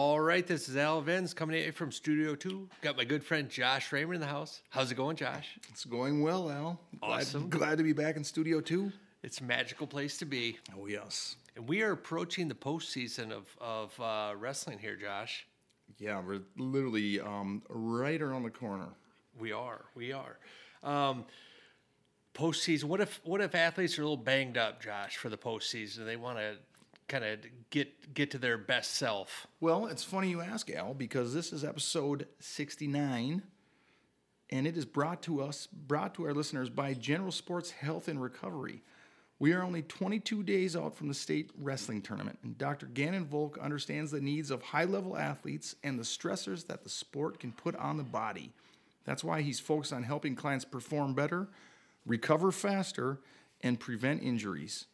All right, this is Al Vins coming at you from Studio 2. Got my good friend Josh Raymer in the house. How's it going, Josh? It's going well, Al. Glad, Awesome. Glad to be back in Studio 2. It's a magical place to be. Oh, yes. And we are approaching the postseason of, of uh, wrestling here, Josh. Yeah, we're literally um, right around the corner. We are. We are. Um, postseason. What if what if athletes are a little banged up, Josh, for the postseason? They want to kind of get get to their best self. Well, it's funny you ask, Al, because this is episode 69, and it is brought to us, brought to our listeners by General Sports Health and Recovery. We are only 22 days out from the state wrestling tournament, and Dr. Gannon Volk understands the needs of high level athletes and the stressors that the sport can put on the body. That's why he's focused on helping clients perform better, recover faster, and prevent injuries.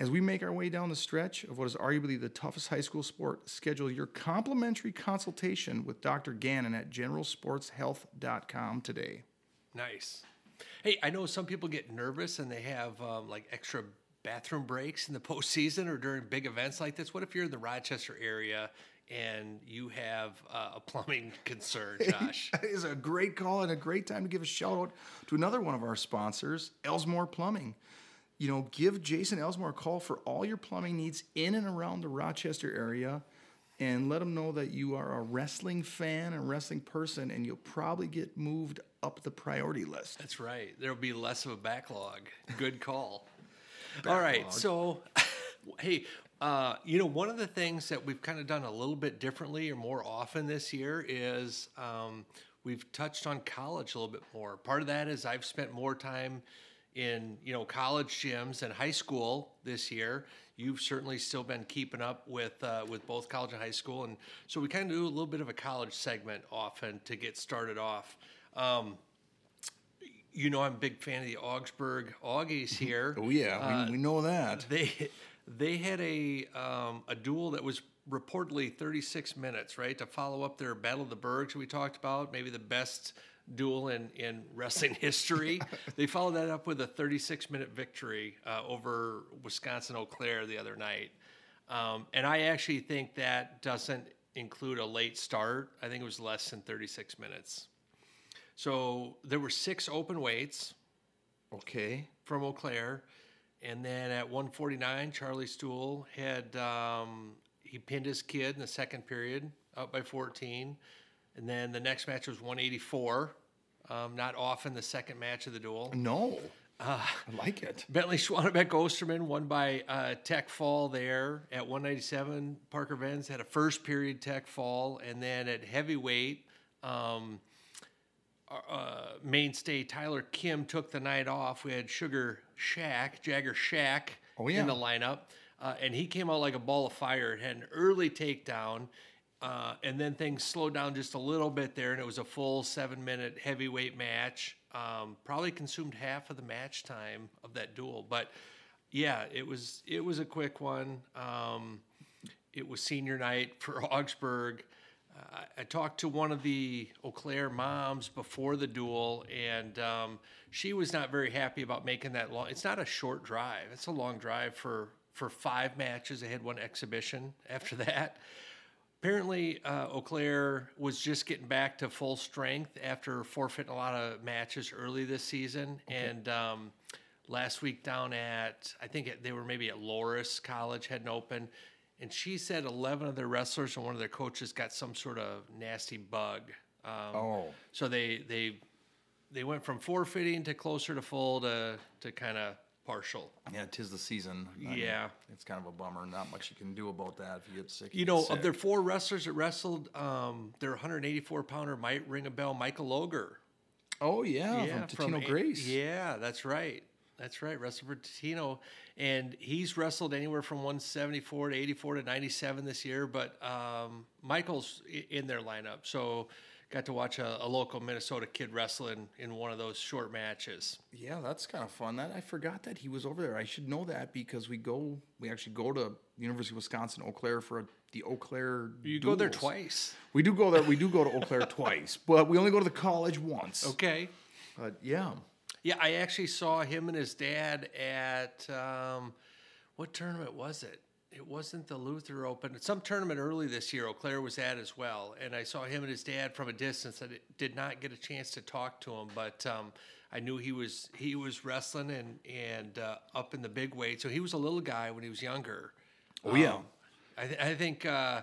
As we make our way down the stretch of what is arguably the toughest high school sport, schedule your complimentary consultation with Dr. Gannon at generalsportshealth.com today. Nice. Hey, I know some people get nervous and they have um, like extra bathroom breaks in the postseason or during big events like this. What if you're in the Rochester area and you have uh, a plumbing concern, Josh? That is a great call and a great time to give a shout out to another one of our sponsors, Elsmore Plumbing. You know, give Jason Elsmore a call for all your plumbing needs in and around the Rochester area and let him know that you are a wrestling fan and wrestling person and you'll probably get moved up the priority list. That's right. There'll be less of a backlog. Good call. All right. So, hey, uh, you know, one of the things that we've kind of done a little bit differently or more often this year is um, we've touched on college a little bit more. Part of that is I've spent more time in you know college gyms and high school this year. You've certainly still been keeping up with uh, with both college and high school, and so we kind of do a little bit of a college segment often to get started off. Um, you know, I'm a big fan of the Augsburg Augies here. Oh, yeah, we, we know that. They they had a um, a duel that was reportedly 36 minutes, right, to follow up their Battle of the Bergs we talked about, maybe the best duel in, in wrestling history. they followed that up with a 36 minute victory uh, over Wisconsin Eau Claire the other night. Um, and I actually think that doesn't include a late start. I think it was less than 36 minutes. So there were six open weights Okay. from Eau Claire. And then at 149, Charlie Stool had um, he pinned his kid in the second period, up by 14. And then the next match was 184. Um, not often the second match of the duel. No. I like it. Bentley Schwanebeck Osterman won by uh, tech fall there at 197. Parker Venz had a first period tech fall, and then at heavyweight, um, uh, mainstay Tyler Kim took the night off. We had Sugar Shack, Jagger Shack Oh, yeah. in the lineup, uh, and he came out like a ball of fire. It had an early takedown. Uh, and then things slowed down just a little bit there, and it was a full seven minute heavyweight match. Um, probably consumed half of the match time of that duel, but yeah, it was it was a quick one. Um, it was senior night for Augsburg. Uh, I talked to one of the Eau Claire moms before the duel, and um, she was not very happy about making that long. It's not a short drive; it's a long drive for for five matches. They had one exhibition after that. Apparently, uh, Eau Claire was just getting back to full strength after forfeiting a lot of matches early this season. And um, last week down at, I think they were maybe at Loras College, hadn't opened. And she said 11 of their wrestlers and one of their coaches got some sort of nasty bug. Um, Oh. So they, they, they went from forfeiting to closer to full to, to kind of partial. Yeah, tis the season. I mean, Yeah. it's kind of a bummer. Not much you can do about that if you get sick. You get know, sick. of their four wrestlers that wrestled, um, their 184 pounder might ring a bell. Michael Loger. Oh yeah, from Totino A- Grace. Yeah, that's right. That's right. Wrestled for Totino. And he's wrestled anywhere from 174 to 84 to 97 this year. But um, Michael's in their lineup. So got to watch a, a local Minnesota kid wrestling in, one of those short matches. Yeah, that's kind of fun. That I forgot that he was over there. I should know that because we go, we actually go to University of Wisconsin Eau Claire for a, the Eau Claire. You go there twice. We do go there. We do go to Eau Claire twice, but we only go to the college once. Okay. But yeah, Yeah, I actually saw him and his dad at um, what tournament was it? It wasn't the Luther Open. Some tournament early this year, Eau Claire was at as well, and I saw him and his dad from a distance. I did not get a chance to talk to him, but um, I knew he was he was wrestling and and uh, up in the big weight. So he was a little guy when he was younger. Oh yeah. Um, I, th- I think uh,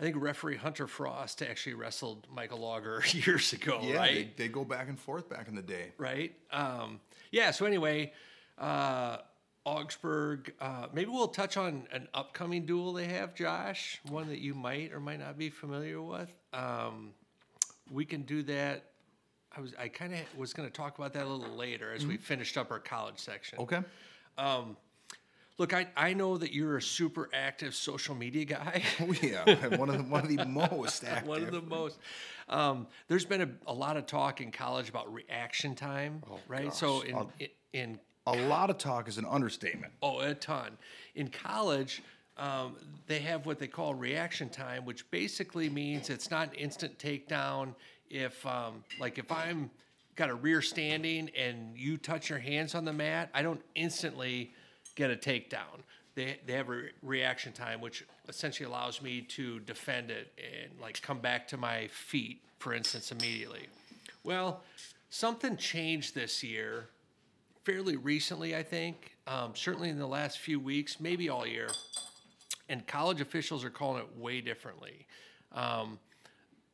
I think referee Hunter Frost actually wrestled Michael Logger years ago, yeah, right? they, they go back and forth back in the day. right? Um, yeah. So anyway, uh, Augsburg. Uh, maybe we'll touch on an upcoming duel they have, Josh. One that you might or might not be familiar with. Um, we can do that. I was I kind of was going to talk about that a little later as we finished up our college section. Okay. Look, I, I know that you're a super active social media guy. Oh yeah, one of the one of the most active. One of the most. Um, there's been a, a lot of talk in college about reaction time, right? So in, I'll- in in A lot of talk is an understatement. Oh, a ton. In college, um, they have what they call reaction time, which basically means it's not an instant takedown. If, um, like, if I'm got a rear standing and you touch your hands on the mat, I don't instantly get a takedown. They, they have a re- reaction time, which essentially allows me to defend it and like come back to my feet, for instance, immediately. Well, something changed this year fairly recently, I think, um, certainly in the last few weeks, maybe all year. And college officials are calling it way differently. Um,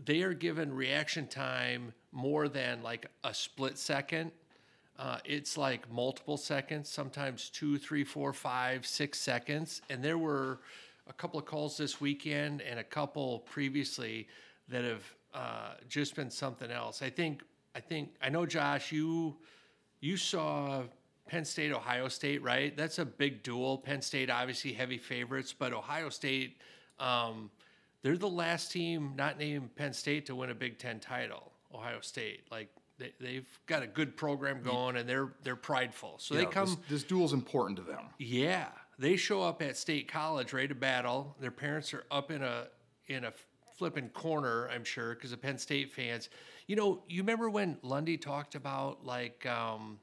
they are given reaction time more than like a split second. Uh, it's like multiple seconds, sometimes two, three, four, five, six seconds. And there were a couple of calls this weekend and a couple previously that have uh, just been something else. I think, I think, I know, Josh, you you saw Penn State, Ohio State, right? That's a big duel. Penn State, obviously, heavy favorites, but Ohio State, um, they're the last team not named Penn State to win a Big Ten title. Ohio State, like they, they've got a good program going, and they're they're prideful. So they come, This, this duel's important to them. yeah, they show up at State College ready to battle. Their parents are up in a in a flipping corner, I'm sure, because of Penn State fans. You know, you remember when Lundy talked about like um,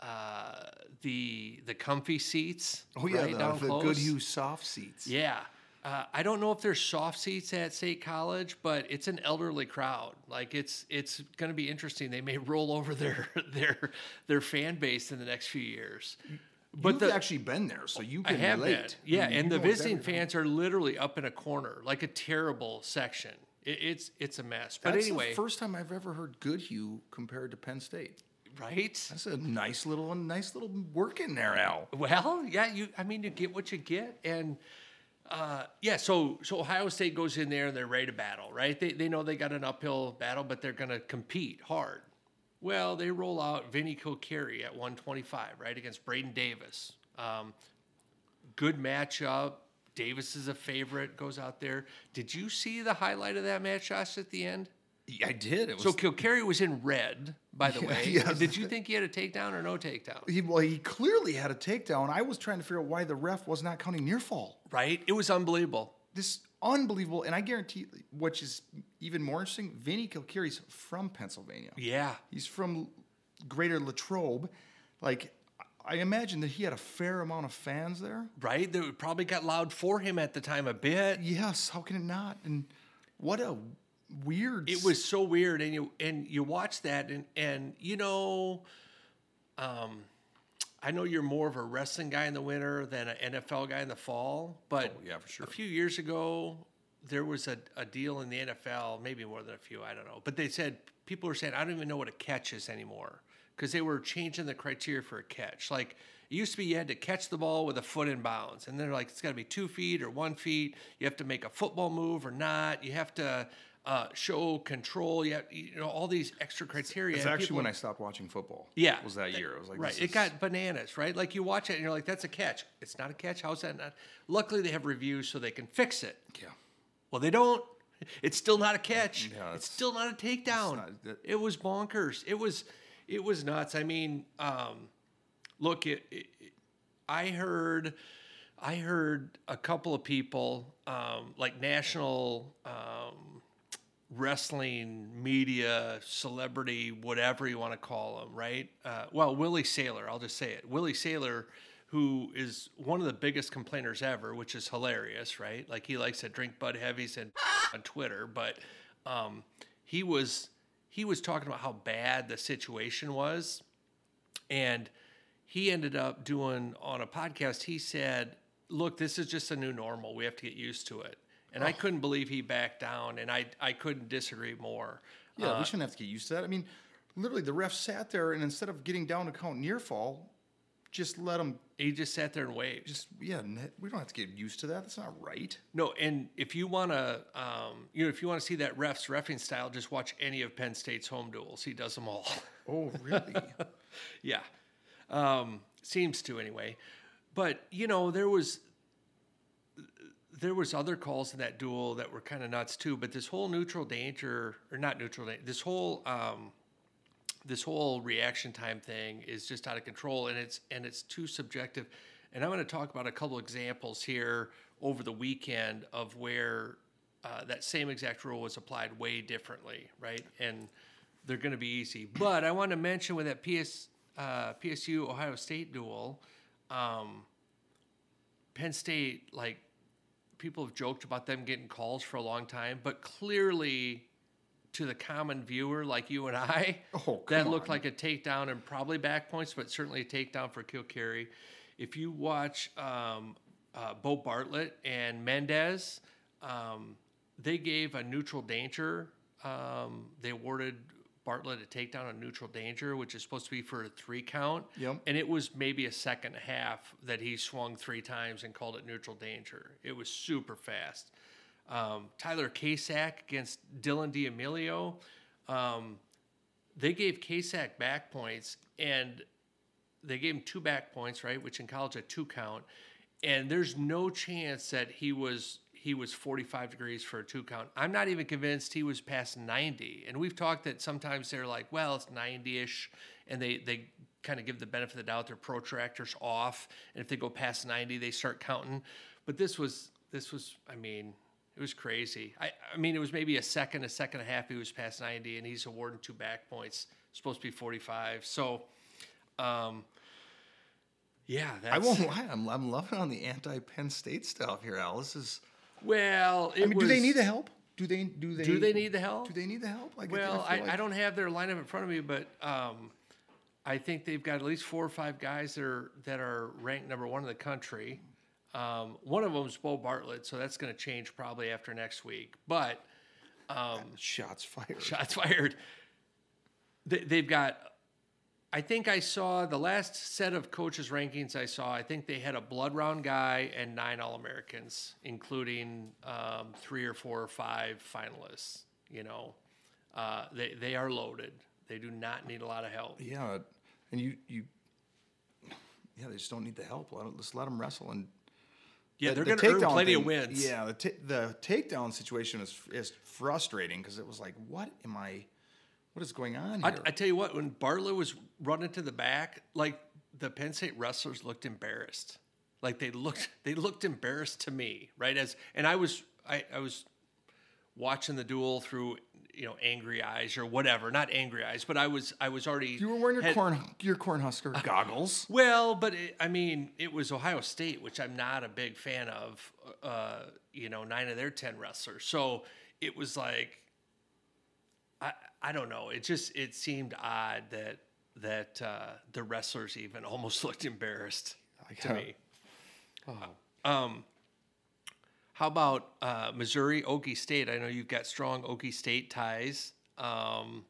uh, the the comfy seats? Oh yeah, right, the, down the close? Goodhue soft seats. Yeah. Uh, I don't know if there's soft seats at State College, but it's an elderly crowd. Like it's it's going to be interesting. They may roll over their their their fan base in the next few years. But You've actually been there, so you I can have relate. been. Yeah, You and the visiting fans are literally up in a corner, like a terrible section. It, it's it's a mess. But That's anyway, the first time I've ever heard Goodhue compared to Penn State. right? That's a nice little, a nice little work in there, Al. Well, yeah, you. I mean, you get what you get, and uh, yeah. So so Ohio State goes in there and they're ready to battle, right? They they know they got an uphill battle, but they're going to compete hard. Well, they roll out Vinny Kilkeary at 125, right, against Braeden Davis. Um, good matchup. Davis is a favorite, goes out there. Did you see the highlight of that match, Josh, at the end? Yeah, I did. It was So Kilkeary was in red, by the Yeah, way. yes. Did you think he had a takedown or no takedown? he, well, he clearly had a takedown. I was trying to figure out why the ref was not counting near fall. Right? It was unbelievable. This unbelievable, and I guarantee, which is even more interesting. Vinny Kilkeary's from Pennsylvania. Yeah. He's from Greater Latrobe. Like, I imagine that he had a fair amount of fans there. right? That probably got loud for him at the time a bit. Yes, how can it not? And what a weird. It was so weird, and you and you watch that, and and you know, um, I know you're more of a wrestling guy in the winter than an NFL guy in the fall, but Oh, yeah, for sure. a few years ago there was a, a deal in the NFL, maybe more than a few, I don't know, but they said people were saying I don't even know what a catch is anymore because they were changing the criteria for a catch, like. It used to be you had to catch the ball with a foot in bounds, and they're like it's got to be two feet or one feet. You have to make a football move or not. You have to uh, show control. You have you know all these extra criteria. It's and actually people- when I stopped watching football. yeah was that year. It was like right. It is- got bananas, right? Like you watch it and you're like, that's a catch. It's not a catch. How's that not? Luckily, they have reviews so they can fix it. yeah. Well, they don't. It's still not a catch. Yeah, it's it's- still not a takedown. not- that- it was bonkers. It was, it was nuts. I mean, um, look, it, it, I heard, I heard a couple of people, um, like national um, wrestling media, celebrity, whatever you want to call them, right? Uh, well, Willie Saylor, I'll just say it. Willie Saylor, who is one of the biggest complainers ever, which is hilarious, right? Like he likes to drink Bud Heavies and on Twitter, but um, he was he was talking about how bad the situation was, and he ended up doing on a podcast. He said, "Look, this is just a new normal. We have to get used to it." And I oh. couldn't believe he backed down, and I I couldn't disagree more. Yeah, we uh, shouldn't have to get used to that. I mean, literally, the ref sat there, and instead of getting down to count near fall, just let them. He just sat there and waved. Just yeah, we don't have to get used to that. That's not right. No, and if you want to, um, you know, if you want to see that ref's refing style, just watch any of Penn State's home duels. He does them all. Oh, really? yeah, um, seems to anyway. But you know, there was there was other calls in that duel that were kind of nuts too. But this whole neutral danger, or not neutral danger, this whole um, this whole reaction time thing is just out of control, and it's and it's too subjective. And I'm going to talk about a couple examples here over the weekend of where uh, that same exact rule was applied way differently, right? And they're going to be easy. But I want to mention with that PS uh, PSU Ohio State duel, um, Penn State like people have joked about them getting calls for a long time, but clearly to the common viewer like you and I, Oh, that looked on. like a takedown and probably back points, but certainly a takedown for Kilkeary. If you watch um, uh, Beau Bartlett and Mendez, um, they gave a neutral danger. Um, they awarded Bartlett a takedown on neutral danger, which is supposed to be for a three count. Yep. And it was maybe a second half that he swung three times and called it neutral danger. It was super fast. Um, Tyler Kasak against Dylan D'Emilio. Um, they gave Kasak back points and they gave him two back points, right? Which in college a two count. And there's no chance that he was he was 45 degrees for a two count. I'm not even convinced he was past 90. And we've talked that sometimes they're like, well, it's 90ish, and they they kind of give the benefit of the doubt. Their protractors off, and if they go past 90, they start counting. But this was this was, I mean, it was crazy. I, I mean, it was maybe a second, a second and a half. He was past 90, and he's awarding two back points. Supposed to be 45. So, um, yeah, that's, I won't lie. I'm, I'm loving on the anti Penn State stuff here, Al. This is. Well, it I mean, was, do they need the help? Do they? Do they? Do they need the help? Do they need the help? Like, Well, I, feel I, like- don't have their lineup in front of me, but um, I think they've got at least four or five guys that are that are ranked number one in the country. Um, one of them is Beau Bartlett, so that's going to change probably after next week. But Shots fired. shots fired. They, they've got. I think I saw the last set of coaches rankings I saw. I think they had a blood round guy and nine All Americans, including um, three or four or five finalists. You know, uh, they they are loaded. They do not need a lot of help. Yeah, and you you. Yeah, they just don't need the help. Let just let them wrestle and. Yeah, the- they're the going to earn plenty of wins. Yeah, the ta- the takedown situation is is frustrating because it was like, what am I? What is going on I, here? I tell you what, when Barlow was running to the back, like the Penn State wrestlers looked embarrassed. Like they looked, they looked embarrassed to me, right? As and I was, I, I was watching the duel through, you know, angry eyes or whatever. Not angry eyes, but I was, I was already. you were wearing your had- corn your Cornhusker goggles. Well, but it, I mean, it was Ohio State, which I'm not a big fan of. Uh, you know, nine of their ten wrestlers, so it was like, I I don't know. It just it seemed odd that that uh, the wrestlers even almost looked embarrassed to me. Um, how about uh, Missouri, Okie State? I know you've got strong Okie State ties. Um,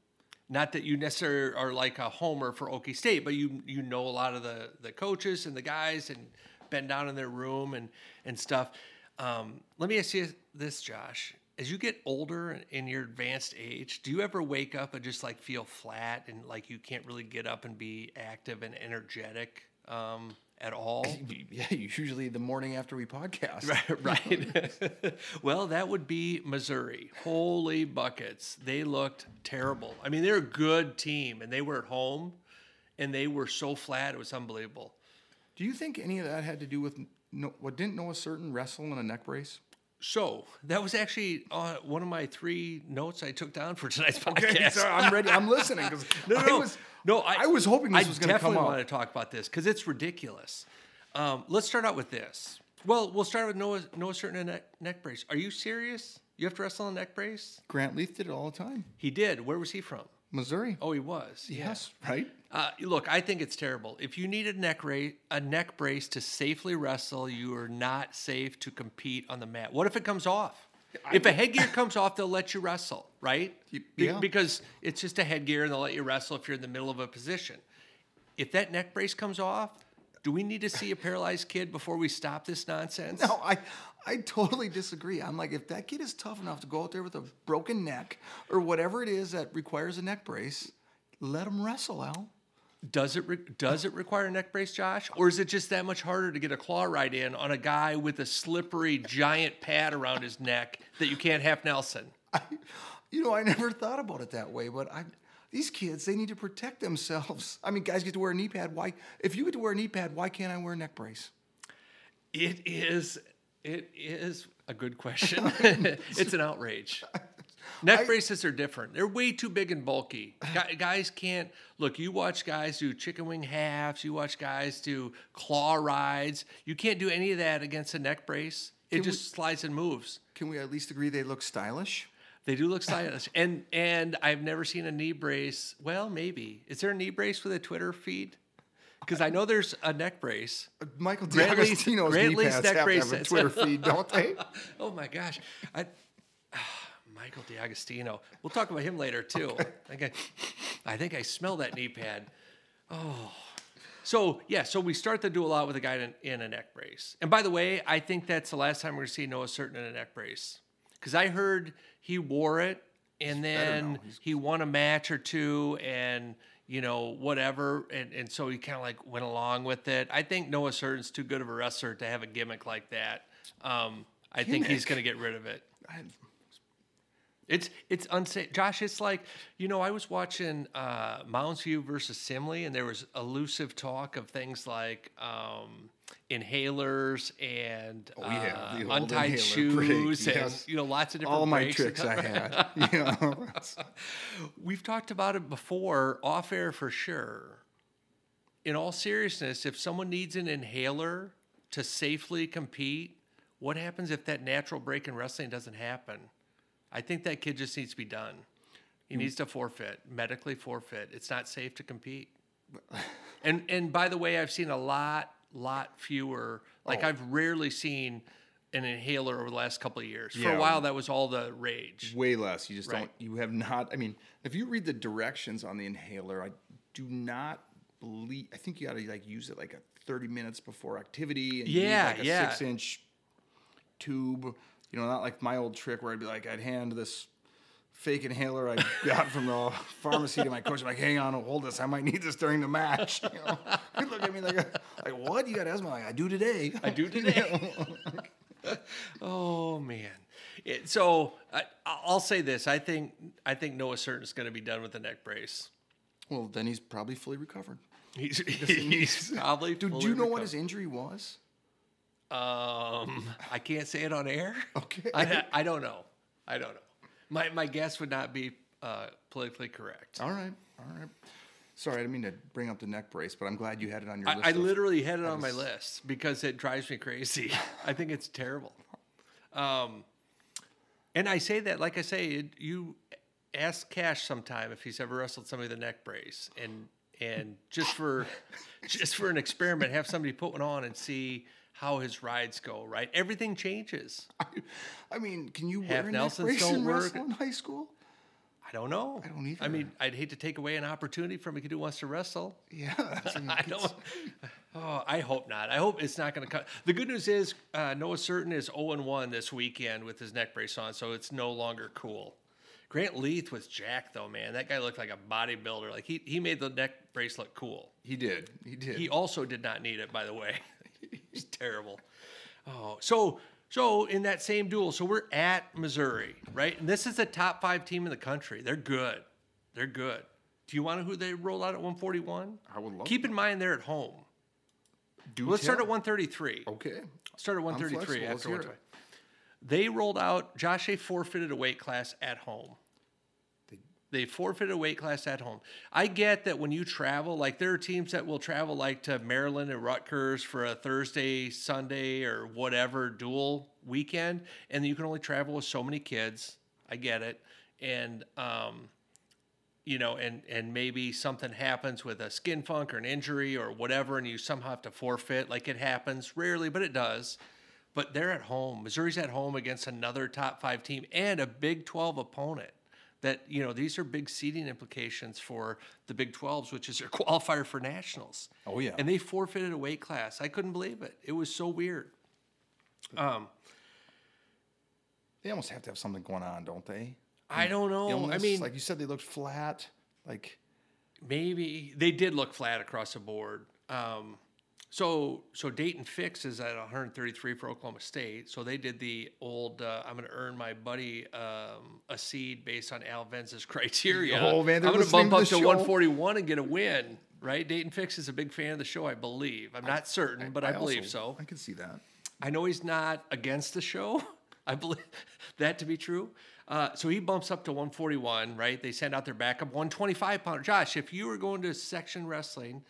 not that you necessarily are like a homer for Okie State, but you you know a lot of the the coaches and the guys and been down in their room and and stuff. Um, let me ask you this, Josh. As you get older in your advanced age, do you ever wake up and just like feel flat and like you can't really get up and be active and energetic um, at all? Yeah, usually the morning after we podcast. right. right. well, that would be Missouri. Holy buckets. They looked terrible. I mean, they're a good team and they were at home and they were so flat. It was unbelievable. Do you think any of that had to do with no, what didn't Noah Surtin wrestle in a neck brace? So that was actually uh, one of my three notes I took down for tonight's podcast. Okay, so I'm ready. I'm listening because No, no, I was no, I, was hoping this I was going to come definitely want to talk about this because it's ridiculous. Um, let's start out with this. Well, we'll start with Noah Noah Surtin and neck, neck brace. Are you serious? You have to wrestle in a neck brace? Grant Leeth did it all the time. He did. Where was he from? Missouri. Oh, he was. Yeah. yes, right? Uh, look, I think it's terrible. If you need a neck ra- a neck brace to safely wrestle, you are not safe to compete on the mat. What if it comes off? If a headgear comes off, they'll let you wrestle, right? Be- yeah. Because it's just a headgear and they'll let you wrestle if you're in the middle of a position. If that neck brace comes off, do we need to see a paralyzed kid before we stop this nonsense? No, I I totally disagree. I'm like, if that kid is tough enough to go out there with a broken neck or whatever it is that requires a neck brace, let him wrestle, Al. Does it re- does it require a neck brace, Josh, or is it just that much harder to get a claw right in on a guy with a slippery giant pad around his neck that you can't half Nelson? I, you know, I never thought about it that way, but I, these kids, they need to protect themselves. I mean, guys get to wear a knee pad. Why? If you get to wear a knee pad, why can't I wear a neck brace? It is it is a good question. it's an outrage. Neck braces are different. They're way too big and bulky. Guys can't look. You watch guys do chicken wing halves. You watch guys do claw rides. You can't do any of that against a neck brace. It Can we- just slides and moves. Can we at least agree they look stylish? They do look stylish, and and I've never seen a knee brace. Well, maybe is there a knee brace with a Twitter feed? Because I know there's a neck brace. Uh, Michael Grant Lee's- DeAugustino's Grant knee pads neck have to have a. Twitter feed, don't they? Oh my gosh, I, Michael DeAugustino. We'll talk about him later too. I think I, I think I smell that knee pad. Oh, so yeah, so we start the duel out with a guy in, in a neck brace. And by the way, I think that's the last time we're gonna see Noah Surtin in a neck brace because I heard he wore it and then he won a match or two and you know whatever and, and so he kind of like went along with it i think noah Surtin's too good of a wrestler to have a gimmick like that um, i think he's going to get rid of it I- it's it's unsafe josh it's like you know i was watching uh, mounds view versus simley and there was elusive talk of things like um, inhalers and Oh, yeah, uh, untied shoes break, and you know lots of different all my tricks I had. You know, We've talked about it before, off air for sure. In all seriousness, if someone needs an inhaler to safely compete, what happens if that natural break in wrestling doesn't happen? I think that kid just needs to be done. He mm. needs to forfeit, medically forfeit. It's not safe to compete. And and by the way, I've seen a lot, lot fewer. Like Oh. I've rarely seen an inhaler over the last couple of years. For Yeah. a while, that was all the rage. way less. You just Right. don't. You have not. I mean, if you read the directions on the inhaler, I do not believe. I think you got to like use it like a thirty minutes before activity. And Yeah, like a yeah. Six inch tube. You know, not like my old trick where I'd be like, I'd hand this fake inhaler I got from the pharmacy to my coach. I'm like, hang on, hold this. I might need this during the match. You know, he'd look at me like, like what? You got asthma? Like, I do today. I do today. oh man. It, so I, I'll say this: I think I think Noah Surtin is going to be done with the neck brace. well, then he's probably fully recovered. He's, he's probably. Dude, do you know what his injury was? Um, I can't say it on air. Okay. I, I don't know. I don't know. My my guess would not be uh, politically correct. All right, all right. Sorry, I didn't mean to bring up the neck brace, but I'm glad you had it on your list. I, I of- literally had it on my list because it drives me crazy. I think it's terrible. Um, and I say that, like I say, it, you ask Cash sometime if he's ever wrestled somebody with a neck brace, and and just for just for an experiment, have somebody put one on and see how his rides go. Right, everything changes. I mean, can you Half wear a neck brace don't and work. wrestle in high school? I don't know. I don't either. I mean, I'd hate to take away an opportunity from a kid who wants to wrestle. Yeah, I mean, I don't. Oh, I hope not. I hope it's not going to cut. The good news is uh, Noah Surtin is 0 1 this weekend with his neck brace on, so it's no longer cool. Grant Leeth was Jack though, man. That guy looked like a bodybuilder. Like he he made the neck brace look cool. He did. He did. He also did not need it, by the way. He's terrible. Oh, so so in that same duel, so we're at Missouri, right? And this is the top five team in the country. They're good. They're good. Do you want to know who they rolled out at 141? I would love Keep in mind they're at home. Do Let's start at 133. Okay. Start at 133 after They rolled out. Josh A forfeited a weight class at home. They forfeit a weight class at home. I get that when you travel, like there are teams that will travel like to Maryland and Rutgers for a Thursday, Sunday, or whatever dual weekend, and you can only travel with so many kids. I get it, and um, you know, and and maybe something happens with a skin funk or an injury or whatever, and you somehow have to forfeit. Like it happens rarely, but it does. But they're at home. Missouri's at home against another top five team and a Big Twelve opponent. That you know, these are big seeding implications for the Big 12s, which is their qualifier for nationals. Oh, yeah. and they forfeited a weight class. I couldn't believe it. It was so weird. Um, They almost have to have something going on, don't they? I don't know. I mean, like you said, they looked flat. Like Maybe they did look flat across the board. Um, so so Daton Fix is at 133 for Oklahoma State. So they did the old. Uh, I'm going to earn my buddy um, a seed based on Al Venza's criteria. Oh, man, I'm going to bump up to 141 and get a win. Right? Daton Fix is a big fan of the show, I believe. I'm not certain, but I, believe also- so. I can see that. I know he's not against the show. I believe that to be true. Uh, so he bumps up to 141, right? They send out their backup 125 pounder. Josh, if you were going to section wrestling,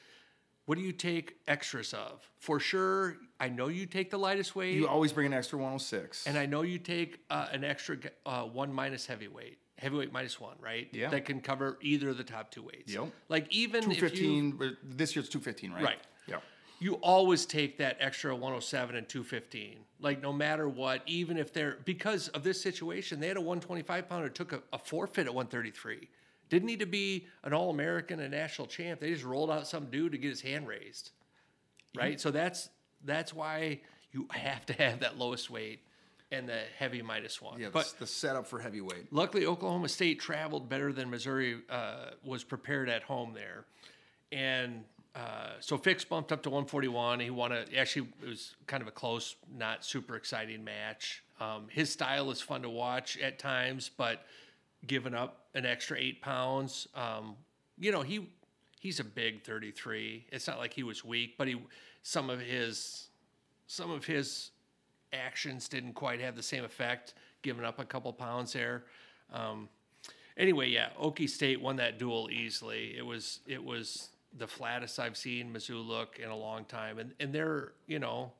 what do you take extras of? For sure, I know you take the lightest weight, You always bring an extra 106. and I know you take uh, an extra uh, one minus heavyweight, heavyweight minus one, right? Yeah. That can cover either of the top two weights. Yep. Like even if you 215. This year's 215, right? Right. Yeah. you always take that extra 107 and 215 like no matter what even if they're because of this situation they had a 125 pounder took a, a forfeit at 133 didn't need to be an all-american a national champ they just rolled out some dude to get his hand raised right so that's that's why you have to have that lowest weight and the heavy minus one Yeah. but the setup for heavyweight. luckily oklahoma state traveled better than missouri uh, was prepared at home there and uh, so Fix bumped up to 141. He won a actually it was kind of a close, not super exciting match. Um, his style is fun to watch at times, but giving up an extra eight pounds, um, you know he he's a big 33. It's not like he was weak, but he some of his some of his actions didn't quite have the same effect, giving up a couple pounds there. Um, anyway, yeah, Okie State won that duel easily. It was it was the flattest I've seen Mizzou look in a long time, and and they're you know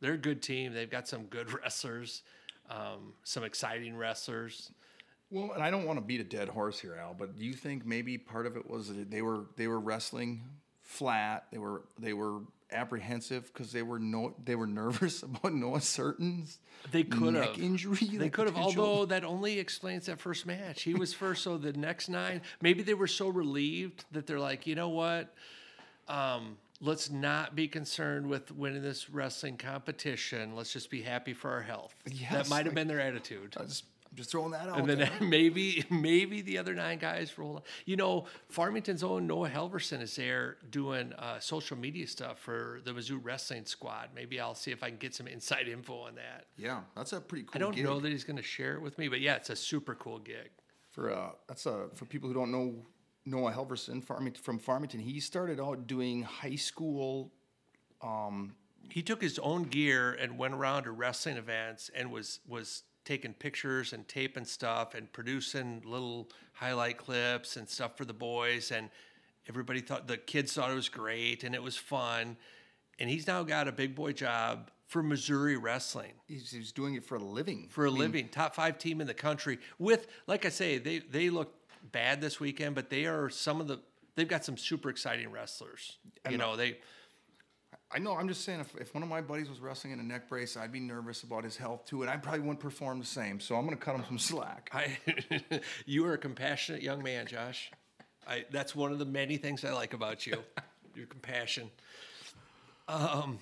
they're a good team. They've got some good wrestlers, um, some exciting wrestlers. Well, and I don't want to beat a dead horse here, Al, but do you think maybe part of it was that they were they were wrestling flat? They were they were apprehensive because they were no they were nervous about Noah Surtin's They could neck have. injury. They could have, although that only explains that first match. He was first, so the next nine, maybe they were so relieved that they're like, you know what? Um, let's not be concerned with winning this wrestling competition. Let's just be happy for our health. that might have like- been their attitude. Just, I'm just throwing that out. And then there. maybe maybe the other nine guys roll. on. You know, Farmington's own Noah Helverson is there doing uh, social media stuff for the Mizzou wrestling squad. Maybe I'll see if I can get some inside info on that. yeah, that's a pretty cool. I don't gig. know that he's going to share it with me, but yeah, it's a super cool gig. for uh that's uh for people who don't know Noah Helverson Farmington from Farmington. He started out doing high school. Um, he took his own gear and went around to wrestling events and was was taking pictures and taping stuff and producing little highlight clips and stuff for the boys and everybody thought the kids thought it was great and it was fun. And he's now got a big boy job for Missouri wrestling. He's, he's doing it for a living. for a living top five team in the country with like i say they they look bad this weekend but they are some of the they've got some super exciting wrestlers. You know they I know. I'm just saying, if, if one of my buddies was wrestling in a neck brace, I'd be nervous about his health too, and I probably wouldn't perform the same. So I'm going to cut him some slack. I, you are a compassionate young man, Josh. I, that's one of the many things I like about you, your compassion. Um,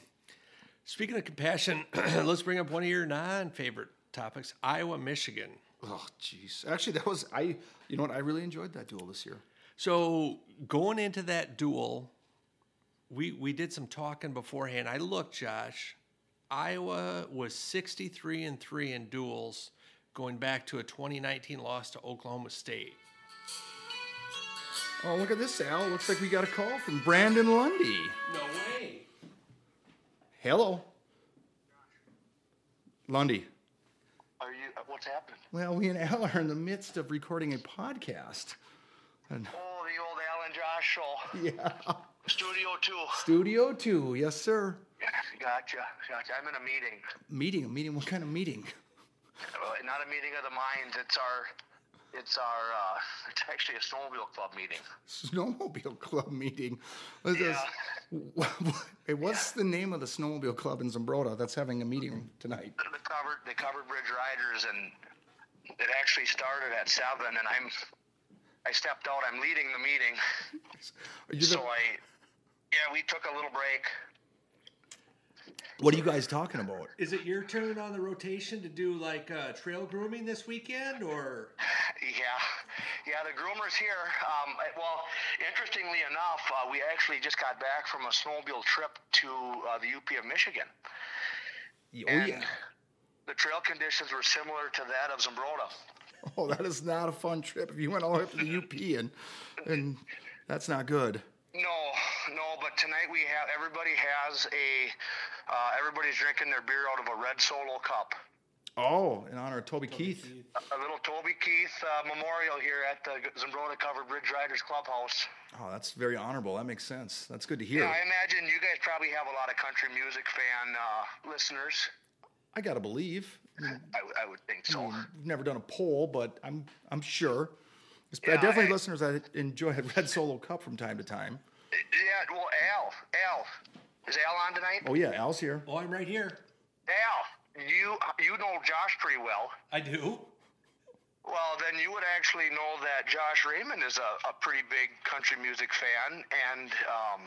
speaking of compassion, let's bring up one of your non-favorite topics: Iowa, Michigan. Oh, jeez. Actually, that was I. You know what? I really enjoyed that duel this year. So going into that duel, we we did some talking beforehand. I looked, Josh. Iowa was 63 and 3 in duels going back to a 2019 loss to Oklahoma State. Oh, look at this, Al. Looks like we got a call from Brandon Lundy. No way. Hello, Lundy. Are you? uh, What's happening? Well, we and Al are in the midst of recording a podcast. And Oh, the old Al and Josh show. yeah, Studio two. Studio Two, yes, sir. Gotcha. Gotcha. I'm in a meeting. Meeting, a meeting. What kind of meeting? Uh, Not a meeting of the minds. It's our. It's our. Uh, it's actually a snowmobile club meeting. Snowmobile club meeting. Is- Hey, what's the name of the snowmobile club in Zumbrota that's having a meeting tonight? The covered. The covered bridge riders, and it actually started at seven, and I'm. I stepped out. I'm leading the meeting, Are you the- so I. Yeah, we took a little break. what are you guys talking about? Is it your turn on the rotation to do like uh, trail grooming this weekend, or Yeah, yeah. The groomers here. Um, well, interestingly enough, uh, we actually just got back from a snowmobile trip to uh, the UP of Michigan, Oh and yeah. the trail conditions were similar to that of Zumbrota. Oh, that is not a fun trip. If you went all the way up to the UP and and that's not good. No, no. But tonight we have everybody has a. Uh, everybody's drinking their beer out of a red Solo cup. Oh, in honor of Toby Keith. A little Toby Keith uh, memorial here at the Zumbrota Covered Bridge Riders Clubhouse. Oh, that's very honorable. That makes sense. That's good to hear. Yeah, I imagine you guys probably have a lot of country music fan uh, listeners. I gotta believe. I mean, I, w- I would think so. we've never done a poll, but I'm I'm sure. It's Yeah, definitely I- listeners that enjoy a Red Solo Cup from time to time. Yeah, well, Al, Al, is Al on tonight? Oh yeah, Al's here. oh, I'm right here. Al, you you know Josh pretty well. I do. Well, then you would actually know that Josh Raymond is a, a pretty big country music fan, and um,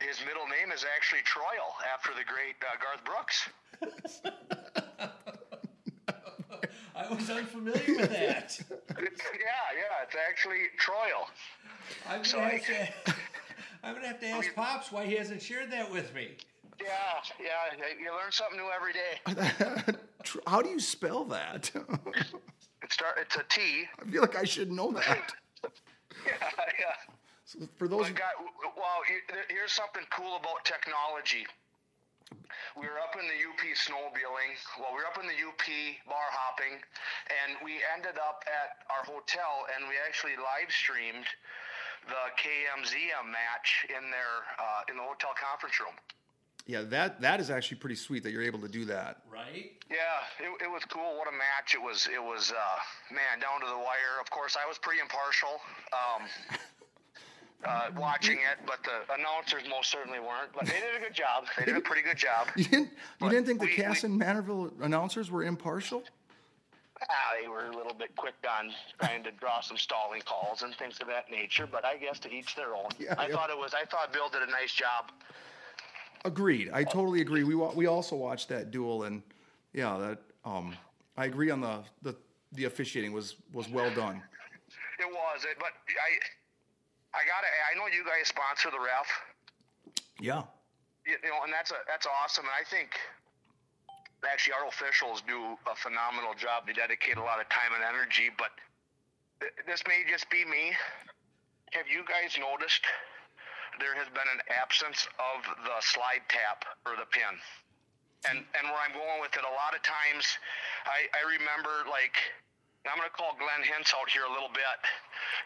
his middle name is actually Troyal after the great uh, Garth Brooks. I was unfamiliar with that. yeah, yeah, it's actually Troyal. I'm So gonna, I- have to, I'm gonna have to ask Pops why he hasn't shared that with me. Yeah, yeah, you learn something new every day. How do you spell that? It start, it's a T. I feel like I should know that. Yeah, yeah. So for those, Well, got, well, here's something cool about technology. We were up in the UP snowmobiling. Well, we were up in the UP bar hopping, and we ended up at our hotel, and we actually live streamed the KMZM match in their uh, in the hotel conference room. yeah, that that is actually pretty sweet that you're able to do that. Right? Yeah, it, it was cool. What a match it was! It was uh, man down to the wire. Of course, I was pretty impartial. Um, uh, watching it, but the announcers most certainly weren't. But they did a good job. They did a pretty good job. You didn't you didn't think the we- Cass we- and Mantorville announcers were impartial? Ah, they were a little bit quick on trying to draw some stalling calls and things of that nature. But I guess to each their own. Yeah, I yeah. thought it was. I thought Bill did a nice job. Agreed. I totally agree. We wa- we also watched that duel, and yeah, that um, I agree on the the the officiating was was well done. It was. It, but I, I gotta. I know you guys sponsor the ref. Yeah. you you know, and that's a that's awesome. And I think actually our officials do a phenomenal job. They dedicate a lot of time and energy. But th- this may just be me. Have you guys noticed there has been an absence of the slide tap or the pin? And and where I'm going with it, a lot of times, I I remember like. I'm going to call Glenn Hintz out here a little bit.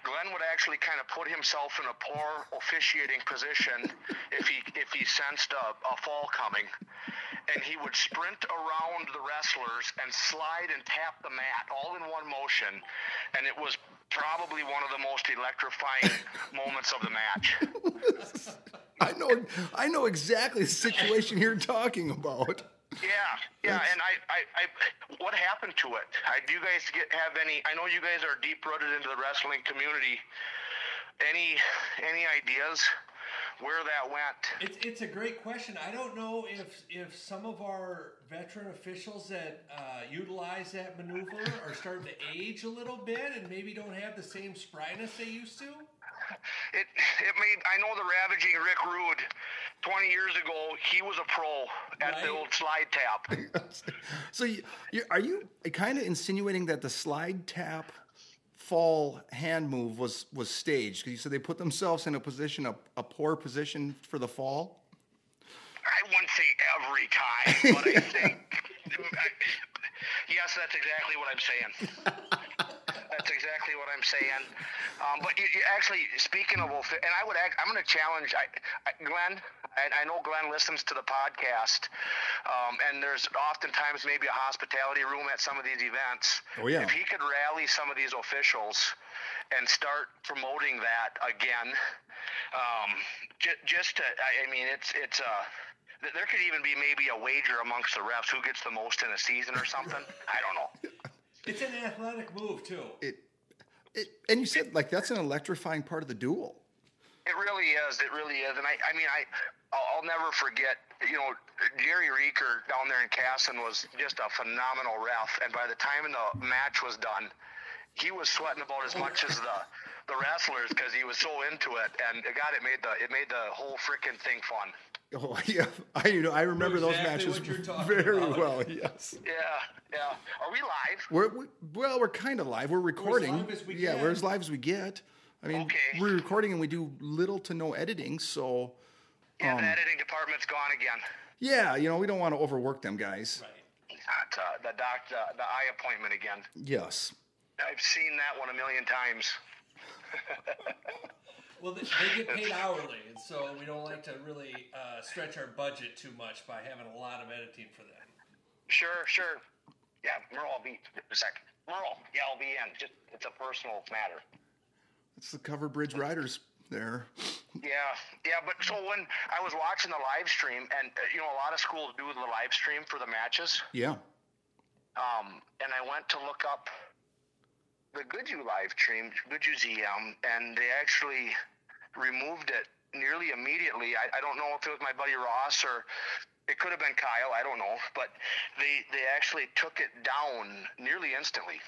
Glenn would actually kind of put himself in a poor officiating position if he if he sensed a, a fall coming, and he would sprint around the wrestlers and slide and tap the mat all in one motion, and it was probably one of the most electrifying moments of the match. I know I know exactly the situation you're talking about. Yeah, yeah, and I, I, I, what happened to it? I, do you guys get have any? I know you guys are deep rooted into the wrestling community. Any, any ideas where that went? It's, it's a great question. I don't know if if some of our veteran officials that uh, utilize that maneuver are starting to age a little bit and maybe don't have the same spryness they used to. It, it made. I know the ravaging Rick Rude. Twenty years ago, he was a pro at the old slide tap. So you, you, are you kind of insinuating that the slide tap fall hand move was was staged? Because you said they put themselves in a position a, a poor position for the fall. I wouldn't say every time, but I think yes, that's exactly what I'm saying. that's exactly what I'm saying. Um, but you, you actually, speaking of, offi- and I would, act, I'm going to challenge I, I, Glenn. I, I know Glenn listens to the podcast, um, and there's oftentimes maybe a hospitality room at some of these events. Oh, yeah. If he could rally some of these officials and start promoting that again, um, j- just to, I, I mean, it's it's uh, there could even be maybe a wager amongst the refs who gets the most in a season or something. I don't know. It's an athletic move too. It, it, and you said like that's an electrifying part of the duel. It really is. It really is. And I, I mean, I, I'll, I'll never forget. You know, Jerry Reeker down there in Kasson was just a phenomenal ref. And by the time the match was done, he was sweating about as much as the the wrestlers because he was so into it. And God, it made the it made the whole freaking thing fun. Oh yeah, I you know I remember those matches what you're talking very about. well. Yes. Yeah, yeah. Are we live? We're we, well, we're kind of live. We're recording. live as we yeah, can. we're as live as we get. I mean, Okay. we're recording and we do little to no editing, so Yeah, Um, the editing department's gone again. yeah, you know, we don't want to overwork them guys. Right. Not, uh, the doc, the, the eye appointment again. Yes. I've seen that one a million times. Well, they, they get paid hourly, and so we don't like to really uh, stretch our budget too much by having a lot of editing for them. Sure, sure. Yeah, Merle, I'll be a sec. Merle, yeah, I'll be in. Just it's a personal matter. It's the Cover Bridge Riders there. Yeah, yeah. But so when I was watching the live stream, and uh, you know, a lot of schools do the live stream for the matches. Yeah. Um, and I went to look up the Goodhue live stream, Goodhue ZM, and they actually removed it nearly immediately. I, I don't know if it was my buddy Ross or it could have been Kyle. I don't know, but they they actually took it down nearly instantly.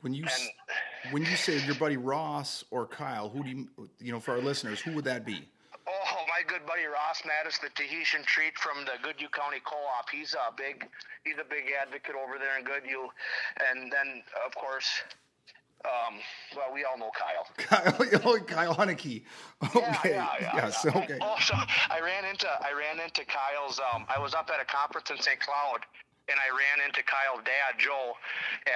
When you s when you say your buddy Ross or Kyle, who do you you know for our listeners, who would that be? Oh, my good buddy Ross Mattis, the Tahitian treat from the Goodhue County Co-op. He's a big, he's a big advocate over there in Goodhue, and then of course, um, well, we all know Kyle. Kyle, oh, Kyle. Okay. Yeah, yeah, yeah, yes. yeah. Okay. Also, I ran into I ran into Kyle's. Um, I was up at a conference in St. Cloud, and I ran into Kyle's dad, Joe,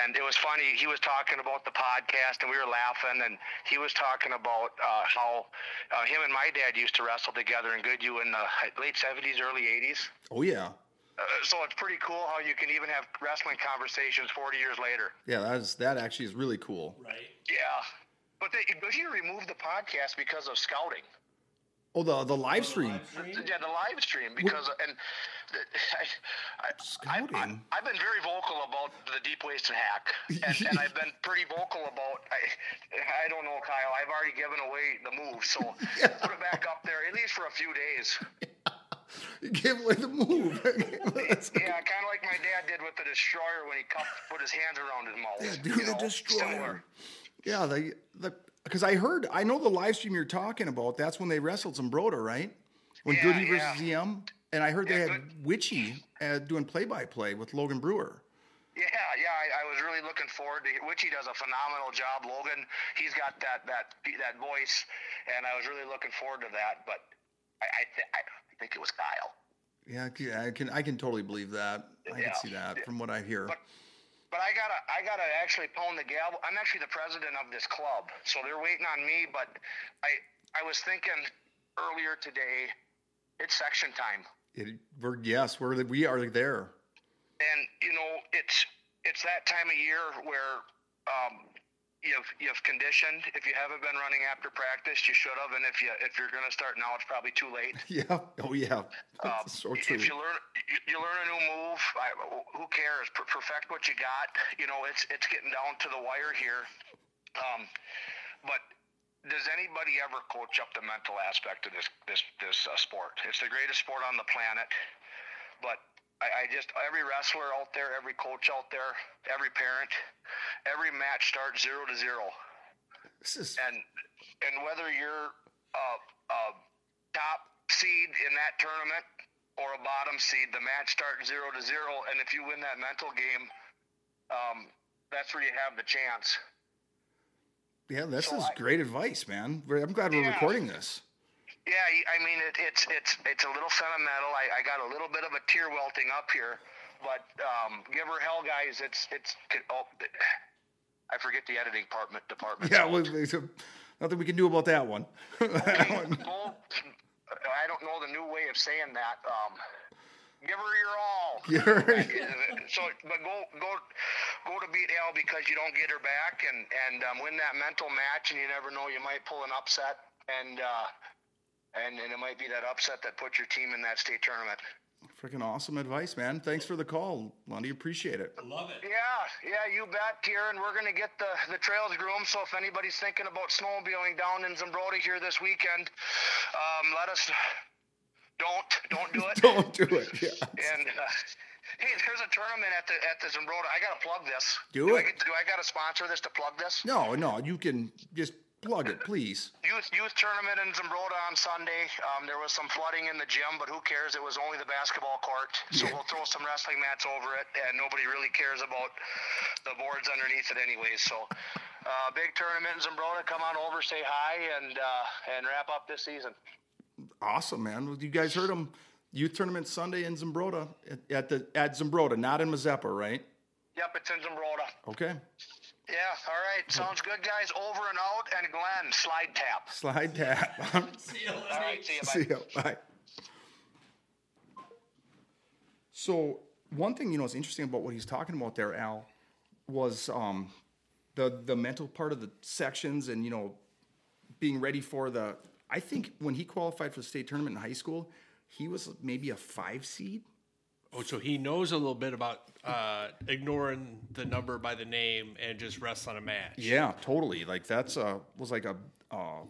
and it was funny. He was talking about the podcast, and we were laughing, and he was talking about uh, how uh, him and my dad used to wrestle together in Goodhue in the late '70s, early '80s. Oh yeah. Uh, so it's pretty cool how you can even have wrestling conversations 40 years later. Yeah, that is that actually is really cool. Right. Yeah, but they Goodhue removed the podcast because of scouting. Oh, the the live stream. Live stream? Yeah, the live stream because and I, I, Scouting? I, have been very vocal about the deep waist and hack, and, and I've been pretty vocal about. I, I don't know, Kyle. I've already given away the move, so put it back up there at least for a few days. Give away the move. Yeah, kind of like my dad did with the destroyer when he cupped, put his hands around his mouth. Yeah, do the know, destroyer. similar. Yeah, the the because I heard I know the live stream you're talking about. That's when they wrestled Zumbrota, right? When Yeah, Goody yeah. versus EM, and I heard they Yeah, had Witchy uh, doing play by play with Logan Brewer. Yeah, yeah, I, I was really looking forward to which he does a phenomenal job. Logan, he's got that that that voice, and I was really looking forward to that. But I I, th- I think it was Kyle. Yeah, I can I can totally believe that. I Yeah. can see that from what I hear. But but I gotta I gotta actually pound the gavel. I'm actually the president of this club, so they're waiting on me. But I I was thinking earlier today, it's section time. It, we're yes, we're we are there. and you know it's it's that time of year where um, you've you've conditioned. If you haven't been running after practice, you should have. And if you if you're going to start now, it's probably too late. Yeah. Oh yeah. Um, so true. If you learn you, you learn a new move, I, who cares? Per- perfect what you got. You know, it's it's getting down to the wire here. Um, but does anybody ever coach up the mental aspect of this this this uh, sport? It's the greatest sport on the planet, but I, I just every wrestler out there, every coach out there, every parent, every match starts zero to zero, This is and and whether you're a, a top seed in that tournament or a bottom seed, the match starts zero to zero, and if you win that mental game, um, that's where you have the chance. yeah. This so is I- great advice, man. I'm glad we're Yeah. recording this. Yeah, I mean it, it's it's it's a little sentimental. I, I got a little bit of a tear welting up here, but um, give her hell, guys. It's it's. Oh, I forget the editing department. Department. Yeah, well, there's a- nothing we can do about that one. That Hey, one- I don't know the new way of saying that. Um, give her your all. So, but go go go to beat hell because you don't get her back, and and um, win that mental match, and you never know, you might pull an upset, and uh, and and it might be that upset that puts your team in that state tournament. Freaking awesome advice, man. Thanks for the call, Lundy. Appreciate it. I love it. Yeah, yeah, you bet, Kieran. We're gonna get the the trails groomed. So if anybody's thinking about snowmobiling down in Zumbrota here this weekend, um, let us. Don't don't do it. Don't do it. Yeah. And uh, hey, there's a tournament at the at the Zumbrota. I gotta plug this. Do do it. I, get- do I gotta sponsor this to plug this? No, no, you can just plug it, please. Youth youth tournament in Zumbrota on Sunday. Um, there was some flooding in the gym, but who cares? It was only the basketball court, so Yeah. we'll throw some wrestling mats over it, and nobody really cares about the boards underneath it, anyways. So, uh, big tournament in Zumbrota. Come on over, say hi, and uh, and wrap up this season. Awesome, man. Well, You guys heard him. Youth tournament Sunday in Zumbrota at, at the at Zumbrota, not in Mazeppa, right? Yep, it's in Zumbrota. Okay. Yeah, all right, sounds good, guys. Over and out, and Glenn, slide tap. Slide tap. See you All right, see you. Bye. See ya. Bye. So one thing you know is interesting about what he's talking about there, Al, was um, the the mental part of the sections and you know being ready for the. I think when he qualified for the state tournament in high school, he was maybe a five seed. Oh, so he knows a little bit about uh, ignoring the number by the name and just wrestling a match. Yeah, totally. Like that's a was like a. Uh,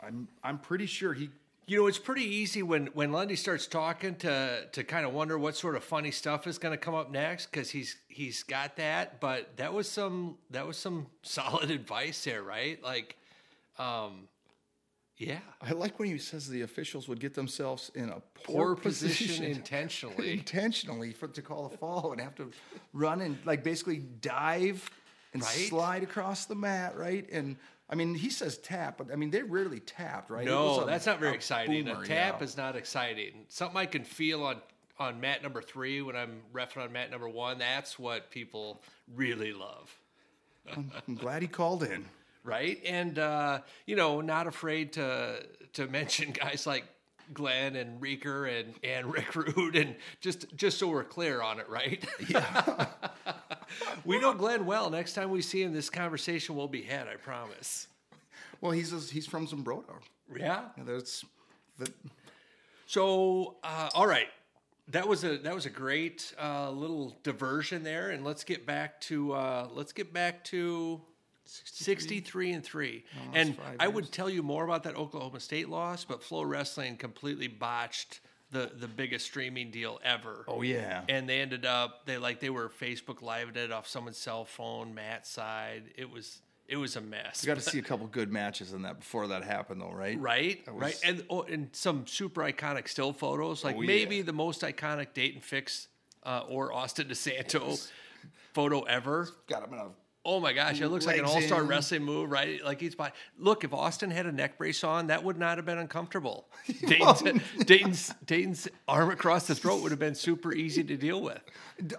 I'm I'm pretty sure he You know, it's pretty easy when when Lundy starts talking to to kind of wonder what sort of funny stuff is going to come up next because he's he's got that. But that was some that was some solid advice there, right? Like, um, yeah, I like when he says the officials would get themselves in a poor poor, position position intentionally. intentionally for to call a fall and have to run and like basically dive and Right? slide across the mat, right? And I mean, he says tap, but I mean they rarely tapped, right? No, a- that's not very a exciting. boomer, a tap yeah. is not exciting. Something I can feel on on mat number three when I'm refing on mat number one. That's what people really love. I'm glad he called in. Right? And uh, you know, not afraid to to mention guys like Glenn and Reeker and and Rick Rude, and just just so we're clear on it, right? Yeah. we know Glenn well. Next time we see him, this conversation will be had. I promise. Well, he's he's from Zumbrota. Yeah. Yeah, There's the, So, uh, all right. That was a that was a great uh, little diversion there, and let's get back to uh, let's get back to sixty three and three. and I would tell you more about that Oklahoma State loss, but Flow Wrestling completely botched the the biggest streaming deal ever. oh yeah, And they ended up they like they were Facebook live it off someone's cell phone, Matt's side. It was it was a mess. you got to see a couple good matches in that before that happened, though, right? Right, That right, and oh, and some super iconic still photos, like Oh, yeah. maybe the most iconic Daton Fix uh, or Austin DeSanto photo ever. Got him in a Oh my gosh, it looks like an all-star in. wrestling move, right? Like he's by. Look, if Austin had a neck brace on, that would not have been uncomfortable. Daton's, Daton's, Daton's arm across the throat would have been super easy to deal with.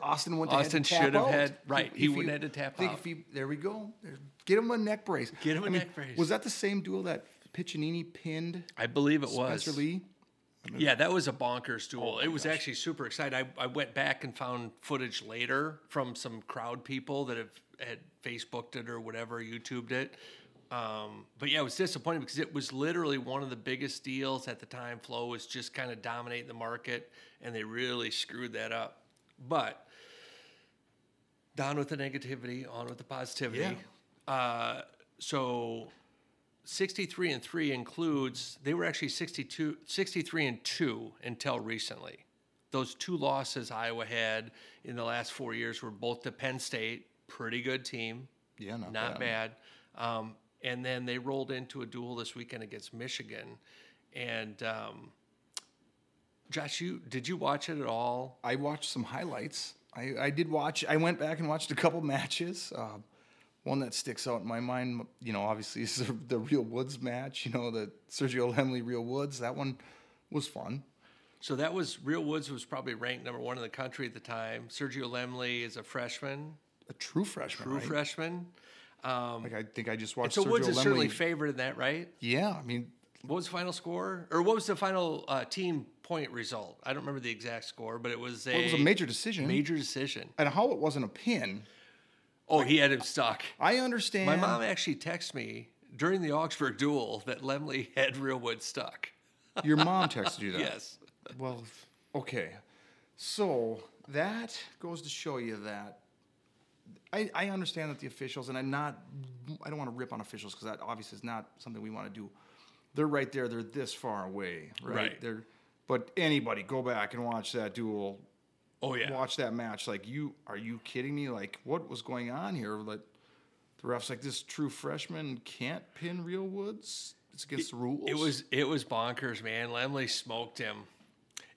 Austin went. Austin should have out. had- right, he wouldn't have had to tap think out. If he, there we go. Get him a neck brace. Get him a I mean, neck brace. Was that the same duel that Piccininni pinned I believe it was. Spencer Lee? Yeah, that was a bonkers duel. it was actually super exciting. I, I went back and found footage later from some crowd people that have had Facebooked it or whatever, YouTubed it. Um, but yeah, it was disappointing because it was literally one of the biggest deals at the time. Flow was just kind of dominating the market, and they really screwed that up. But down with the negativity, on with the positivity. Uh, so 63 and 3 includes they were actually 62 63 and 2 until recently those two losses iowa had in the last four years were both to penn state pretty good team Yeah, not, not bad, Um, and then they rolled into a duel this weekend against michigan and um, josh you did you watch it at all I watched some highlights. I, I did watch. I went back and watched a couple matches. Uh, one that sticks out in my mind, you know, obviously is the, the Real Woods match. You know, the Sergio Lemley Real Woods. That one was fun. So that was Real Woods was probably ranked number one in the country at the time. Sergio Lemley is a freshman, A true freshman. true right? freshman. Like I think I just watched So Sergio Woods is certainly Lemley. favored in that, right? yeah, I mean, What was the final score, or what was the final uh, team point result? I don't remember the exact score, but it was a, it was a major decision. major decision. and how it wasn't a pin. Oh, he had him stuck. I understand. My mom actually texted me during the Augsburg duel that Lemley had Real Wood stuck. Your mom texted you that. Yes. Well, okay. So that goes to show you that I, I understand that the officials, and I'm not, I don't want to rip on officials because that obviously is not something we want to do. They're right there. They're this far away, right? Right. They're, but anybody go back and watch that duel. Oh yeah. Watch that match. Like you, are you kidding me? Like what was going on here? Like the refs like this true freshman can't pin Real Woods. It's against the rules. It was it was bonkers, man. Lemley smoked him,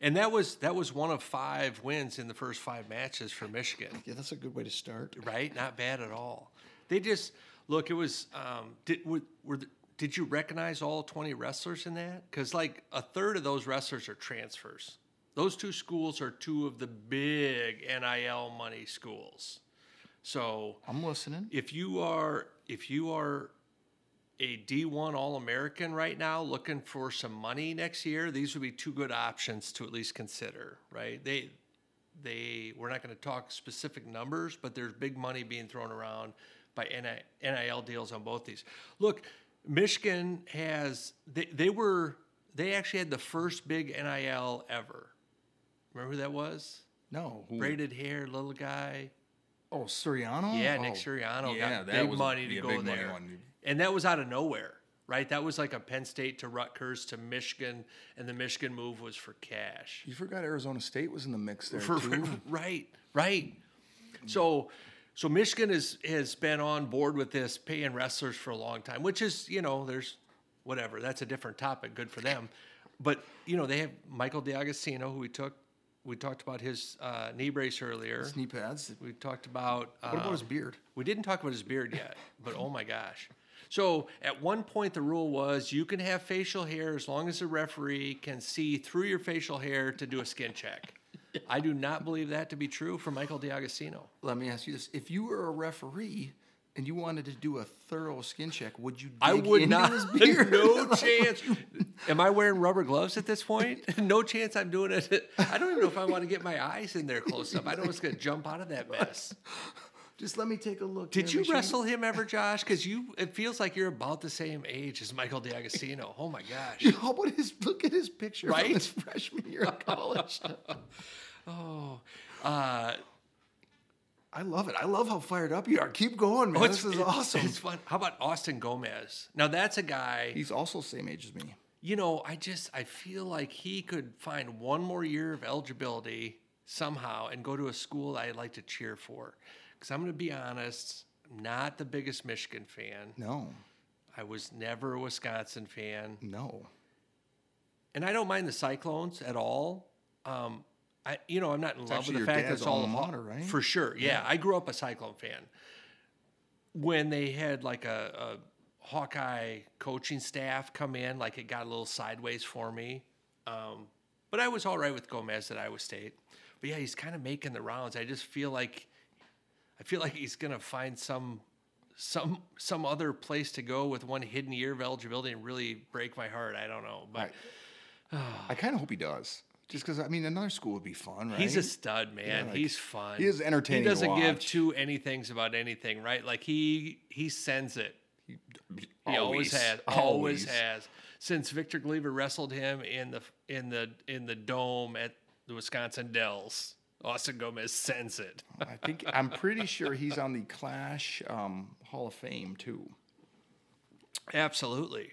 and that was that was one of five wins in the first five matches for Michigan. yeah. That's a good way to start. Right? Not bad at all. They just look. It was. Um, did were, were the, did you recognize all twenty wrestlers in that? Because like a third of those wrestlers are transfers. Those two schools are two of the big NIL money schools. So I'm listening. if you are if you are a D1 All American right now looking for some money next year, these would be two good options to at least consider, right? They they we're not going to talk specific numbers, but there's big money being thrown around by NIL deals on both these. Look, Michigan has they, they were they actually had the first big NIL ever. Remember who that was? No. who- Braided hair, little guy. Oh, Suriano? Yeah, Nick Oh, Suriano yeah, got that big was money to a go big there, and that was out of nowhere, right? That was like a Penn State to Rutgers to Michigan, and the Michigan move was for cash. You forgot Arizona State was in the mix there For- too. right, right. So, so Michigan is has been on board with this paying wrestlers for a long time, which is you know there's whatever that's a different topic. Good for them, but you know they have Michael DeAugustino, who we took. We talked about his uh, knee brace earlier. Knee pads. We talked about What about his um, beard? we didn't talk about his beard yet, but oh my gosh. So at one point, the rule was you can have facial hair as long as the referee can see through your facial hair to do a skin check. I do not believe that to be true for Michael DeAugustino. Let me ask you this: If you were a referee and you wanted to do a thorough skin check, would you? I would not. His? No chance. Am I wearing rubber gloves at this point? No chance. I'm doing it. I don't even know if I want to get my eyes in there close up. I know it's going to jump out of that mess. Just let me take a look. Did you wrestle him ever, Josh? Because you, it feels like you're about the same age as Michael DeAugustino. Oh my gosh. How about his look at his picture Right? from his freshman year of college? Oh, uh, I love it. I love how fired up you are. Keep going, man. oh, this is awesome. It's fun. How about Austin Gomez? Now that's a guy. He's also same age as me. You know, I just I feel like he could find one more year of eligibility somehow and go to a school I'd like to cheer for. Because I'm going to be honest, I'm not the biggest Michigan fan. No, I was never a Wisconsin fan. no. and I don't mind the Cyclones at all. Um, I, you know, I'm not in love with the fact that it's all Haw- right? For sure, yeah. I grew up a Cyclone fan. When they had like a, a Hawkeye coaching staff come in, like it got a little sideways for me. Um, but I was all right with Gomez at Iowa State. But yeah, he's kind of making the rounds. I just feel like, I feel like he's gonna find some, some, some other place to go with one hidden year of eligibility and really break my heart. I don't know, but. I kind of hope he does. Just because I mean, another school would be fun, right? He's a stud, man. Yeah, like, He's fun. he is entertaining He doesn't give two anythings about anything, right? Like he he sends it. He always, Always. has. Always. Always. has. Since Victor Gleaver wrestled him in the in the in the dome at the Wisconsin Dells, Austin Gomez sends it. I think I'm pretty sure he's on the Clash um, Hall of Fame too. Absolutely.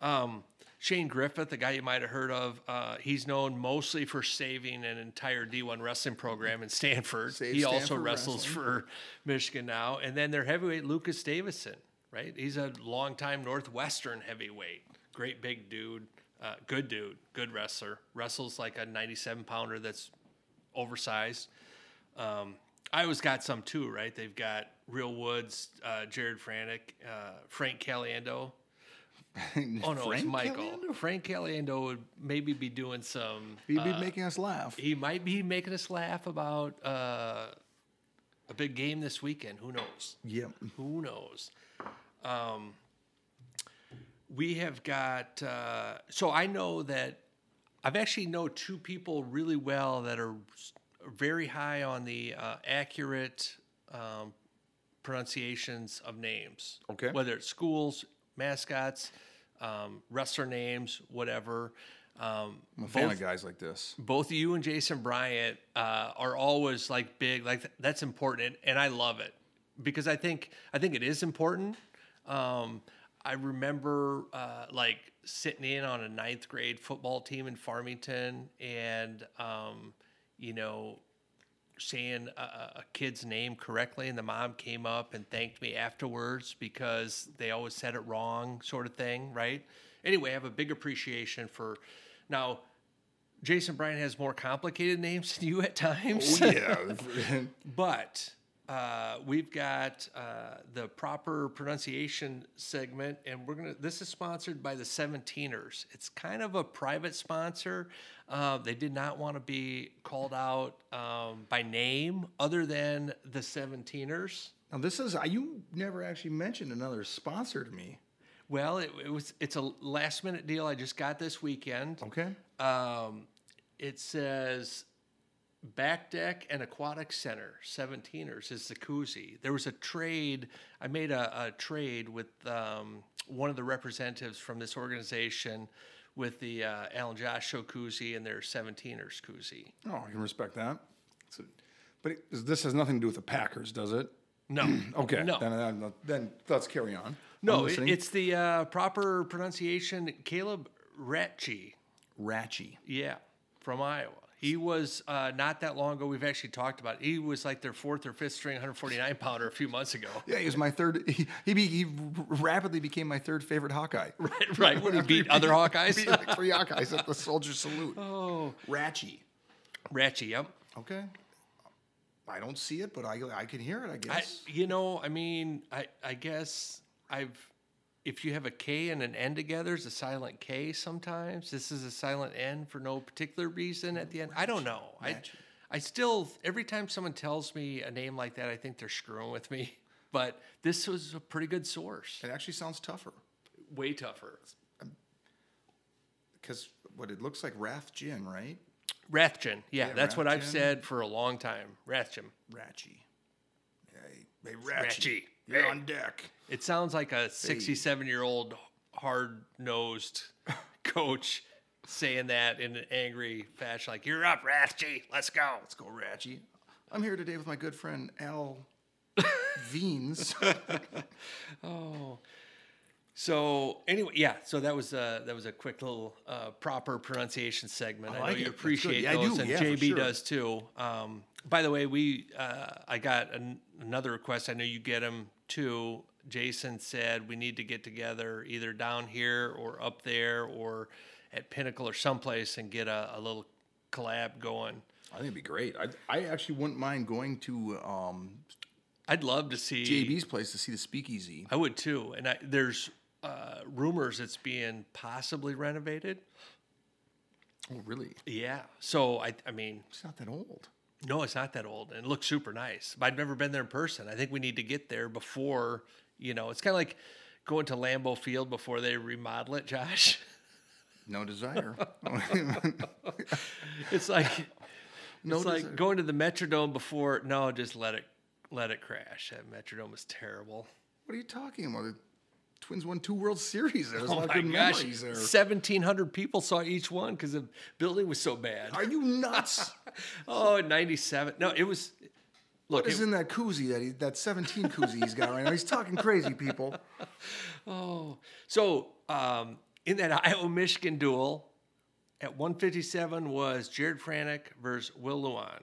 Um, Shane Griffith, the guy you might have heard of, uh, he's known mostly for saving an entire D1 wrestling program in Stanford. Saved he also wrestles wrestling. for Michigan now. And then their heavyweight, Lucas Davison, right? He's a longtime Northwestern heavyweight. Great big dude, uh, good dude, good wrestler. Wrestles like a 97 pounder that's oversized. Um, Iowa's got some too, right? They've got Real Woods, uh, Jared Franek, uh, Frank Caliendo. Oh no, it's Frank Michael. Caliendo? Frank Caliendo would maybe be doing some. He'd be uh, making us laugh. he might be making us laugh about uh, a big game this weekend. Who knows? Yep. Who knows? Um, we have got. Uh, so I know that I've actually know two people really well that are very high on the uh, accurate um, pronunciations of names. Okay. Whether it's schools, mascots, um, wrestler names, whatever. Um, I'm a fan both- of guys like this. both you and Jason Bryant uh, are always like big, like th- that's important, and I love it because I think I think it is important. Um, I remember uh, like sitting in on a ninth grade football team in Farmington, and um, you know saying a, a kid's name correctly, and the mom came up and thanked me afterwards because they always said it wrong, sort of thing, right? Anyway, I have a big appreciation for now. Jason Bryan has more complicated names than you at times. Oh, yeah. But uh, we've got uh, the proper pronunciation segment, and we're gonna. This is sponsored by the Seventeeners. It's kind of a private sponsor. Uh, they did not want to be called out um, by name, other than the Seventeeners. now this is you never actually mentioned another sponsor to me. Well, it, it was. It's a last minute deal I just got this weekend. Okay. Um, it says Back Deck and Aquatic Center, 17ers is the koozie. There was a trade. I made a, a trade with um, one of the representatives from this organization with the uh, Alan Josh Show koozie and their 17ers koozie. Oh, I can respect that. So, but it, this has nothing to do with the Packers, does it? No. Okay. No. Then, then, then let's carry on. No, it, it's the uh, proper pronunciation. Caleb Ratchie. Ratchy. Yeah, from Iowa. He was uh, not that long ago. We've actually talked about it. He was like their fourth or fifth string 149 pounder a few months ago. Yeah, he was my third. He he, be, he rapidly became my third favorite Hawkeye. Right, right. When he beat other Hawkeyes. Beat like three Hawkeyes at the Soldier Salute. oh, Ratchy. Ratchy. Yep. Okay. I don't see it, but I I can hear it. I I, guess. you know, I mean, I, I guess I've. If you have a K and an N together, it's a silent K sometimes. This is a silent N for no particular reason at the end. I don't know. I, I still, every time someone tells me a name like that, I think they're screwing with me. But this was a pretty good source. it actually sounds tougher Way tougher. Um, because what it looks like Wrath Gin, right? Rathjen. Yeah, Yeah, that's what I've said for a long time. Rathjen. Ratchy. Hey, hey Ratchy. Ratchy. You're Hey. on deck. It sounds like a 67 year old hard nosed coach saying that in an angry fashion, like, you're up, Ratchy. Let's go. Let's go, Ratchy. I'm here today with my good friend Al Veens. Oh. So anyway, yeah. So that was uh, that was a quick little uh, proper pronunciation segment. I, like know it. Good. appreciate Yeah, I those, do. and Yeah, JB sure. does too. Um, by the way, we uh, I got an, another request. I know you get them too. Jason said we need to get together either down here or up there or at Pinnacle or someplace and get a, a little collab going. I think it'd be great. I, I actually wouldn't mind going to um, I'd love to see JB's place to see the Speakeasy. I would too. And I, there's uh, rumors it's being possibly renovated. Oh, really? Yeah. So I, I mean, It's not that old. No, it's not that old, and it looks super nice. But I've never been there in person. I think we need to get there before. You know, it's kind of like going to Lambeau Field before they remodel it, Josh. No desire. It's like No it's like going to the Metrodome before. No, just let it let it crash. That Metrodome is terrible. what are you talking about? Twins won two World Series. There's a Oh lot of my good gosh, memories there. seventeen hundred people saw each one because the building was so bad. Are you nuts? Oh, in 97. No, it was. Look, what is it- in that koozie that he, that 17 koozie he's got right now? He's talking crazy, people. Oh, so um, in that Iowa Michigan duel, at 157 was Jared Franek versus Will Lewan.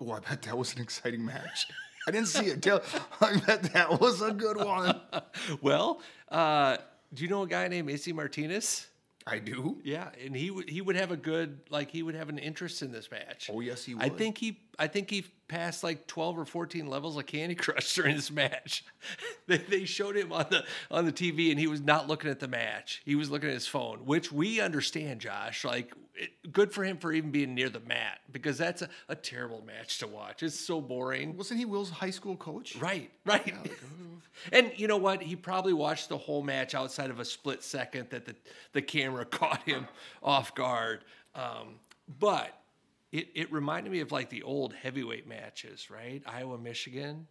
Oh, I bet that was an exciting match. I didn't see it. Tell- I bet that was a good one. Well, uh, do you know a guy named Izzy Martinez? I do. Yeah, and he would he would have a good like he would have an interest in this match. Oh, yes, he would. I think he I think he passed like 12 or 14 levels of Candy Crush during this match. they, they showed him on the on the TV and he was not looking at the match. He was looking at his phone, which we understand, Josh. Like it, good for him for even being near the mat because that's a, a terrible match to watch. It's so boring. Wasn't he Will's high school coach? Right, right. and you know what? He probably watched the whole match outside of a split second that the, the camera caught him off guard. Um, but it, it reminded me of like the old heavyweight matches, right? Iowa, Michigan,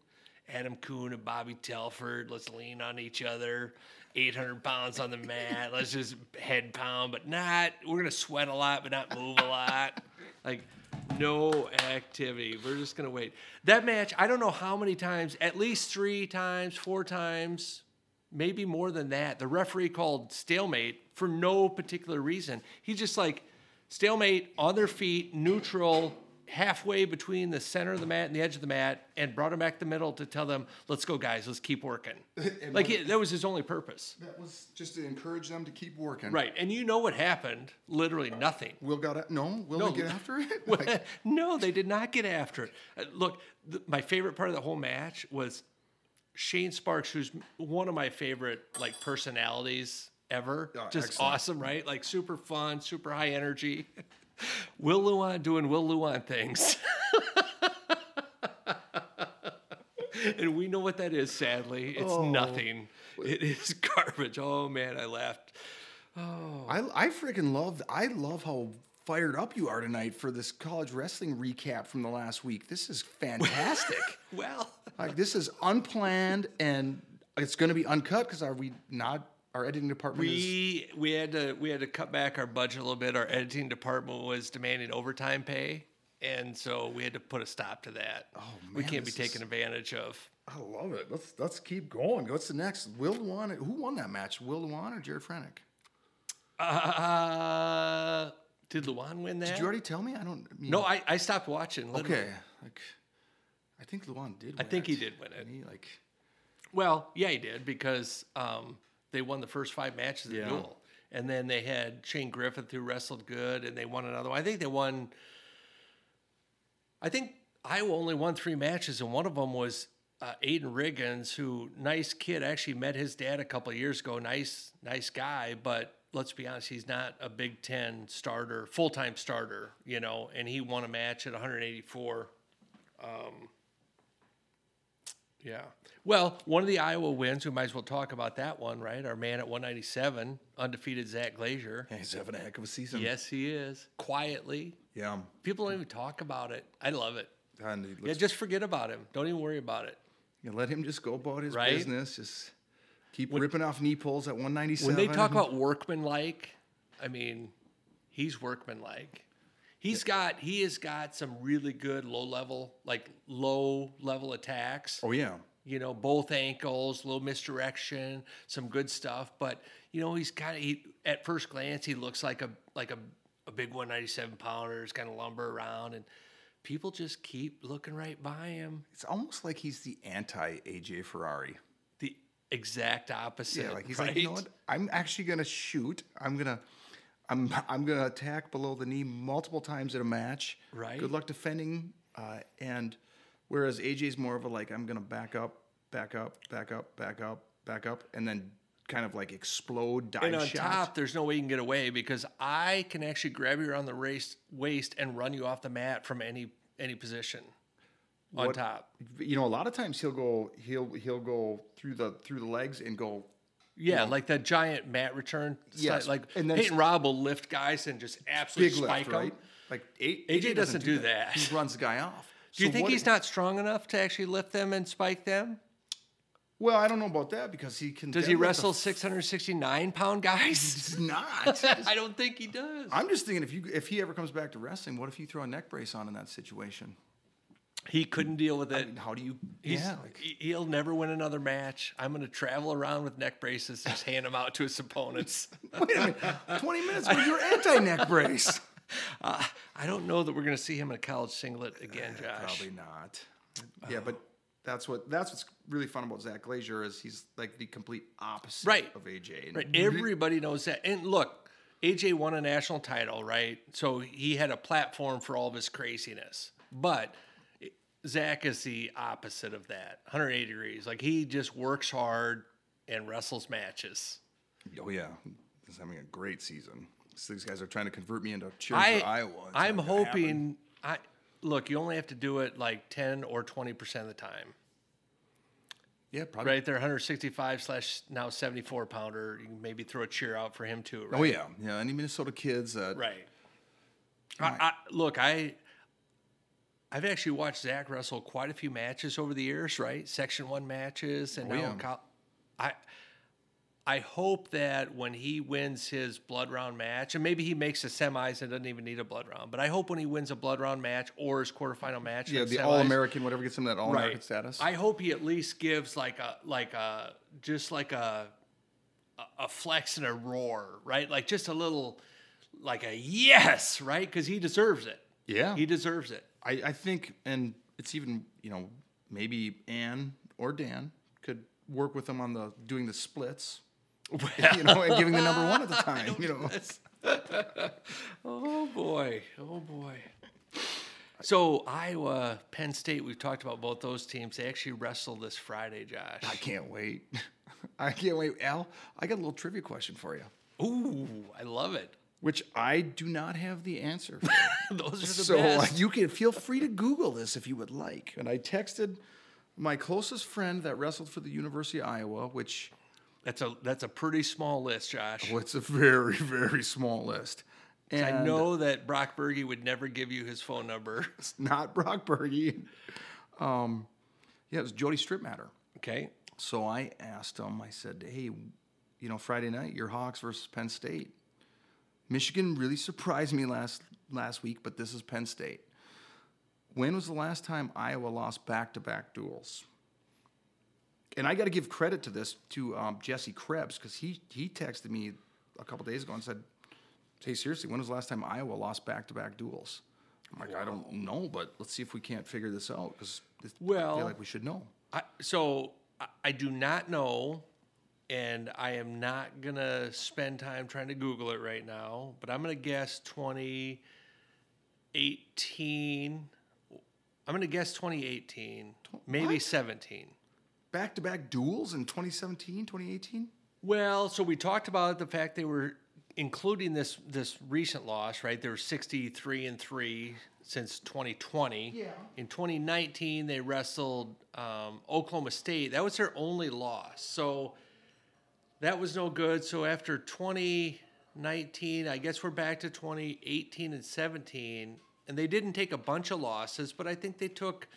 Adam Coon and Bobby Telford. Let's lean on each other. 800 pounds on the mat. Let's just head pound, but not, we're going to sweat a lot, but not move a lot. Like, no activity. We're just going to wait. That match, I don't know how many times, at least three times, four times, maybe more than that. The referee called stalemate for no particular reason. He's just like, stalemate on their feet, neutral, halfway between the center of the mat and the edge of the mat, and brought him back to the middle to tell them, "Let's go, guys. Let's keep working." like he, that was his only purpose, That was just to encourage them to keep working. right? And you know what happened? Literally nothing. Will got it. No, Will No. they get after it? Like, no, they did not get after it. Uh, Look, th- my favorite part of the whole match was Shane Sparks, who's one of my favorite like personalities ever. Oh, Just excellent. awesome, right? Like super fun, super high energy. Will Lewan doing Will Lewan things. and we know what that is, sadly. It's Oh. nothing. It is garbage. Oh man, I laughed. Oh. I I freaking love I love how fired up you are tonight for this college wrestling recap from the last week. This is fantastic. Well, like this is unplanned and it's going to be uncut because are we not? Our editing department is. We we had to we had to cut back our budget a little bit. Our editing department was demanding overtime pay, and so we had to put a stop to that. Oh man, we can't be this is- taken advantage of. I love it. Let's let's keep going. What's the next? Will Lewan? Who won that match? Will Lewan or Jared Franek? Uh, did Lewan win that? Did you already tell me? I don't. I mean, no, I, I stopped watching. literally. Okay. Like, I think Lewan did. I think he did win it. He like. Well, yeah, he did because um, they won the first five matches of the Yeah. duel, and then they had Shane Griffith who wrestled good, and they won another one. I think they won. I think Iowa only won three matches, and one of them was uh, Aiden Riggins, who nice kid. Actually met his dad a couple of years ago. Nice, nice guy, but let's be honest, he's not a Big Ten starter, full time starter. You know, and he won a match at 184. Yeah. Well, one of the Iowa wins, we might as well talk about that one, right? Our man at 197, undefeated Zach Glazier. He's having a heck of a season. Yes, he is. Quietly. Yeah. People don't even talk about it. I love it. And Yeah, just forget about him. Don't even worry about it. you let him just go about his Right? business. Just keep ripping off knee pulls at 197. When they talk about workmanlike, I mean, he's workmanlike. He's got he has got some really good low level, like low level attacks. Oh yeah. You know, both ankles, little misdirection, some good stuff. But you know, he's kind of he at first glance he looks like a like a, a big 197 pounder. He's kind of lumber around, and people just keep looking right by him. It's almost like he's the anti AJ Ferrari. The exact opposite. Yeah, like he's right? like, you know what? I'm actually gonna shoot. I'm gonna, I'm I'm gonna attack below the knee multiple times in a match. Right. Good luck defending. Uh, and whereas AJ's more of a like, I'm gonna back up, back up, back up, back up, back up, and then kind of like explode dive And on shot. top, there's no way you can get away because I can actually grab you around the waist, waist and run you off the mat from any any position. On What- top, You know, a lot of times he'll go, he'll he'll go through the through the legs and go. Yeah, like that giant mat return. Yes, like and then- Peyton Robb will lift guys and just absolutely spike lift, them. right? Like A- AJ doesn't do that. He runs the guy off. Do you So think he's not strong enough to actually lift them and spike them? Well, I don't know about that because he can. Does he wrestle 669 pound guys? He's not. I don't think he does. I'm just thinking if you if he ever comes back to wrestling, what if you throw a neck brace on in that situation? He couldn't deal with it. And how do you? Yeah, like, he- he'll never win another match. I'm going to travel around with neck braces, just hand them out to his opponents. wait a minute, twenty minutes with your anti neck brace. Uh, I don't know that we're going to see him in a college singlet again, Josh. Probably not. Yeah, but that's what that's what's really fun about Zach Glazier is he's like the complete opposite Right. of AJ. And Right. Everybody knows that. And look, AJ won a national title, right? So he had a platform for all of his craziness. But Zach is the opposite of that. 180 degrees. Like he just works hard and wrestles matches. Oh yeah, he's having a great season. So these guys are trying to convert me into cheering I, for Iowa. It's I'm hoping. I look. You only have to do it like 10 or 20 percent of the time. Yeah, probably. Right there, 165 slash now 74 pounder. You can maybe throw a cheer out for him too. Right? Oh yeah, yeah. Any Minnesota kids that Right. I, I, look, I I've actually watched Zach wrestle quite a few matches over the years, right? Section one matches, and Oh, now yeah. I I hope that when he wins his blood round match, and maybe he makes the semis and doesn't even need a blood round, but I hope when he wins a blood round match or his quarterfinal match, yeah, the semis- All American, whatever gets him that All American status. I hope he at least gives like a like a just like a a- flex and a roar, right? Like just a little like a yes, right? Because he deserves it. yeah, He deserves it. I, I think, and it's even you know maybe Ann or Dan could work with them on the doing the splits, you know, and giving the number one at the time. You know, Oh boy. Oh boy. So Iowa, Penn State, we've talked about both those teams. They actually wrestle this Friday, Josh. I can't wait. I can't wait, Al. I got a little trivia question for you, Ooh, I love it. which I do not have the answer. for. Those are the so uh, best. you can feel free to Google this if you would like. And I texted my closest friend that wrestled for the University of Iowa, which That's a that's a pretty small list, Josh. well, it's a very very small list. And I know that Brock Berge would never give you his phone number. it's not Brock Berge. Um, yeah, it was Jody Strittmatter. Okay. So I asked him. I said, "Hey, you know, Friday night, your Hawks versus Penn State. Michigan really surprised me last last week, but this is Penn State. When was the last time Iowa lost back-to-back duels?" And I got to give credit to this to um, Jesse Krebs because he he texted me a couple days ago and said, "Hey, seriously, when was the last time Iowa lost back-to-back duels?" I'm like, "I don't know, but let's see if we can't figure this out because I Well- feel like we should know." I, so I, I do not know, and I am not gonna spend time trying to Google it right now. But I'm gonna guess 2018. I'm gonna guess 2018, maybe what? 17. Back-to-back duels in 2017 2018 Well, so we talked about the fact they were including this this recent loss, right? They were 63 and 3 since 2020. Yeah. In 2019, they wrestled um, Oklahoma State. That was their only loss. So that was no good. So after 2019, I guess we're back to 2018 and 17. And they didn't take a bunch of losses, but I think they took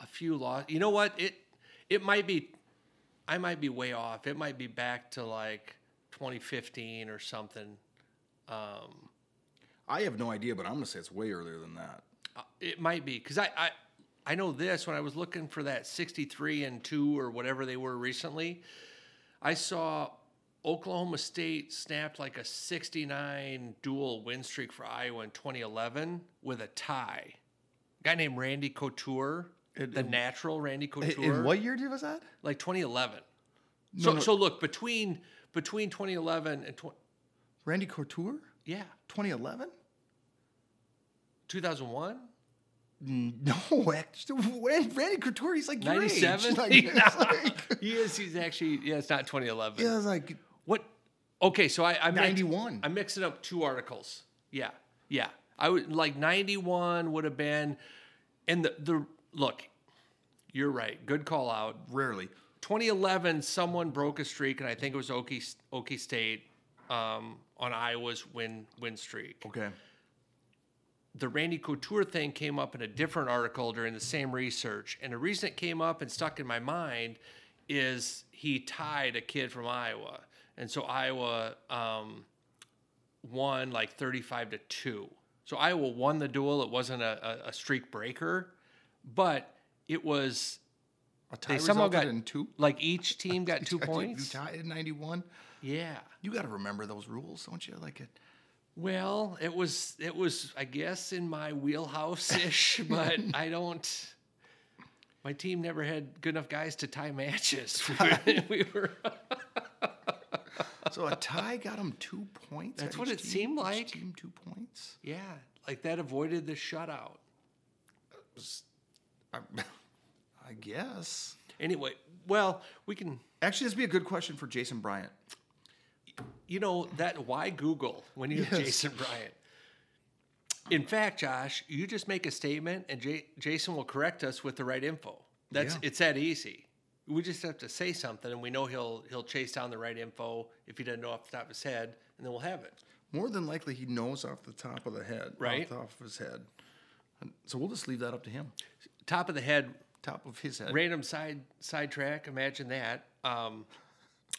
a few losses. You know what? It it might be I might be way off. It might be back to like 2015 or something. Um, i have no idea but i'm going to say it's way earlier than that uh, it might be because I, I I know this when I was looking for that 63 and two or whatever they were recently. I saw Oklahoma State snapped like a 69 dual win streak for Iowa in 2011 with a tie. A guy named Randy Couture, It- the it- natural Randy Couture. in what year did was that like 2011. so no. so look between between 2011 and tw- randy couture? Yeah. 2011 2001 no randy couture he's like 97 like, it's like, he is he's actually yeah it's not 2011 yeah it's like what okay so I I'm mix- 91. I'm mixing up two articles. Yeah yeah. I would like 91 would have been and the the look you're right good call out rarely 2011, someone broke a streak, and I think it was Okie, Okie State um, on Iowa's win win streak. okay The Randy Couture thing came up in a different article during the same research, and the reason it came up and stuck in my mind is he tied a kid from Iowa, and so Iowa um, won like 35 to two. So Iowa won the duel. It wasn't a, a, a streak breaker, but it was a tie they somehow got in two like each team got two points. you tied in 91 Yeah. you got to remember those rules don't you like it Well, it was it was I guess in my wheelhouse ish, but I don't. My team never had good enough guys to tie matches. we were. so a tie got him two points That's what it team? seemed Each like. team two points Yeah, like that avoided the shutout. I, I guess. Anyway, well, we can. Actually, this would be a good question for Jason Bryant. You know that why Google when you have Yes. Jason Bryant. In fact, Josh, you just make a statement, and J- Jason will correct us with the right info. That's Yeah. it's that easy. We just have to say something, and we know he'll he'll chase down the right info if he doesn't know off the top of his head, and then we'll have it. More than likely, he knows off the top of the head, Right. Off the top of his head. And so we'll just leave that up to him. Top of the head, Top of his head. random side sidetrack. Imagine that. Um,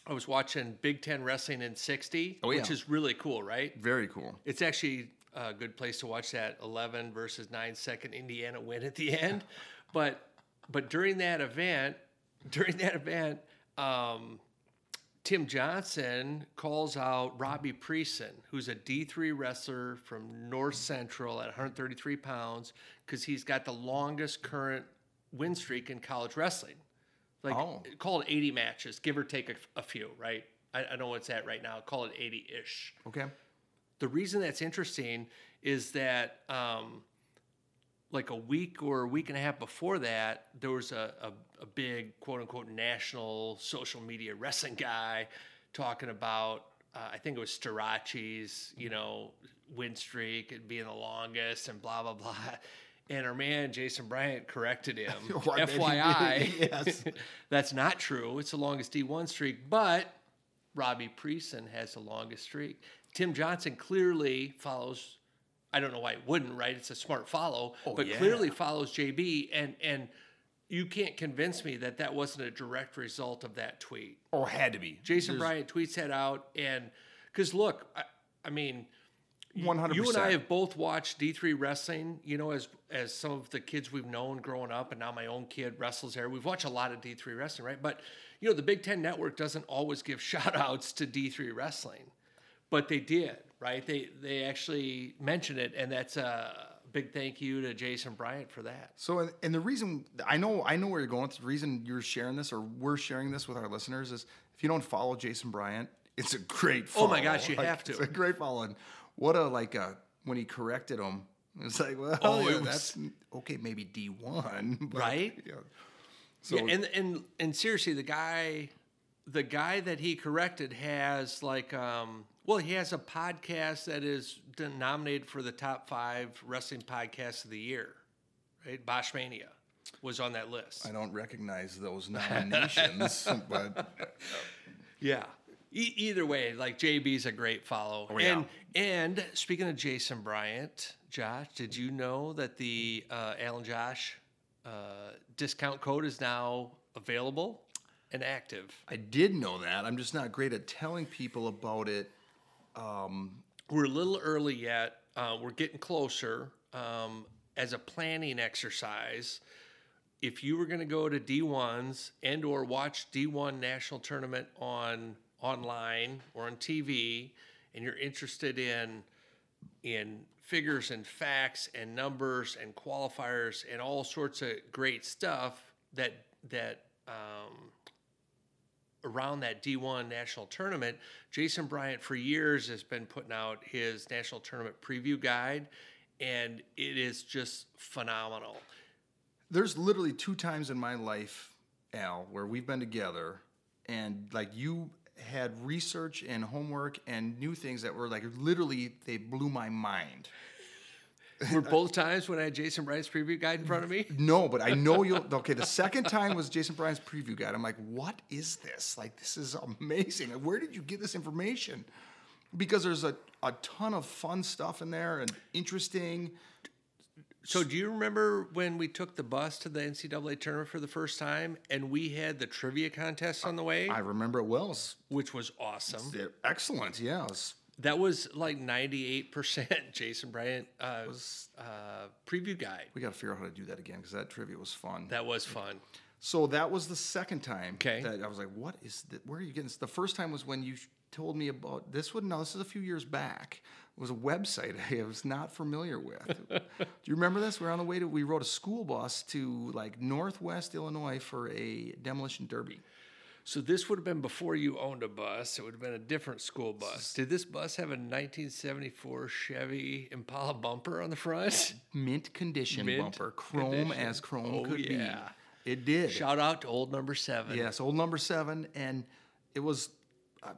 I was watching Big Ten wrestling in '60, Oh, which is really cool, right? Very cool. It's actually a good place to watch that 11 versus 9 second Indiana win at the end. but but during that event, during that event, um, Tim Johnson calls out Robbie Preeson, who's a D3 wrestler from North Central at 133 pounds, because he's got the longest current win streak in college wrestling. Like Oh. call it 80 matches, give or take a, a few, right? I, I know what's at right now. Call it 80 ish Okay. the reason that's interesting is that um, like a week or a week and a half before that there was a, a, a big quote unquote national social media wrestling guy talking about uh, i think it was Starocci's, you know win streak and being the longest and blah blah blah and our man jason bryant corrected him I bet he fyi yes. that's not true it's the longest d1 streak but Robbie Preeson has the longest streak. Tim Johnson clearly follows. I don't know why it wouldn't, right? It's a smart follow, Oh, but yeah. clearly follows JB, and and you can't convince me that that wasn't a direct result of that tweet. Or had to be. Jason Bryant tweets that out, and because look, I, I mean, One hundred you and I have both watched D3 wrestling, you know, as as some of the kids we've known growing up, and now my own kid wrestles there. We've watched a lot of D3 wrestling, right? But you know, the Big Ten Network doesn't always give shout outs to D3 wrestling, but they did, right? They they actually mention it, and that's a big thank you to Jason Bryant for that. So, and- the reason I know I know where you're going. The reason you're sharing this, or we're sharing this with our listeners, is if you don't follow Jason Bryant, it's a great. Oh my gosh, you Like, have to. It's a great follow. And what a like a when he corrected him. It's like, well, Oh, yeah, it was- that's okay, maybe D one, Right? Yeah. So yeah, and and and seriously, the guy, the guy that he corrected has like, um, well, he has a podcast that is nominated for the top five wrestling podcasts of the year, right? Boschmania was on that list. I don't recognize those nominations, but Yeah. E- either way, like JB's a great follow. Oh, yeah. And and speaking of Jason Bryant, Josh, did you know that the uh, Alan Josh uh, discount code is now available and active? I did know that. I'm just not great at telling people about it. We're a little early yet. Uh, we're getting closer. Um, as a planning exercise, if you were going to go to D1s and or watch D1 national tournament on online or on TV, and you're interested in in figures and facts and numbers and qualifiers and all sorts of great stuff that that um, around that D1 national tournament, Jason Bryant for years has been putting out his national tournament preview guide, and it is just phenomenal. There's literally two times in my life, Al, where we've been together, and like you had research and homework and new things that were like literally they blew my mind. Were both times when I had Jason Bryant's preview guide in front of me? No, but I know you'll. Okay, the second time was Jason Bryant's preview guide. I'm like, what is this? Like, this is amazing. Where did you get this information? Because there's a, a ton of fun stuff in there and interesting. So, do you remember when we took the bus to the NCAA tournament for the first time and we had the trivia contest on the way, I remember it well. Which was awesome? excellent. Yeah. It was- That was like 98% Jason Bryant uh, was, uh, preview guide. we got to figure out how to do that again because that trivia was fun. That was fun. So that was the second time Okay. that I was like, "What is that? Where are you getting this?" The first time was when you told me about this. one. no, this is a few years back. It was a website I was not familiar with. Do you remember this? We are on the way to. We rode a school bus to like Northwest Illinois for a demolition derby. So this would have been before you owned a bus. It would have been a different school bus. Did this bus have a 1974 Chevy Impala bumper on the front? Mint condition Mint bumper, chrome condition. as chrome Oh, could be. yeah. It did. Shout out to old number seven. Yes, old number seven, and it was. I,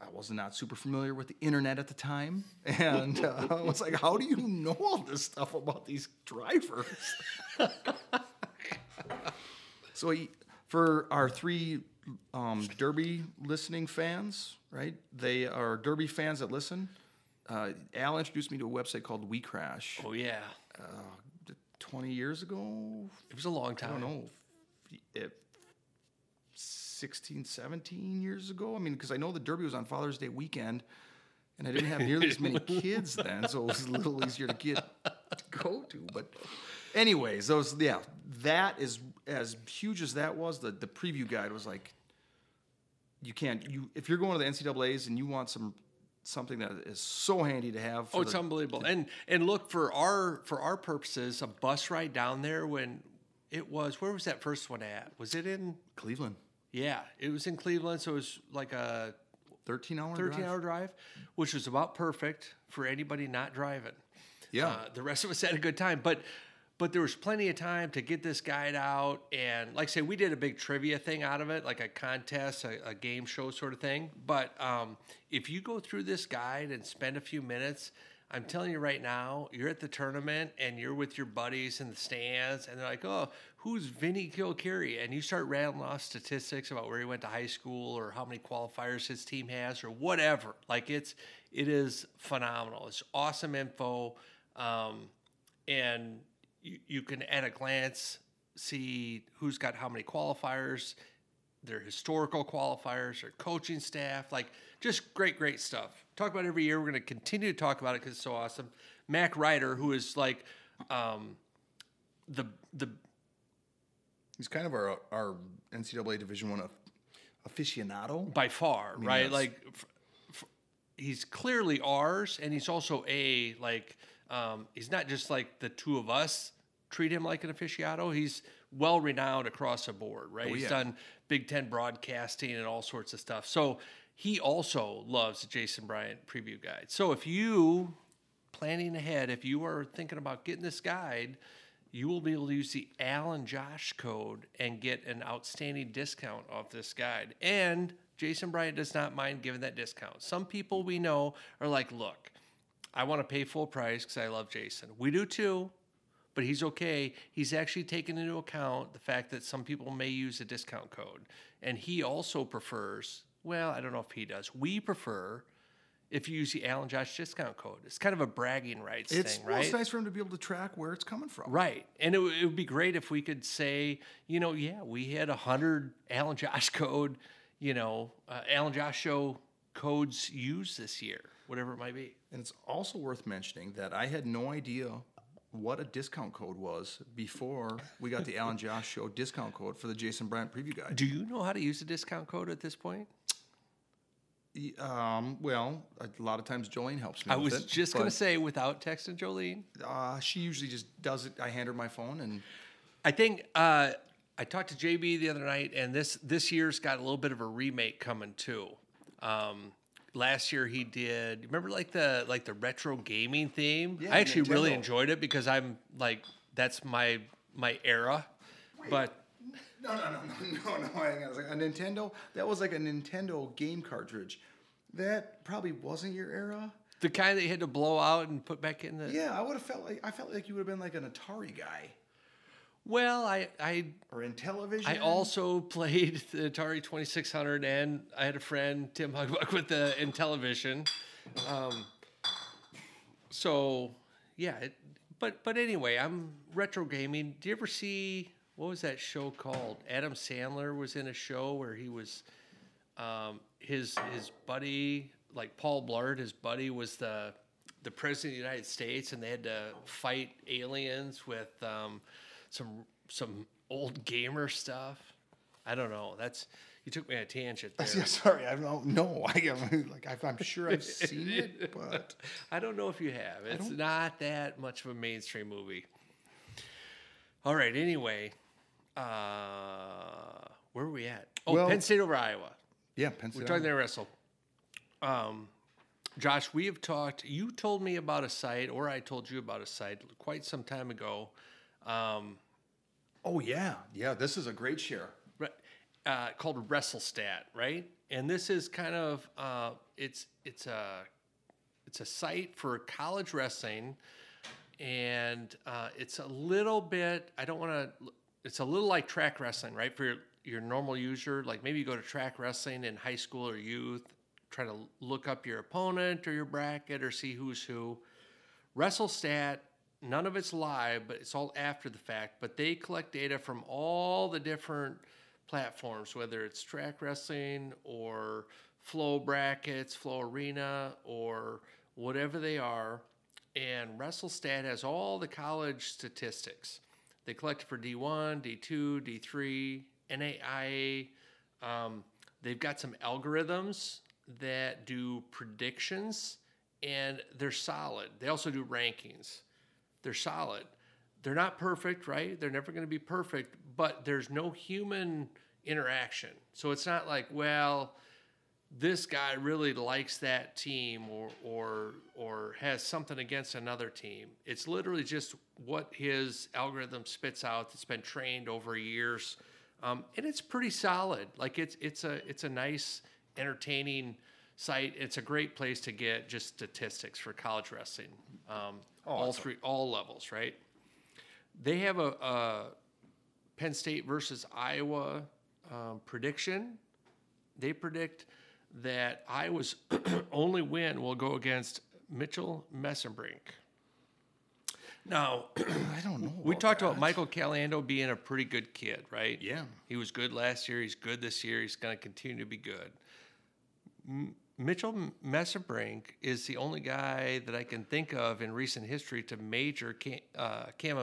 I was not super familiar with the internet at the time, and uh, I was like, "How do you know all this stuff about these drivers?" so, he, for our three um, Derby listening fans, right? They are Derby fans that listen. Uh, Al introduced me to a website called We Crash. Oh yeah. uh, 20 years ago, It was a long time. I don't know, if 16, 17 years ago. I mean, because I know the Derby was on Father's Day weekend, and I didn't have nearly as many kids then, so it was a little easier to get to go to. But, anyways, those yeah, that is as huge as that was. The the preview guide was like, you can't you if you're going to the NCAA's and you want some something that is so handy to have. For Oh, it's the, unbelievable. And and look for our for our purposes, a bus ride down there when it was where was that first one at? Was it in Cleveland, yeah, it was in Cleveland, so it was like a 13 hour 13 drive. hour drive, which was about perfect for anybody not driving. Yeah. Uh, the rest of us had a good time, but but there was plenty of time to get this guide out and like I say we did a big trivia thing out of it like a contest a, a game show sort of thing. But um, if you go through this guide and spend a few minutes i'm telling you right now you're at the tournament and you're with your buddies in the stands and they're like oh who's vinny Kilkeary and you start rattling off statistics about where he went to high school or how many qualifiers his team has or whatever. Like it's it is phenomenal. It's awesome info um, and you, you can at a glance see who's got how many qualifiers their historical qualifiers their coaching staff like just great great stuff talk about every year we're going to continue to talk about it because it's so awesome mac ryder who is like um, the the He's kind of our our NCAA Division One aficionado. by far, right? Like, f- f- he's clearly ours, and he's also a like. Um, he's not just like the two of us treat him like an aficionado. He's well renowned across the board, right? Oh, he's yeah. done Big Ten broadcasting and all sorts of stuff. So he also loves the Jason Bryant preview guide. So if you planning ahead, if you are thinking about getting this guide, you will be able to use the Alan Josh code and get an outstanding discount off this guide. And Jason Bryant does not mind giving that discount. Some people we know are like, look, I want to pay full price because I love Jason. We do too, but he's okay. He's actually taken into account the fact that some people may use a discount code. And he also prefers, well, I don't know if he does. We prefer if you use the Alan Josh discount code. It's kind of a bragging rights It's, thing, well, right? it's nice for him to be able to track where it's coming from. Right. And it, would- it would be great if we could say, you know, yeah, we had a hundred Alan Josh code, you know, uh, Alan Josh show codes used this year, whatever it might be. And it's also worth mentioning that I had no idea what a discount code was before we got the Alan Josh Show discount code for the Jason Bryant preview guide. Do you know how to use a discount code at this point? Um, well, a lot of times Jolene helps me. I was it, just going to say without texting Jolene. uh, she usually just does it. I hand her my phone, and I think uh, I talked to JB the other night, and this this year's got a little bit of a remake coming too. Um, last year he did. Remember, like the like the retro gaming theme. Yeah, I actually really enjoyed it because I'm like that's my my era. But no, no, no, no, no, no. Hang on a second. A Nintendo. That was like a Nintendo game cartridge. That probably wasn't your era. the kind that you had to blow out and put back in the. Yeah, I would have felt like I felt like you would have been like an Atari guy Well, I I or in television. I also played the Atari 2600, and I had a friend, Tim Hugbuck, with the Intellivision. Um, so, yeah, it, but but anyway, I'm retro gaming. Do you ever see what was that show called? Adam Sandler was in a show where he was um, his his buddy, like Paul Blart, his buddy was the the president of the United States, and they had to fight aliens with um, some some old gamer stuff. I don't know. That's you took me on a tangent there. Yeah, sorry, I don't know. I am like I- I'm sure I've seen it, but I don't know if you have. It's not that much of a mainstream movie. All right. Anyway, uh, where were we at? Oh, Well- Penn State over Iowa. yeah, Penn State. We're talking there wrestle. Um, Josh, we have talked. You told me about a site, or I told you about a site quite some time ago. Um, Oh yeah, yeah. This is a great share. re- uh, called WrestleStat, right? And this is kind of uh, it's it's a it's a site for college wrestling, and uh, it's a little bit. I don't want to. It's a little like track wrestling, right? For your, your normal user, like maybe you go to track wrestling in high school or youth, try to look up your opponent or your bracket or see who's who. WrestleStat, none of it's live, but it's all after the fact. But they collect data from all the different platforms, whether it's track wrestling or flow brackets, flow arena, or whatever they are. And WrestleStat has all the college statistics. They collect for D1, D2, D3, NAIA. Um, they've got some algorithms that do predictions and they're solid. They also do rankings. They're solid. They're not perfect, right? They're never going to be perfect, but there's no human interaction. So it's not like, well, this guy really likes that team or or or has something against another team. It's literally just what his algorithm spits out that's been trained over years, um, and it's pretty solid. Like it's it's a it's a nice, entertaining site. It's a great place to get just statistics for college wrestling, um, all awesome. three all levels, right? They have a, a Penn State versus Iowa um, prediction. They predict that Iowa's only win will go against Mitchell Mesenbrink. Now, I don't know. we talked that. about Michael Caliendo being a pretty good kid, right? Yeah. He was good last year. He's good this year. He's going to continue to be good. Mitchell Mesenbrink is the only guy that I can think of in recent history to major Cam, uh, Cam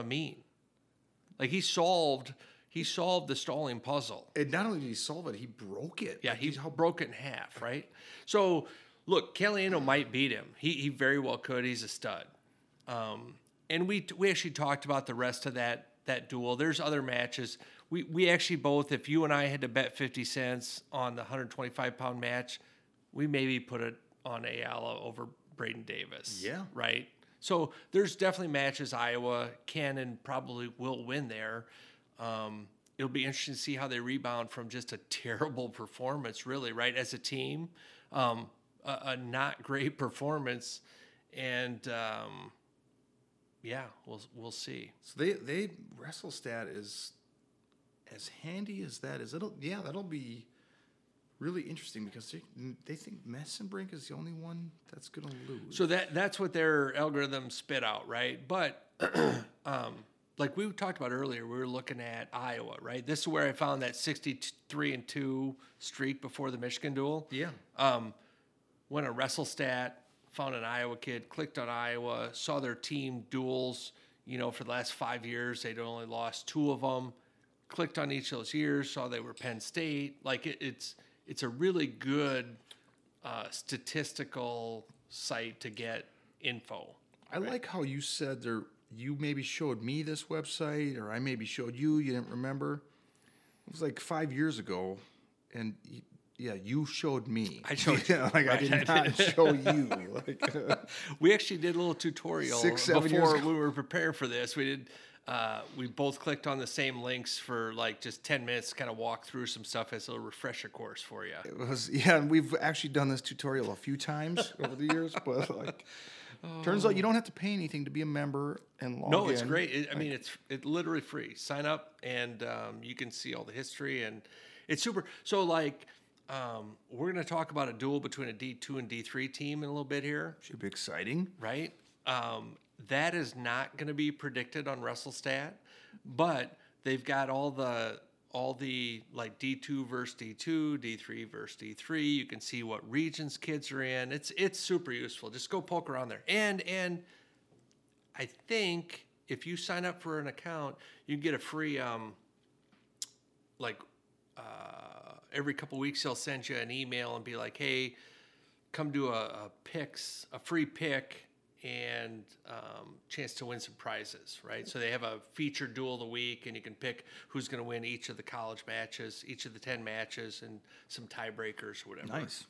Like he solved, he solved the stalling puzzle. And not only did he solve it, he broke it. Yeah, he he's- broke it in half, right? So, look, Caliendo might beat him. He, he very well could. He's a stud. Um, and we we actually talked about the rest of that that duel. There's other matches. We we actually both, if you and I had to bet fifty cents on the 125 pound match, we maybe put it on Ayala over Braeden Davis. Yeah. Right. So there's definitely matches Iowa can and probably will win there. Um, it'll be interesting to see how they rebound from just a terrible performance, really, right? As a team, um, a, a not great performance, and um, yeah, we'll we'll see. So they they WrestleStat is as handy as that is. It'll yeah, that'll be really interesting because they, they think Mesenbrink is the only one that's gonna lose. So that that's what their algorithm spit out, right? But um, like we talked about earlier, we were looking at Iowa, right? This is where I found that sixty-three and two streak before the Michigan duel. yeah, Um, went on WrestleStat, found an Iowa kid, clicked on Iowa, saw their team duels. You know, for the last five years, they'd only lost two of them. Clicked on each of those years, saw they were Penn State. Like it, it's it's a really good uh, statistical site to get info. I like how you said there. You maybe showed me this website, or I maybe showed you. You didn't remember. It was like five years ago, and yeah, you showed me. I showed yeah, like I right, did I not show you. Like, We actually did a little tutorial Six, seven before we were prepared for this. We did. Uh, we both clicked on the same links for like just ten minutes, to kind of walk through some stuff as a refresher course for you. It was yeah, and we've actually done this tutorial a few times over the years, but like turns out you don't have to pay anything to be a member and log No, it's in. great. It, I mean, it's it literally free. Sign up and um, you can see all the history and it's super. So like, um, we're gonna talk about a duel between a D two and D three team in a little bit here. Should be exciting. right? Um, that is not going to be predicted on WrestleStat, but they've got all the all the like D two versus D two, D three versus D three. You can see what regions kids are in. It's it's super useful. Just go poke around there. And and I think if you sign up for an account, you get a free um like uh, every couple weeks they'll send you an email and be like, hey, come do a, a picks, a free pick, and um, chance to win some prizes, right? So they have a featured duel of the week, and you can pick who's going to win each of the college matches, each of the ten matches, and some tiebreakers or whatever. Nice.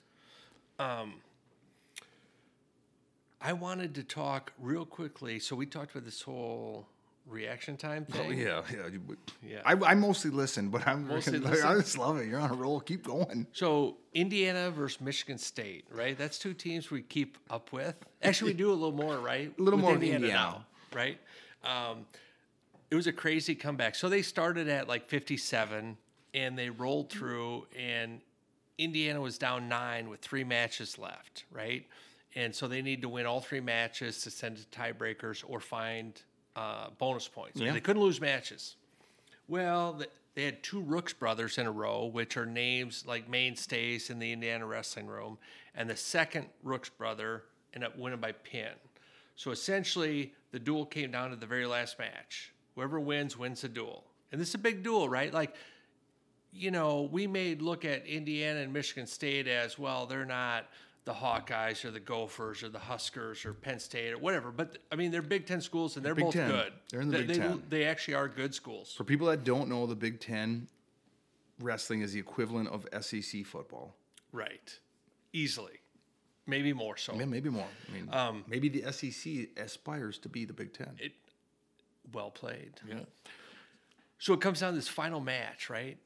I wanted to talk real quickly. So we talked about this whole reaction time Oh, thing. yeah, yeah. you- Yeah. I, I mostly listen, but I'm Mostly I listen? just love it. You're on a roll. Keep going. So Indiana versus Michigan State, right? That's two teams we keep up with. Actually, we do a little more, right? A little With more with Indiana. right? Um, it was a crazy comeback. So they started at like 57, and they rolled through, and Indiana was down nine with three matches left, right? And so they need to win all three matches to send to tiebreakers or find uh, bonus points. Yeah. They couldn't lose matches. Well, th- they had two Rooks brothers in a row, which are names like mainstays in the Indiana wrestling room. And the second Rooks brother ended up winning by pin. So essentially, the duel came down to the very last match. Whoever wins, wins the duel. And this is a big duel, right? Like, you know, we may look at Indiana and Michigan State as well, they're not the Hawkeyes or the Gophers or the Huskers or Penn State or whatever. But I mean, they're Big Ten schools and they're Big both Ten. good. They're in the they, Big they- Ten. They actually are good schools. For people that don't know, the Big Ten wrestling is the equivalent of SEC football. Right. Easily. Maybe more so. Yeah, maybe more. I mean, Um, maybe the SEC aspires to be the Big Ten. It, well played. yeah. So it comes down to this final match, right?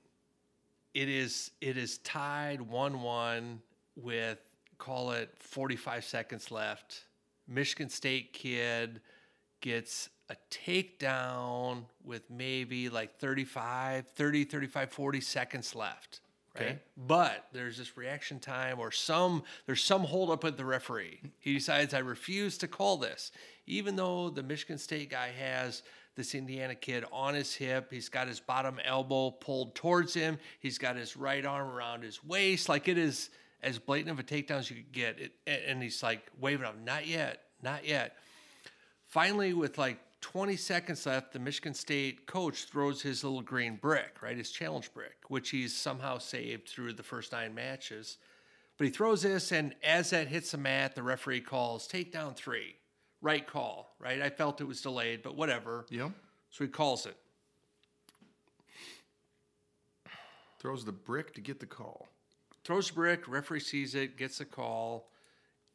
It is it is tied one one with call it forty five seconds left. Michigan State kid gets a takedown with maybe like 35, 30, 35, 40 seconds left. Right. Okay. But there's this reaction time or some there's some holdup with the referee. He decides I refuse to call this. Even though the Michigan State guy has this Indiana kid on his hip, he's got his bottom elbow pulled towards him, he's got his right arm around his waist, like it is as blatant of a takedown as you could get. It, and he's like waving up, not yet, not yet. Finally, with like 20 seconds left, the Michigan State coach throws his little green brick, right? His challenge brick, which he's somehow saved through the first nine matches. But he throws this, and as that hits the mat, the referee calls takedown three. Right call, right? I felt it was delayed, but whatever. Yep. So he calls it. Throws the brick to get the call. Throws the brick, referee sees it, gets a call,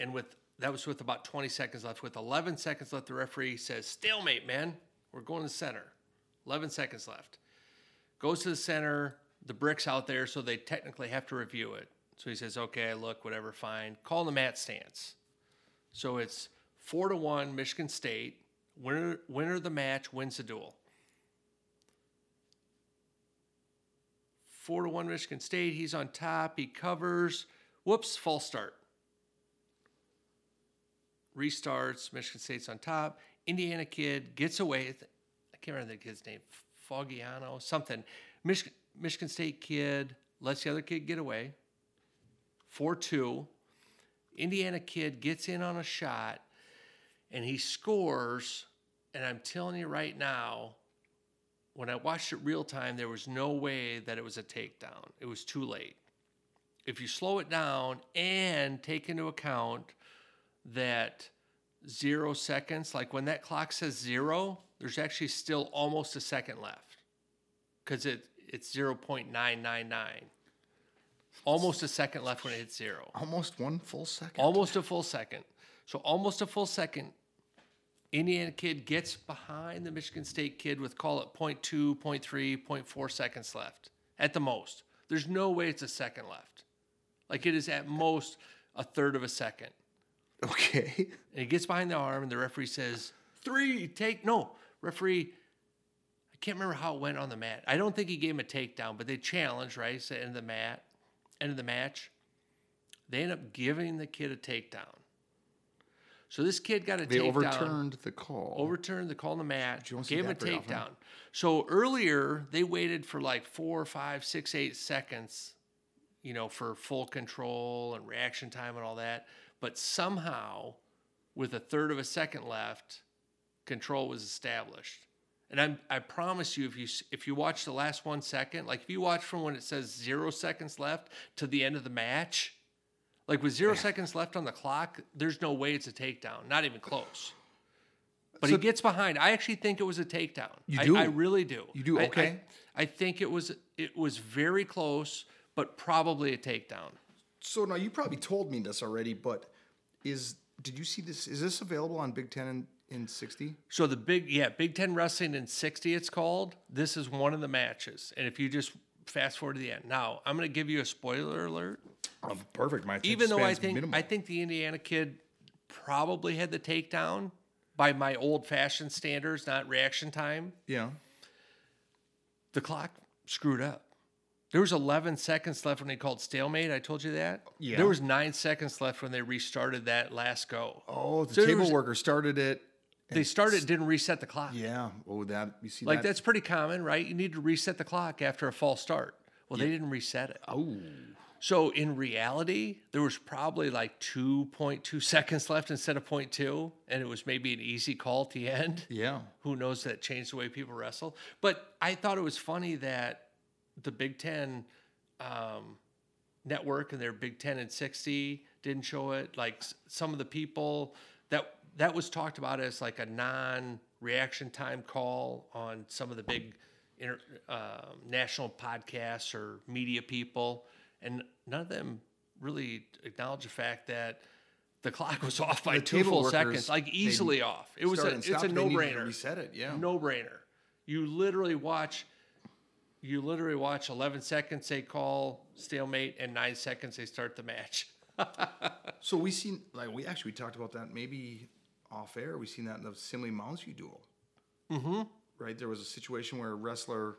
and with that was with about 20 seconds left. With 11 seconds left, the referee says, "Stalemate, man. We're going to the center." 11 seconds left. Goes to the center. The brick's out there, so they technically have to review it. So he says, "Okay, look, whatever, fine. Call the mat stance." So it's four to one, Michigan State. Winner, winner of the match wins the duel. Four to one Michigan State. He's on top. He covers. Whoops, false start. Restarts. Michigan State's on top. Indiana kid gets away. I can't remember the kid's name. Fogiano, something. Michigan, Michigan State kid lets the other kid get away. 4 2. Indiana kid gets in on a shot and he scores. And I'm telling you right now, when I watched it real time, there was no way that it was a takedown. It was too late. If you slow it down and take into account that zero seconds, like when that clock says zero, there's actually still almost a second left because it, it's 0.999. Almost a second left when it hits zero. Almost one full second. Almost a full second. So almost a full second. Indiana kid gets behind the Michigan State kid with call it 0.2, 0.3, 0.4 seconds left at the most. There's no way it's a second left. Like it is at most a third of a second. Okay. And he gets behind the arm, and the referee says, Three, take. No, referee, I can't remember how it went on the mat. I don't think he gave him a takedown, but they challenged, right? So end of the mat, end of the match. They end up giving the kid a takedown. So this kid got a They takedown. overturned the call. Overturned the call in the match. Gave him a often. takedown. So earlier they waited for like four, five, six, eight seconds, you know, for full control and reaction time and all that. But somehow, with a third of a second left, control was established. And I'm, I promise you, if you if you watch the last one second, like if you watch from when it says zero seconds left to the end of the match, like with zero seconds left on the clock, there's no way it's a takedown, not even close. But he gets behind. I actually think it was a takedown. You I, do? I really do. You do? I- I- Okay. I, think it was it was very close, but probably a takedown. So now you probably told me this already, but is did you see this? Is this available on Big Ten and in 60. So the big, yeah, Big Ten Wrestling in 60, it's called. This is one of the matches. And if you just fast forward to the end. Now, I'm going to give you a spoiler alert. Oh, perfect. My Even though I think minimal. I think the Indiana kid probably had the takedown by my old fashioned standards, not reaction time. yeah. The clock screwed up. There was 11 seconds left when they called stalemate. I told you that. Yeah. There was nine seconds left when they restarted that last go. Oh, the So table was- worker started it. They started, didn't reset the clock. Yeah. Oh, that you see Like that? that's pretty common, right? You need to reset the clock after a false start. Well, they didn't reset it. Oh, So in reality, there was probably like 2.2 seconds left instead of 0.2, and it was maybe an easy call at the end. yeah. Who knows that changed the way people wrestle? But I thought it was funny that the Big Ten um, network and their Big Ten and 60 didn't show it. Like some of the people that that was talked about as like a non-reaction time call on some of the big inter, um national podcasts or media people, and none of them really acknowledge the fact that the clock was off by The two full workers, seconds, like easily off. It was a, it's a they no-brainer. Reset it. Yeah. No brainer. You literally watch. You literally watch 11 seconds they call stalemate and nine seconds they start the match. So we seen like we actually we talked about that maybe off air. We've seen that in the Simley Mounds View duel. Mm-hmm. Right. There was a situation where a wrestler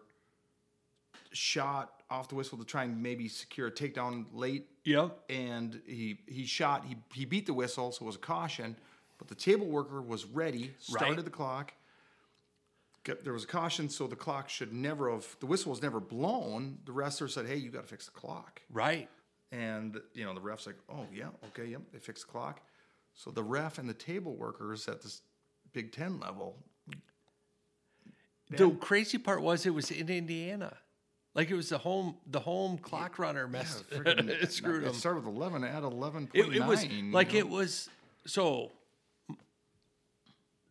shot off the whistle to try and maybe secure a takedown late Yep. and he he shot he he beat the whistle so it was a caution but the table worker was ready started Right. the clock Got- there was a caution so the clock should never have the whistle was never blown the wrestler said hey you got to fix the clock Right. and you know the ref's like oh yeah okay yep they fixed the clock so the ref and the table workers at this big 10 level The crazy part was it was in Indiana. Like it was the home the home clock runner messed friggin- it screwed it started with 11 at 11.9 It, it was like know? it was so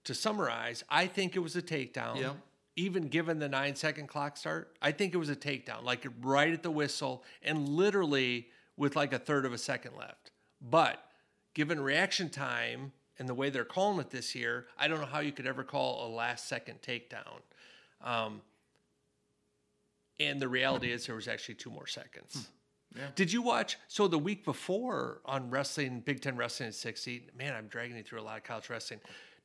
to summarize, I think it was a takedown. Yeah. Even given the nine second clock start, I think it was a takedown, like right at the whistle and literally with like a third of a second left. But given reaction time and the way they're calling it this year, I don't know how you could ever call a last second takedown. Um, and the reality is there was actually two more seconds. Yeah. Did you watch? So the week before on wrestling, Big Ten Wrestling at 60, man, I'm dragging you through a lot of college wrestling.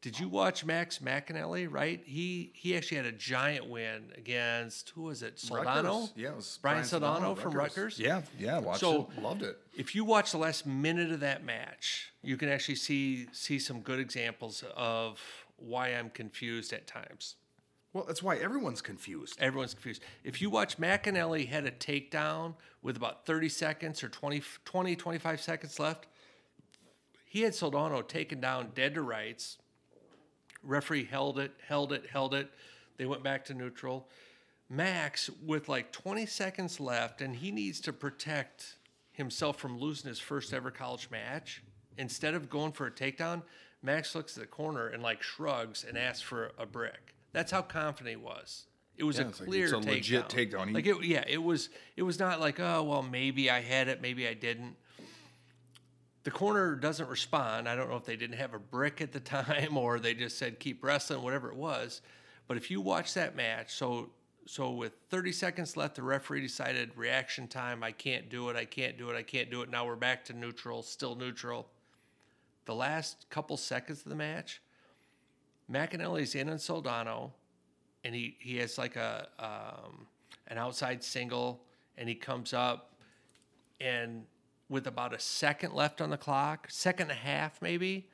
Did you watch Max McEnelly? Right, he he actually had a giant win against who was it? Soldano. Rutgers. Yeah, it was Brian Soldano from Rutgers? Yeah, yeah, watched So- it. Loved it. If you watch the last minute of that match, you can actually see see some good examples of why I'm confused at times. Well, that's why everyone's confused. Everyone's confused. If you watch McEnelly had a takedown with about 30 seconds or 20, 20 25 seconds left, he had Soldano taken down dead to rights. Referee held it, held it, held it. They went back to neutral. Max, with like 20 seconds left, and he needs to protect himself from losing his first ever college match. Instead of going for a takedown, Max looks at the corner and like shrugs and asks for a brick. That's how confident he was. It was Yeah, a it's like- clear it's a takedown. legit takedown. Like it, yeah, it was. It was not like oh well maybe I had it, maybe I didn't the corner doesn't respond. I don't know if they didn't have a brick at the time or they just said keep wrestling, whatever it was. But if you watch that match, so so with 30 seconds left, the referee decided reaction time. I can't do it. I can't do it. I can't do it. Now we're back to neutral, still neutral. The last couple seconds of the match, McEnelly's in on Soldano, and he he has like a um, an outside single, and he comes up, and with about a second left on the clock, second and a half maybe,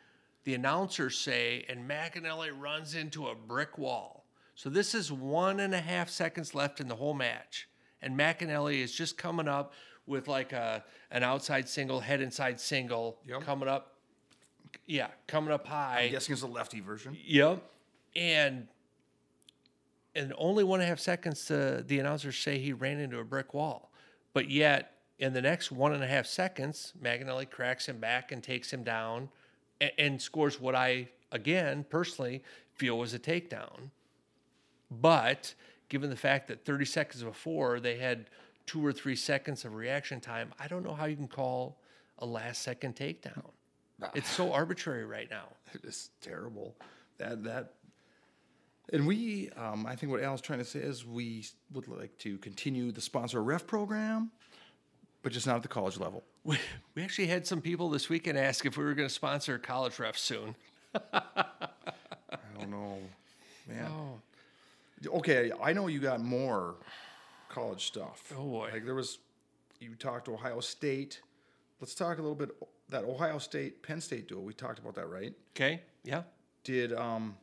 the announcers say, and McEnelly runs into a brick wall. So this is one and a half seconds left in the whole match, and McEnelly is just coming up with like a an outside single, head inside single, Yep. coming up. Yeah, coming up high. I'm guessing it's a lefty version. Yep. And and only one and a half seconds uh, the announcers say he ran into a brick wall. But yet in the next one and a half seconds, McEnelly cracks him back and takes him down and, and scores what I again personally feel was a takedown. But given the fact that 30 seconds before they had two or three seconds of reaction time, I don't know how you can call a last second takedown. It's so arbitrary right now. It's terrible. that that. And we, um, I think what Al's trying to say is we would like to continue the sponsor ref program, but just not at the college level. We, we actually had some people this weekend ask if we were going to sponsor college refs soon. I don't know, man. Okay, I know you got more college stuff. Oh, boy. Like there was, you talked to Ohio State. Let's talk a little bit that Ohio State Penn State duel. We talked about that, right? Okay. Yeah. Did um.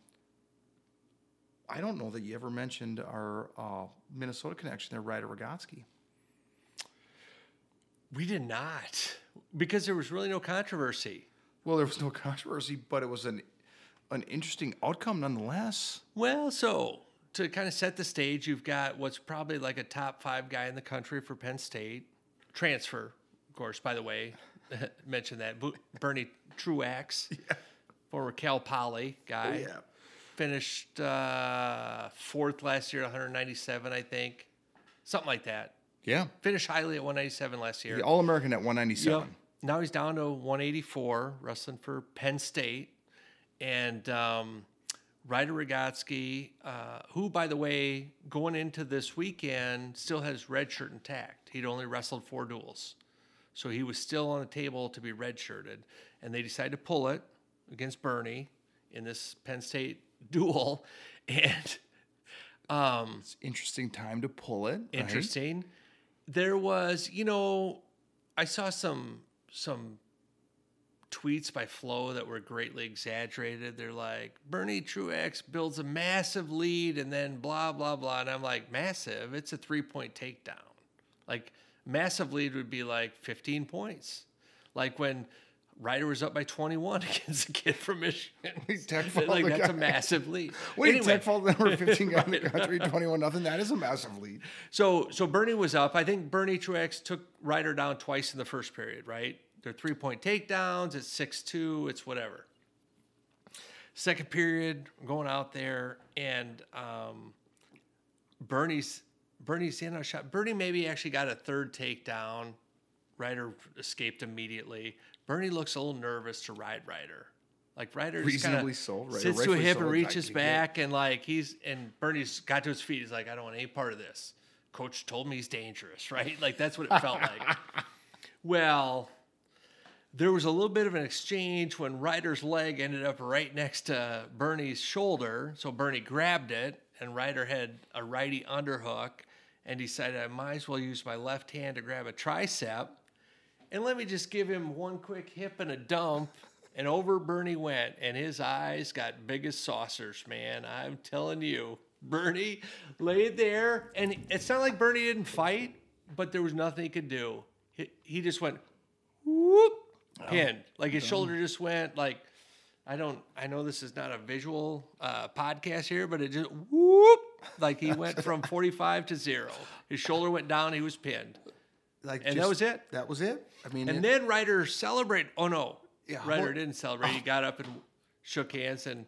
I don't know that you ever mentioned our uh, Minnesota connection there, Ryder Rogotzke. We did not because there was really no controversy. Well, there was no controversy, but it was an an interesting outcome nonetheless. Well, so to kind of set the stage, you've got what's probably like a top five guy in the country for Penn State. Transfer, of course, by the way. mentioned that. Bernie Truax, former Cal Poly guy. Oh, yeah. Finished uh, fourth last year, 197, I think. Something like that. Yeah, Finished highly at 197 last year. the All American at 197. Yep. Now he's down to 184, wrestling for Penn State. And um, Ryder Rogotzke, uh, who, by the way, going into this weekend, still has red shirt intact. He'd only wrestled four duels. So he was still on the table to be redshirted. And they decided to pull it against Bernie in this Penn State duel. And It's interesting time to pull it. right? There was, you know, I saw some some tweets by Flo that were greatly exaggerated. They're like, Bernie Truax builds a massive lead and then blah blah blah. And I'm like, massive? It's a three point takedown. Like massive lead would be like 15 points. Like when Ryder was up by 21 against a kid from Michigan. tech fouled like that's a massive lead. Wait, Anyway. Tech fall the number 15 guy in the country, 21 nothing. That is a massive lead. So so Bernie was up. I think Bernie Truax took Ryder down twice in the first period, right? They're three point takedowns, it's six two, it's whatever. Second period, I'm going out there and um, Bernie's Bernie's in a shot. Bernie maybe actually got a third takedown. Ryder escaped immediately. Bernie looks a little nervous to ride Ryder. Like Ryder Reasonably so, Ryder, sits to a hip so. and reaches back and like he's and Bernie's got to his feet. He's like, I don't want any part of this. Coach told me he's dangerous, right? Like that's what it felt like. Well, there was a little bit of an exchange when Ryder's leg ended up right next to Bernie's shoulder. So Bernie grabbed it, and Ryder had a righty underhook and decided I might as well use my left hand to grab a tricep. And let me just give him one quick hip and a dump. And over Bernie went, and his eyes got big as saucers, man. I'm telling you. Bernie laid there, and it's not like Bernie didn't fight, but there was nothing he could do. He, he just went whoop, pinned. Like his shoulder just went like I don't. I know this is not a visual uh, podcast here, but it just whoop. Like he went from forty-five to zero. His shoulder went down. He was pinned. Like And that was it? That was it. I mean, And it- then Ryder celebrated. Oh no, Yeah, Ryder well- didn't celebrate. He got up and shook hands and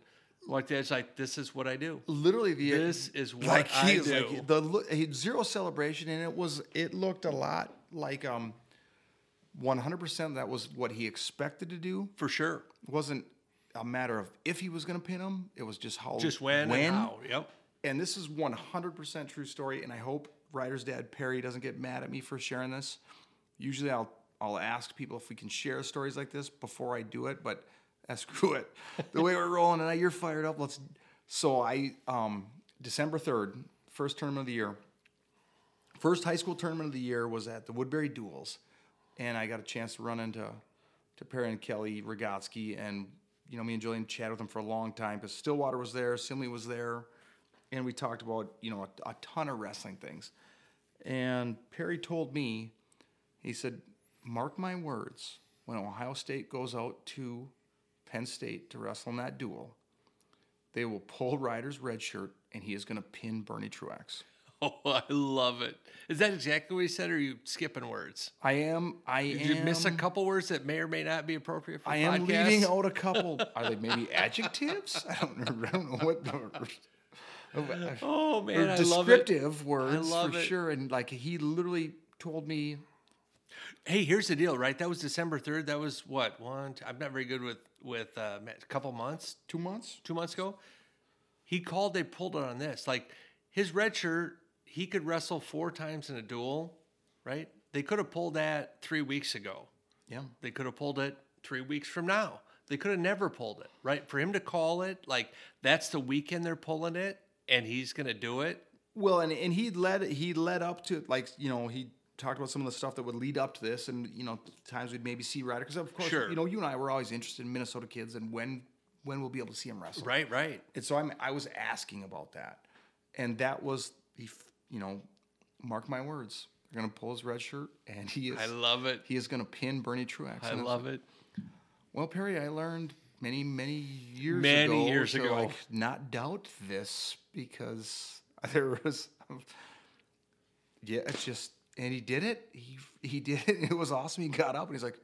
walked there. It's like this is what I do. literally the This is what like I do. like the he had zero celebration and it was it looked a lot like um 100% that was what he expected to do For sure. it wasn't a matter of if he was going to pin him it was just how Just when, and how. Yep. and this is 100% true story and i hope ryder's dad perry doesn't get mad at me for sharing this. Usually i'll i'll ask people if we can share stories like this before i do it but uh, screw it. The way we're rolling tonight you're fired up. Let's so i um december 3rd first tournament of the year. First high school tournament of the year was at the woodbury duels and i got a chance to run into to perry and kelly Rogotzke and you know me and julian chatted with them for a long time because stillwater was there simley was there and we talked about you know a, a ton of wrestling things and perry told me he said mark my words when ohio state goes out to penn state to wrestle in that duel they will pull ryder's red shirt and he is going to pin bernie truax Oh, I love it. Is that exactly what he said, or are you skipping words? i am i Did am you miss a couple words that may or may not be appropriate for I am leaving out a couple. Are they maybe adjectives? I don't know. I don't know what. The, Oh man, I love it. descriptive words love for it. sure. And like he literally told me, Hey, here's the deal, right? That was December third. That was what one. Two, I'm not very good with with uh, a couple months, Two months? two months ago. He called. They pulled it on this. Like his red shirt, he could wrestle four times in a duel, right? They could have pulled that three weeks ago. Yeah. They could have pulled it three weeks from now. They could have never pulled it, right? For him to call it, like that's the weekend they're pulling it, and he's gonna do it. Well, and, and he led he led up to like you know he talked about some of the stuff that would lead up to this, and you know times we'd maybe see Ryder because of course Sure. you know you and I were always interested in Minnesota kids and when when we'll be able to see him wrestle. Right, right. And so I'm I was asking about that, and that was he you know mark my words they're gonna pull his red shirt and he is I love it. he is gonna pin Bernie Truax. I love it. Well, Perry, I learned many, many years Many ago. years to, ago. like, not doubt this because there was, yeah, it's just, and he did it. He he did it. It was awesome. He got up and he's like,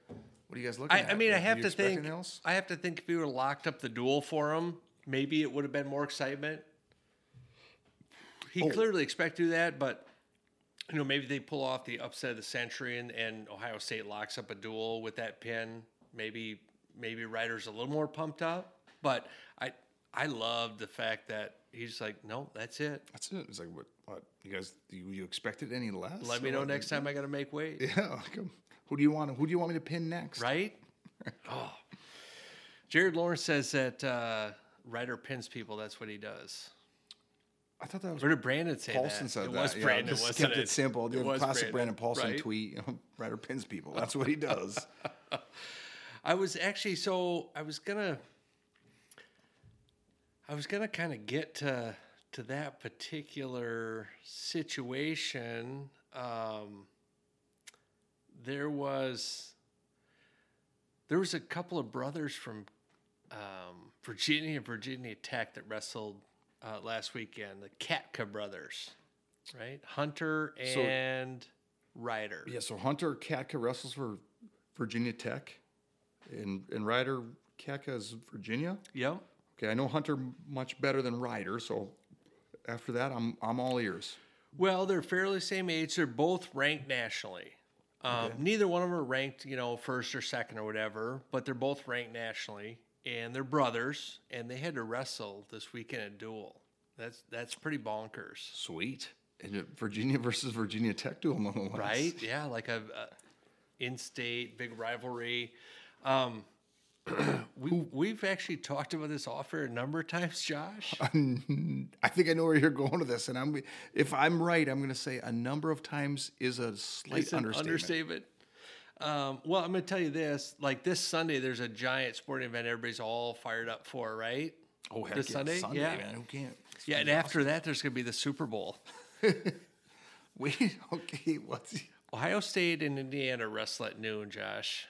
"What are you guys looking I, at?" I mean, I Like, do have to think. else? I have to think if we were locked up the duel for him, maybe it would have been more excitement. He Oh. clearly expected to do that, but you know, maybe they pull off the upset of the century and, and Ohio State locks up a duel with that pin. Maybe maybe Ryder's a little more pumped up, but I I love the fact that he's like, no, that's it. That's it. It's like, what? What? You guys? You, you expected any less? Let me know what? next time I got to make weight. Yeah. Like, um, who do you want? Who do you want me to pin next? right? oh. Jared Lawrence says that uh, Ryder pins people. That's what he does. I thought that was Or did Brandon say Paulson that? said it that. was yeah, Brandon, just kept it? it simple. Was classic Brandon, Paulson right? tweet. You know, Ryder pins people. That's what he does. I was actually so I was gonna I was gonna kind of get to to that particular situation. Um, there was there was a couple of brothers from um, Virginia, Virginia Tech that wrestled uh, last weekend. The Katka brothers, right? Hunter So- and Ryder. Yeah, so Hunter Katka wrestles for Virginia Tech, and and Ryder Katka Virginia. Yep. Okay, I know Hunter much better than Ryder, so after that, I'm I'm all ears. Well, they're fairly same age. They're both ranked nationally. Um, Neither one of them are ranked, you know, first or second or whatever, but they're both ranked nationally, and they're brothers, and they had to wrestle this weekend at duel. That's that's pretty bonkers, Sweet. And Virginia versus Virginia Tech duel, nonetheless. right? Yeah, like a, a in-state big rivalry. Um, we we've actually talked about this offer a number of times, Josh. I think I know where you're going with this, and I'm if I'm right, I'm going to say a number of times is a slight It's understatement. understatement. Um, well, I'm going to tell you this: like this Sunday, there's a giant sporting event everybody's all fired up for, right? Oh, heck This yeah, Sunday? Sunday, Yeah. man, who can't? It's Yeah, and gonna after that, there's going to be the Super Bowl. Wait, okay, what's Ohio State and Indiana wrestle at noon, Josh.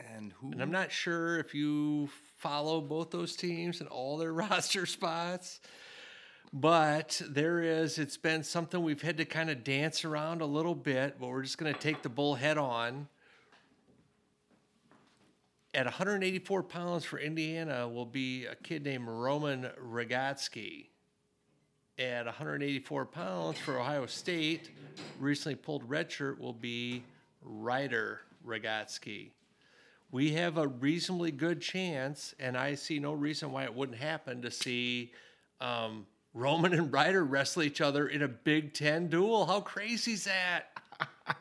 And who? And I'm not sure if you follow both those teams and all their roster spots, but there is, it's been something we've had to kind of dance around a little bit, but we're just going to take the bull head on. At 184 pounds for Indiana will be a kid named Roman Rogotzke. At 184 pounds for Ohio State, recently pulled redshirt will be Ryder Rogotzke we have a reasonably good chance, and I see no reason why it wouldn't happen to see um, Roman and Ryder wrestle each other in a Big Ten duel. How crazy is that?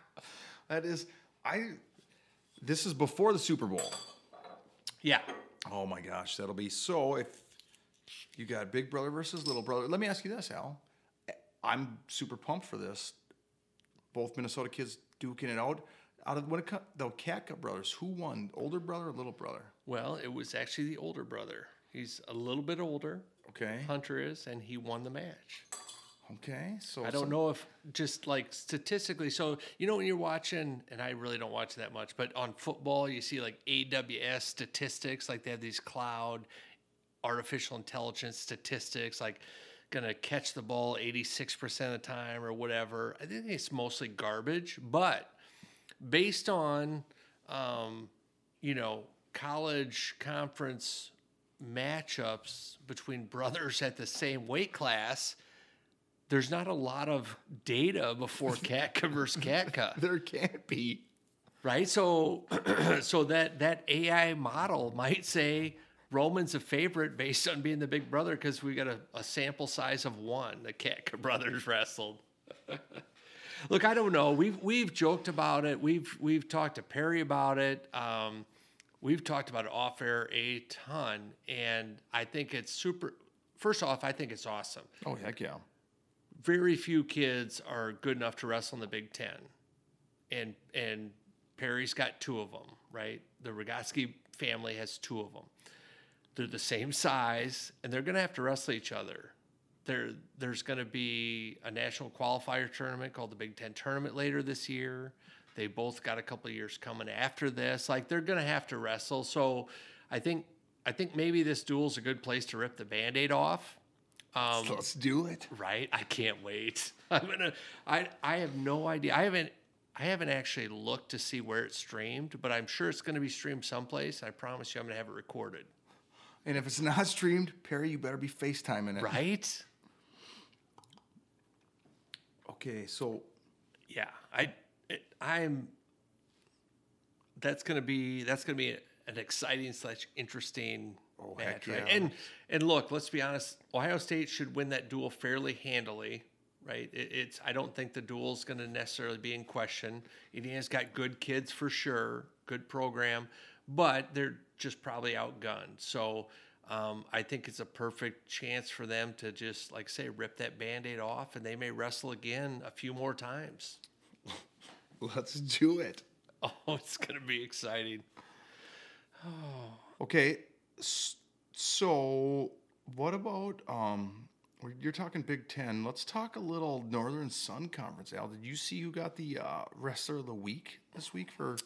That is, I. This is before the Super Bowl. Yeah. Oh my gosh, that'll be so. If you got big brother versus little brother, let me ask you this, Al. I'm super pumped for this. Both Minnesota kids duking it out. Out of when it co- the Katka brothers, who won, older brother or little brother? Well, it was actually the older brother. He's a little bit older. Okay, Hunter is, and he won the match. okay. So I don't know if just like statistically. So you know when you're watching, and I really don't watch that much, but on football you see like AWS statistics, like they have these cloud artificial intelligence statistics, like gonna catch the ball 86% of the time or whatever. I think it's mostly garbage, but based on um, you know college conference matchups between brothers at the same weight class there's not a lot of data before Katka versus Katka, There can't be. right? So, so that that AI model might say Roman's a favorite based on being the big brother because we got a, a sample size of one. The Katka brothers wrestled. Look, I don't know. We've we've joked about it. We've we've talked to Perry about it. Um, we've talked about it off air a ton, and I think it's super. First off, I think it's awesome. Oh heck yeah. Very few kids are good enough to wrestle in the Big Ten, and and Perry's got two of them. Right, the Rogotzke family has two of them. They're the same size, and they're going to have to wrestle each other. There, there's going to be a national qualifier tournament called the Big Ten Tournament later this year. They both got a couple of years coming after this. Like they're going to have to wrestle. So, I think, I think maybe this duel is a good place to rip the Band-Aid off. Um, Let's do it. right? I can't wait. I'm gonna. I I have no idea. I haven't. I haven't actually looked to see where it's streamed, but I'm sure it's going to be streamed someplace. I promise you, I'm going to have it recorded. And if it's not streamed, Perry, you better be FaceTiming it. Right? Okay, so Yeah. I. It, I'm. That's going to be. That's to be an exciting slash interesting Oh, match, right? yeah. And and look, let's be honest. Ohio State should win that duel fairly handily, right? It, it's. I don't think the duel's going to necessarily be in question. Indiana's got good kids for sure, good program, but they're just probably outgunned. So. Um, I think it's a perfect chance for them to just, like, say, rip that band aid off, and they may wrestle again a few more times. let's do it. Oh, it's going to be exciting. Okay, so what about um? You're talking Big Ten. Let's talk a little Northern Sun Conference. Al, did you see who got the uh, wrestler of the week this week for?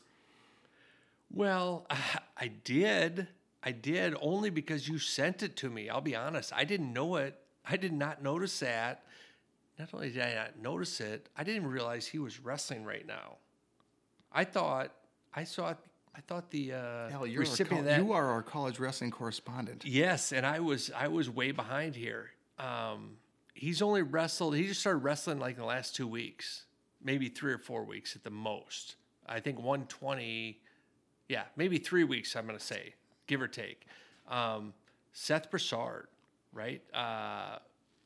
Well, I did. I did only because you sent it to me. I'll be honest. I didn't know it. I did not notice that. Not only did I not notice it, I didn't realize he was wrestling right now. I thought I saw I thought the uh, Al, you're our recipient that. you are our college wrestling correspondent. Yes, and I was I was way behind here. Um, he's only wrestled. He just started wrestling like in the last two weeks, maybe three or four weeks at the most. I think 120. Yeah, maybe three weeks. I'm gonna say, give or take. Um, Seth Broussard, right? Uh,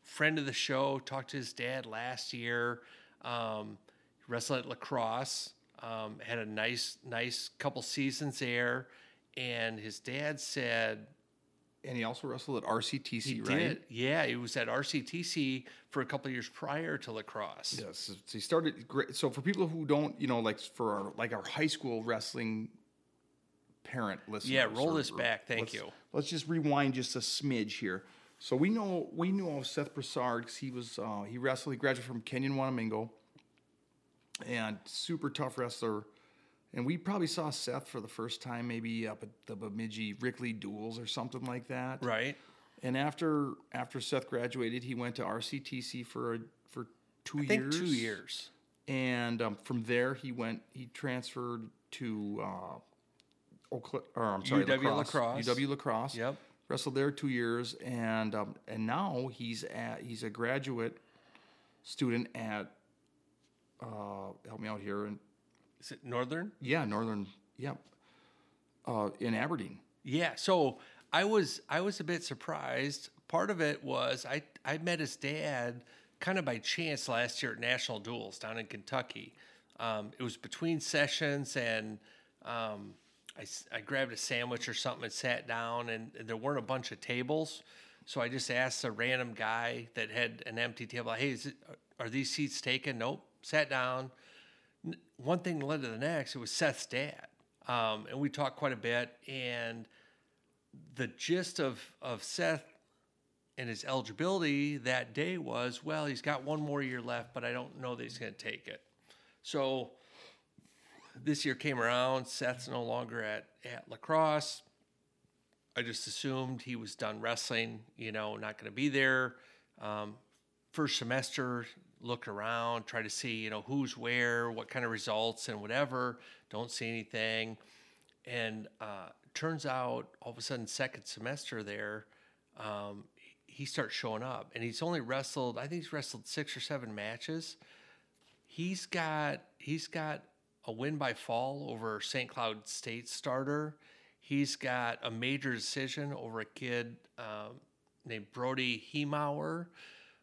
friend of the show. Talked to his dad last year. Um, wrestled at lacrosse. Um, had a nice, nice couple seasons there. And his dad said And he also wrestled at RCTC, he right? did. Yeah, he was at RCTC for a couple of years prior to lacrosse. Yes. So he started. So for people who don't, you know, like for our like our high school wrestling parent listeners. Yeah, roll or- this back. Thank let's- you. Let's just rewind just a smidge here. So we know we knew of Seth Broussard 'cause he was uh, he wrestled. He graduated from Kenyon Wanamingo, and super tough wrestler. And we probably saw Seth for the first time maybe up at the Bemidji Rickley Duels or something like that. Right. And after after Seth graduated, he went to RCTC for a, for two I years. two years. And um, from there, he went. He transferred to uh, Oakland, or I'm sorry, UW lacrosse, Lacrosse. UW Lacrosse. Yep. Wrestled there two years, and um, and now he's at he's a graduate student at. Uh, help me out here, and Is it Northern? yeah, Northern, yeah, uh, in Aberdeen. Yeah. So I was I was a bit surprised. Part of it was I I met his dad kind of by chance last year at National Duels down in Kentucky. Um, it was between sessions and um, I, I grabbed a sandwich or something and sat down and, there weren't a bunch of tables. So I just asked a random guy that had an empty table, hey, it, are these seats taken? Nope. Sat down one thing led to the next. It was Seth's dad, um, and we talked quite a bit. And the gist of of Seth and his eligibility that day was, well, he's got one more year left, but I don't know that he's going to take it. So this year came around. Seth's no longer at at lacrosse. I just assumed he was done wrestling. You know, not going to be there. Um, first semester, look around, try to see, you know, who's where, what kind of results, and whatever. Don't see anything. And uh, turns out, all of a sudden, second semester there, um, he starts showing up, and he's only wrestled. I think he's wrestled six or seven matches. He's got he's got a win by fall over St. Cloud State starter. He's got a major decision over a kid um, named Brody Hemauer,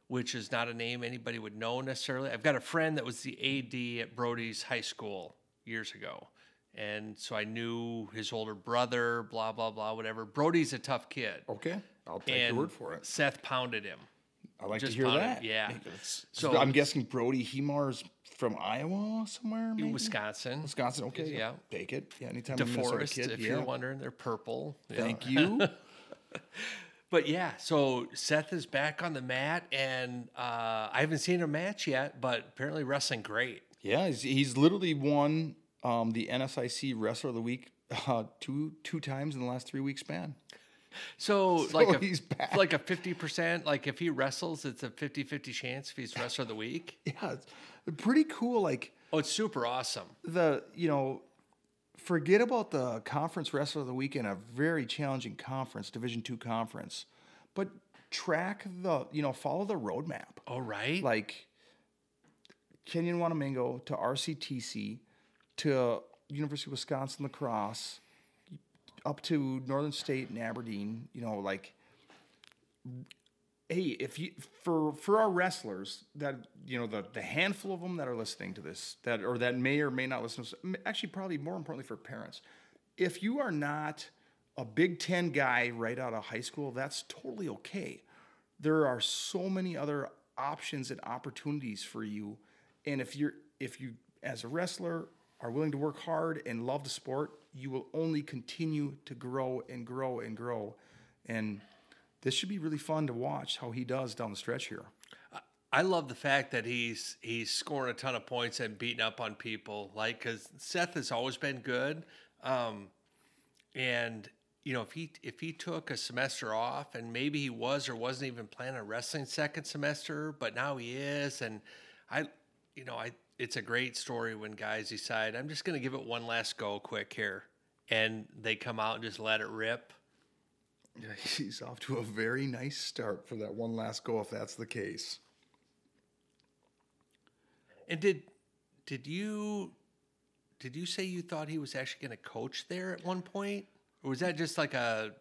which is not a name anybody would know necessarily. I've got a friend that was the AD at Brody's high school years ago. And so I knew his older brother, blah, blah, blah, whatever. Brody's a tough kid. Okay, I'll take and your word for it. Seth pounded him. I like to hear that. yeah. So I'm guessing Brody Hemauer's from Iowa somewhere, maybe? Wisconsin. Wisconsin. Okay, Yeah. take it. Yeah, anytime DeForest, kid. if yeah. you're wondering, they're purple. Yeah. Thank you. But yeah, so Seth is back on the mat, and uh, I haven't seen a match yet, but apparently wrestling great. yeah, he's, he's literally won um, the NSIC Wrestler of the Week uh, two two times in the last three week span. So, like a, back. like a 50%, like if he wrestles, it's a 50-50 chance if he's wrestler of the week. Yeah, it's pretty cool. Like Oh, it's super awesome. the you know forget about the conference wrestler of the weekend a very challenging conference division two conference but track the you know follow the roadmap All right. like kenyon wanamingo to rctc to university of wisconsin lacrosse up to northern state and aberdeen you know like hey if you for for our wrestlers that you know the the handful of them that are listening to this that or that may or may not listen actually probably more importantly for parents if you are not a big 10 guy right out of high school that's totally okay. There are so many other options and opportunities for you. And if you're if you as a wrestler are willing to work hard and love the sport you will only continue to grow and grow and grow and this should be really fun to watch how he does down the stretch here I love the fact that he's he's scoring a ton of points and beating up on people. Like, because Seth has always been good, um, and you know if he if he took a semester off and maybe he was or wasn't even planning on wrestling second semester, but now he is, and I, you know, I it's a great story when guys decide I'm just going to give it one last go, quick here, and they come out and just let it rip. Yeah, he's off to a very nice start for that one last go if that's the case And did did you did you say you thought he was actually going to coach there at one point, or was that just like a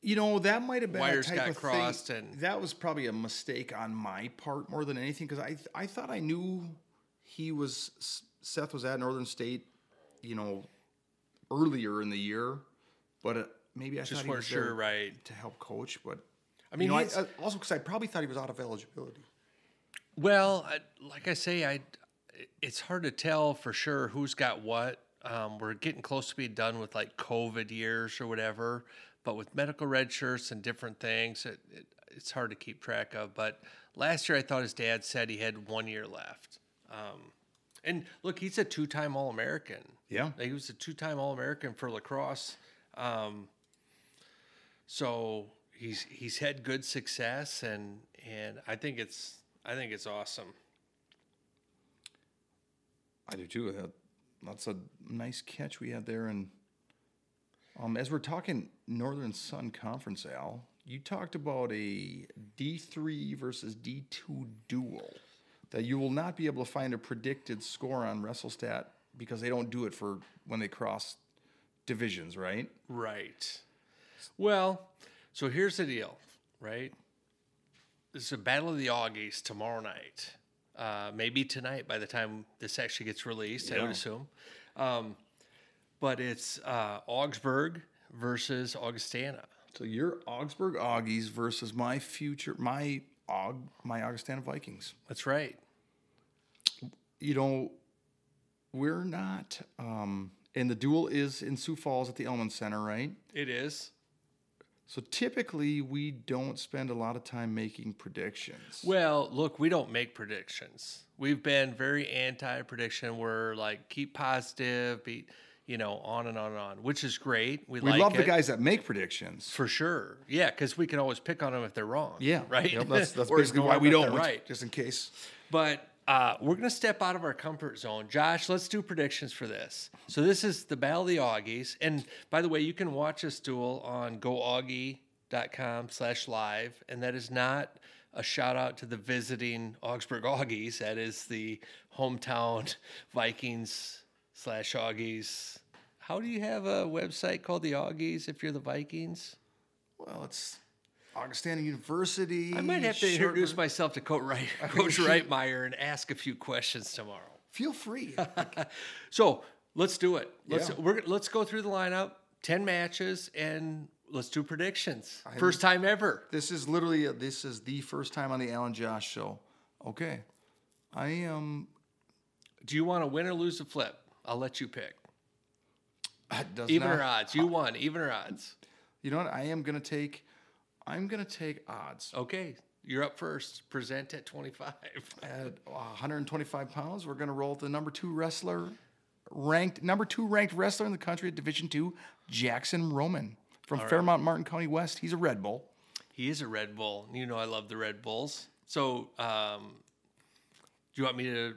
You know, that might have been Wires a type got of crossed thing. and- that was probably a mistake on my part more than anything because I I thought I knew he was Seth was at Northern State, you know, earlier in the year, but uh, maybe I just weren't sure, right? to help coach. But I mean, you know, I, also because I probably thought he was out of eligibility. Well, I, like I say, I it's hard to tell for sure who's got what. Um, we're getting close to being done with like COVID years or whatever, but with medical red shirts and different things, it, it, it's hard to keep track of. But last year, I thought his dad said he had one year left. Um, and look, he's a two-time All-American. Yeah. he was a two-time All-American for lacrosse. Um, so he's he's had good success, and and I think it's I think it's awesome. I do too. That, that's a nice catch we had there. And um, as we're talking Northern Sun Conference, Al, you talked about a D3 versus D2 duel that you will not be able to find a predicted score on WrestleStat because they don't do it for when they cross divisions, right? Right. Well, so here's the deal, right? This is a Battle of the Augies tomorrow night. Uh, maybe tonight by the time this actually gets released, I would assume. Um, but it's uh, Augsburg versus Augustana. So your Augsburg Augies versus my future, my Aug, my Augustana Vikings. That's right. you know, we're not, um, and the duel is in Sioux Falls at the Elmen Center, right? It is. So typically we don't spend a lot of time making predictions. Well, look, we don't make predictions. We've been very anti-prediction. We're like keep positive, be you know, on and on and on, which is great. We, we like love the guys that make predictions. For sure. Yeah, because we can always pick on them if they're wrong. Yeah, Right? Yep, that's that's basically why we don't, Right. Just in case. But uh, we're going to step out of our comfort zone. Josh, let's do predictions for this. So this is the Battle of the Augies. And by the way, you can watch this duel on Go Augie augsburg.com slash live. And that is not a shout out to the visiting Augsburg Augies. That is the hometown Vikings slash Augies. How do you have a website called the Augies if you're the Vikings? Well, it's Augustana University. I might have to introduce myself to Coach, Wright, Coach Reitmeier and ask a few questions tomorrow. Feel free. So let's do it. Let's Yeah. we're let's go through the lineup, ten matches, and let's do predictions. First time ever. this is literally uh, this is the first time on the Alan Josh show. Okay, I am. Do you want to win or lose the flip? I'll let you pick. Even not- or odds? You won. Even or odds? You know what? I am gonna take. I'm gonna take odds Okay, you're up first. Present at twenty five. at 125 pounds. We're gonna roll the number two wrestler, ranked number two ranked wrestler in the country at Division Two, Jackson Roman from Fairmont Martin County West. He's a Red Bull. He is a Red Bull. You know I love the Red Bulls. So, um, do you want me to?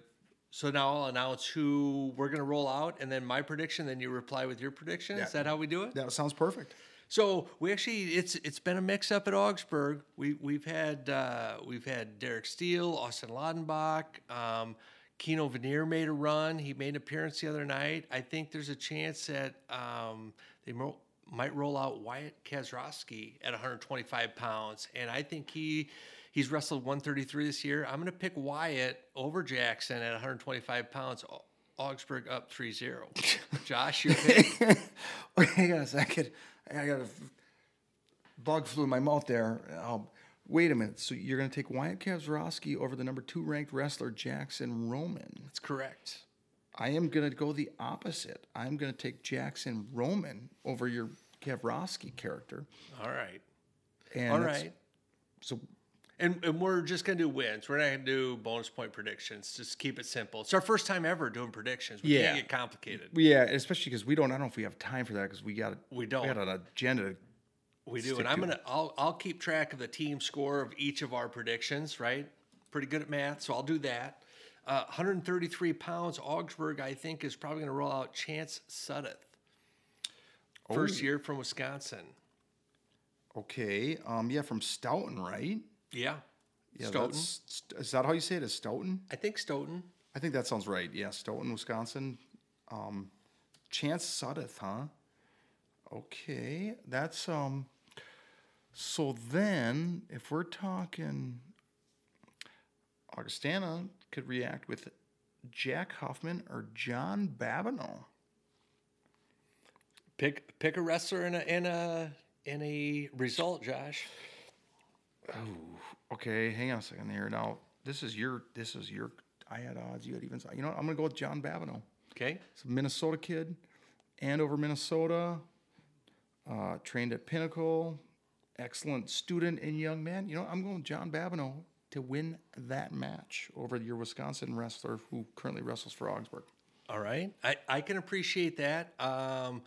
So now I'll announce who we're going to roll out, and then my prediction. Then you reply with your prediction. Is that how we do it? That sounds perfect. So we actually it's it's been a mix up at Augsburg. We we've had uh, we've had Derek Steele, Austin Ladenbach, um, Keno Veneer made a run. He made an appearance the other night. I think there's a chance that um, they mo- might roll out Wyatt Kazrowski at 125 pounds, and I think he. He's wrestled 133 this year. I'm going to pick Wyatt over Jackson at 125 pounds. Augsburg up 3-0. Josh, your pick? Okay, hang on a second. I got a bug flew in my mouth there. Um, wait a minute. So you're going to take Wyatt Kazrowski over the number two ranked wrestler Jackson Roman? That's correct. I am going to go the opposite. I'm going to take Jackson Roman over your Kavrovsky character. All right. And All right. So And, and we're just going to do wins. We're not going to do bonus point predictions. Just keep it simple. It's our first time ever doing predictions. We Yeah. can't get complicated. yeah, especially because we don't. I don't know if we have time for that because we got We don't. We got an agenda. We do. And I'm going to, I'll, I'll keep track of the team score of each of our predictions, right? Pretty good at math. So I'll do that. Uh, 133 pounds, Augsburg, I think, is probably going to roll out Chance Suddeth. First Oh. year from Wisconsin. Okay. Um. Yeah, from Stoughton, right? Yeah. Yeah. Stoughton. that's- Is that how you say it? Is Stoughton? I think Stoughton. I think that sounds right. Yeah, Stoughton, Wisconsin. Um, Chance Suddeth, huh? Okay, that's um. So then, if we're talking, Augustana could react with Jack Huffman or John Babineau. Pick pick a wrestler in a in a in a result, Josh. Okay, hang on a second here. Now, this is your. This is your. I had odds. You had evens. You know, what? I'm gonna go with John Babineau. Okay. It's a Minnesota kid, Andover, Minnesota. Uh, trained at Pinnacle, excellent student and young man. You know, I'm going with John Babineau to win that match over your Wisconsin wrestler who currently wrestles for Augsburg. All right. I, I can appreciate that. Um,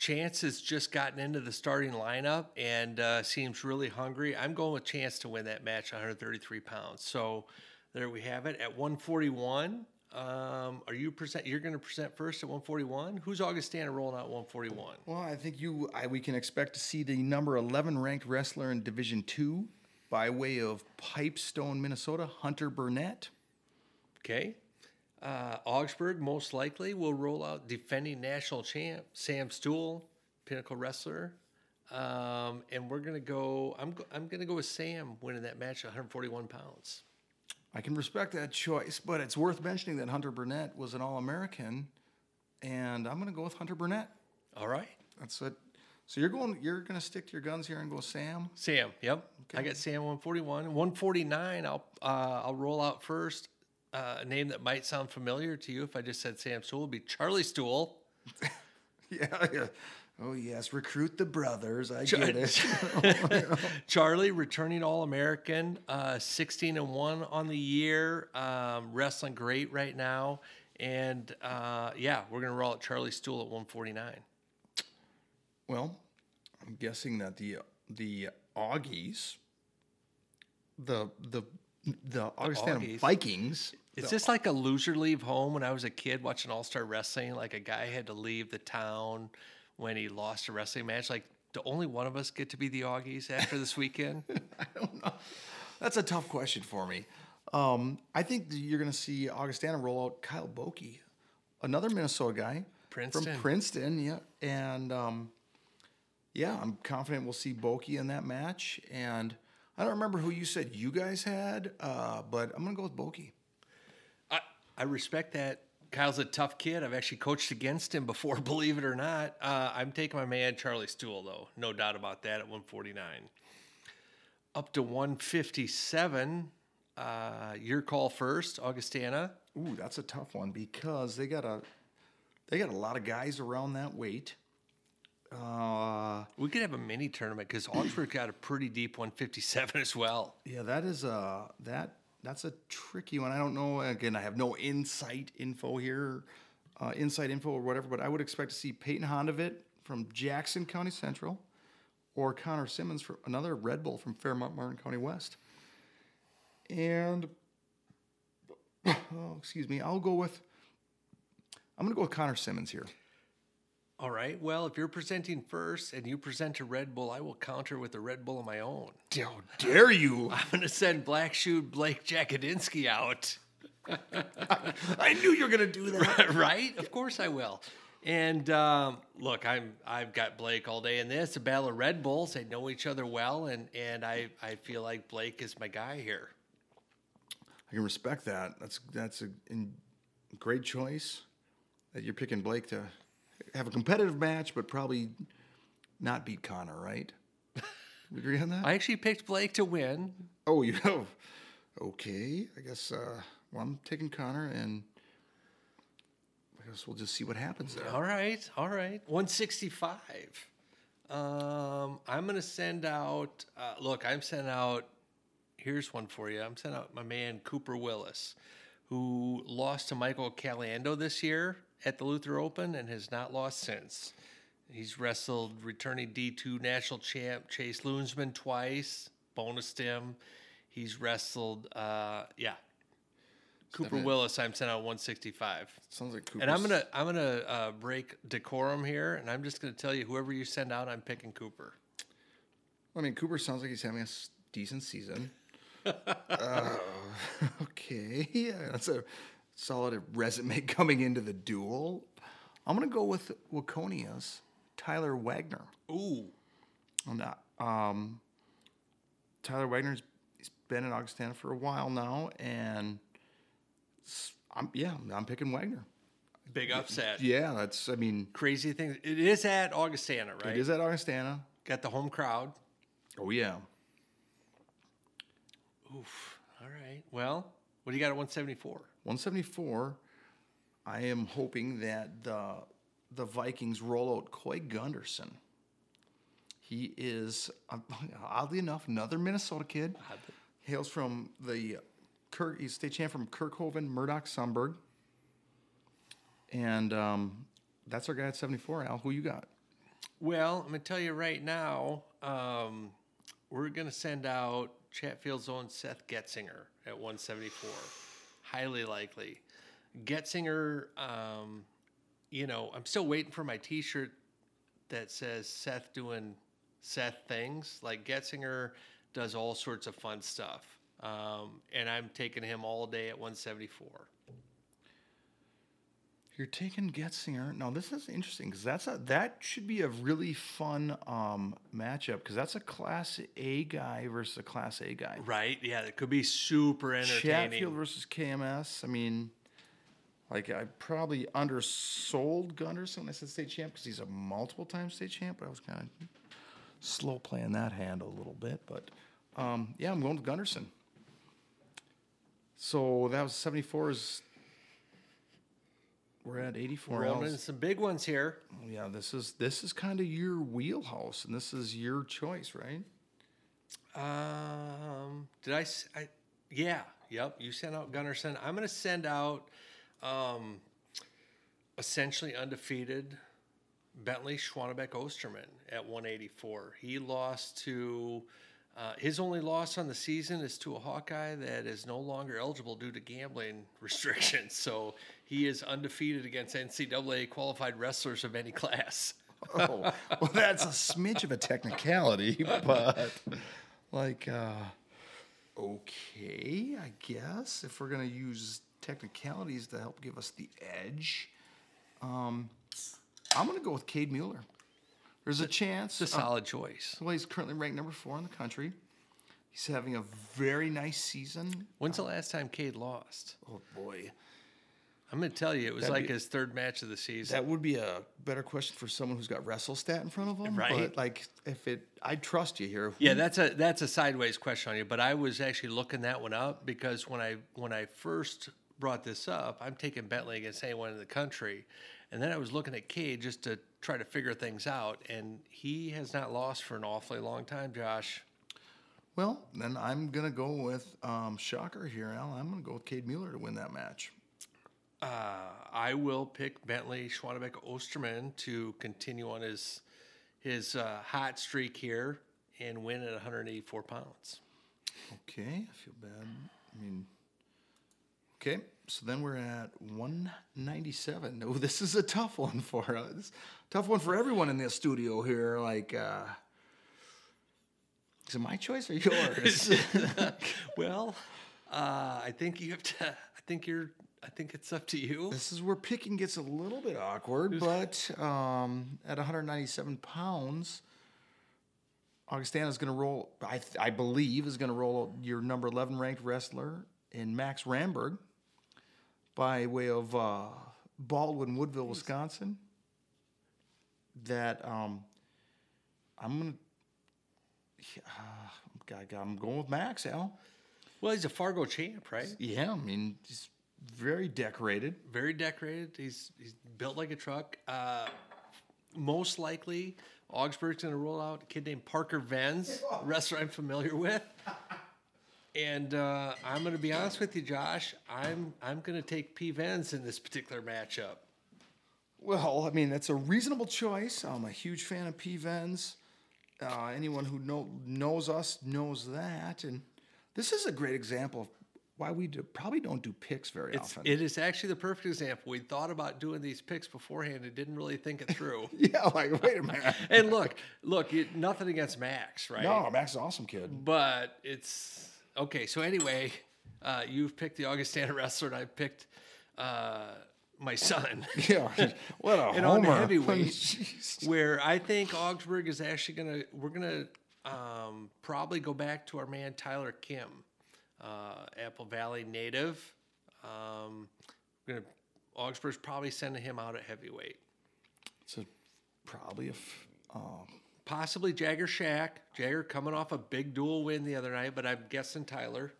Chance has just gotten into the starting lineup and uh, seems really hungry. I'm going with Chance to win that match, 133 pounds. So there we have it at 141. Um, are you present? You're going to present first at 141. Who's Augustana rolling out 141? Well, I think you, I, we can expect to see the number 11 ranked wrestler in Division Two by way of Pipestone, Minnesota, Hunter Burnett. Okay. Uh, Augsburg most likely will roll out defending national champ Sam Stool, Pinnacle wrestler, um, and we're gonna go. I'm go, I'm gonna go with Sam winning that match, 141 pounds. I can respect that choice, but it's worth mentioning that Hunter Burnett was an All American, and I'm going to go with Hunter Burnett. All right, That's it. So you're going, you're to stick to your guns here and go Sam. Sam. Yep, Okay. I got Sam 141, 149. I'll uh, I'll roll out first. Uh, a name that might sound familiar to you if I just said Sam Stool would be Charlie Stool. Yeah, yeah. Oh yes, recruit the brothers. I get it. Charlie, returning All American, uh, 16 and 1 on the year, um, wrestling great right now. And uh, yeah, we're going to roll out Charlie Stool at 149. well, I'm guessing that the the Augies, the the the Augustana Augies. Vikings. Is this like a loser leave home when I was a kid watching All Star Wrestling? Like a guy had to leave the town when he lost a wrestling match? Like do only one of us get to be the Augies after this weekend? I don't know. That's a tough question for me. Um, I think you're going to see Augustana roll out Kyle Boki, another Minnesota guy Princeton. from Princeton. Yeah, and um, yeah, I'm confident we'll see Boki in that match. And I don't remember who you said you guys had, uh, but I'm going to go with Boki. I, respect that. Kyle's a tough kid. I've actually coached against him before, believe it or not. Uh, I'm taking my man Charlie Stool, though. No doubt about that at 149. Up to 157. Uh, your call first, Augustana. Ooh, that's a tough one because they got a they got a lot of guys around that weight. Uh, We could have a mini tournament because Augsburg got a pretty deep 157 as well. Yeah, that is a that that's a tricky one. I don't know. Again, I have no insight info here, uh, inside info or whatever. But I would expect to see Peyton Hondovit from Jackson County Central, or Connor Simmons from another Red Bull from Fairmont Martin County West. And oh, excuse me, I'll go with. I'm gonna go with Connor Simmons here. All right. Well, if you're presenting first and you present a Red Bull, I will counter with a Red Bull of my own. How dare you! I'm going to send Black Shoe Blake Jakadinsky out. I knew you were gonna do that. right? Of course I will. And um, look, I'm I've got Blake all day in this. A battle of Red Bulls. They know each other well, and and I I feel like Blake is my guy here. I can respect that. That's that's a in, great choice that you're picking Blake to have a competitive match, but probably not beat Connor, right? We agree on that? I actually picked Blake to win. oh, you know. Okay, I guess. Uh, well, I'm taking Connor, and I guess we'll just see what happens there. All right, all right. 165. Um, I'm gonna send out. Uh, look, I'm sending out. Here's one for you. I'm sending out my man Cooper Willis, who lost to Michael Caliendo this year at the Luther Open and has not lost since. He's wrestled returning D2 national champ Chase Loonsman twice, bonused him. He's wrestled, uh, yeah. Cooper Seven- Willis, I'm sending out 165. Sounds like Cooper. And I'm gonna I'm gonna uh, break decorum here, and I'm just gonna tell you whoever you send out, I'm picking Cooper. I mean, Cooper sounds like he's having a decent season. uh, okay, yeah, that's a solid resume coming into the duel. I'm gonna go with Waconia's Tyler Wagner. Ooh, I'm not. Um, Tyler Wagner's he's been in Augustana for a while now, and I'm yeah, I'm picking Wagner. big upset. Yeah, that's. I mean, Crazy thing. It is at Augustana, right? it is at Augustana. Got the home crowd. Oh yeah, Oof. All right. Well, what do you got at 174? 174. I am hoping that the the Vikings roll out Coy Gunderson. He is oddly enough another Minnesota kid. Hails from the Kirk. He's state champ from Kerkhoven, Murdock, Sunburg. And um, that's our guy at 74. Al, who you got? Well, I'm gonna tell you right now. Um, we're gonna send out Chatfield's own Seth Getzinger at 174. Highly likely. Getzinger, um, you know, I'm still waiting for my T-shirt that says Seth doing Seth things. Like Getzinger does all sorts of fun stuff, um, and I'm taking him all day at 174. You're taking Getzinger. Now this is interesting because that's a that should be a really fun um, matchup because that's a Class A guy versus a Class A guy. Right? Yeah, it could be super entertaining. Chatfield versus KMS. I mean, like I probably undersold Gunderson when I said state champ because he's a multiple time state champ. But I was kind of slow playing that hand a little bit. But um, yeah, I'm going with Gunderson. So that was 74. We're at 84. We're Al's- some big ones here. Yeah, this is this is kind of your wheelhouse, and this is your choice, right? Um, did I, I Yeah. Yep. You sent out Gunnarsson. I'm going to send out, um, essentially undefeated Bentley Schwanebeck Osterman at 184. He lost to. Uh, his only loss on the season is to a Hawkeye that is no longer eligible due to gambling restrictions. So he is undefeated against NCAA qualified wrestlers of any class. oh, well, that's a smidge of a technicality, but like, uh, okay, I guess if we're gonna use technicalities to help give us the edge, um, I'm gonna go with Cade Mueller. There's a chance. It's a uh, solid choice. well, he's currently ranked number four in the country. He's having a very nice season. When's the last time Cade lost? Oh boy, I'm going to tell you, it was That'd like be- his third match of the season. that would be a better question for someone who's got WrestleStat in front of them. Right. But like, if it, I trust you here. Yeah, that's a that's a sideways question on you. But I was actually looking that one up because when I when I first brought this up, I'm taking Bentley against anyone in the country, and then I was looking at Cade just to try to figure things out, and he has not lost for an awfully long time, Josh. Well, then I'm gonna go with um, shocker here, Al. I'm gonna go with Cade Mueller to win that match. Uh, I will pick Bentley Schwanebeck Osterman to continue on his his uh, hot streak here and win at 184 pounds. Okay, I feel bad. I mean, okay, so then we're at 197. Oh, this is a tough one for us. Tough one for everyone in this studio here. Like, uh, is it my choice or yours? Well, uh, I think you have to. I think you're. I think it's up to you. this is where picking gets a little bit awkward, but um, at 197 pounds, Augustana is going to roll. I, th- I believe is going to roll your number 11 ranked wrestler in Max Ramberg by way of uh, Baldwin, Woodville, Wisconsin. That um, I'm gonna. Uh, I'm going with Max Al. Well, he's a Fargo champ, right? Yeah, I mean he's very decorated. Very decorated. He's he's built like a truck. Uh, most likely, Augsburg's going to roll out a kid named Parker Venz, wrestler I'm familiar with. And uh, I'm going to be honest with you, Josh. I'm I'm going to take P Venz in this particular matchup. Well, I mean, that's a reasonable choice. I'm a huge fan of P. Venz. Uh, anyone who know, knows us knows that. And this is a great example of why we do, probably don't do picks very It's, often. it is actually the perfect example. We thought about doing these picks beforehand and didn't really think it through. yeah, like, wait a minute. and look, look, nothing against Max, right? no, Max is an awesome kid. But it's okay. So anyway, uh, you've picked the Augustana wrestler, and I picked uh, my son. Yeah, what a And on homer. heavyweight, Jeez. where I think Augsburg is actually gonna we're gonna um, probably go back to our man Tyler Kim, uh, Apple Valley native. Um, gonna Augsburg's probably sending him out at heavyweight. It's a, probably a. f- Uh, Possibly Jagger Shack. Jagger coming off a big dual win the other night, but I'm guessing Tyler.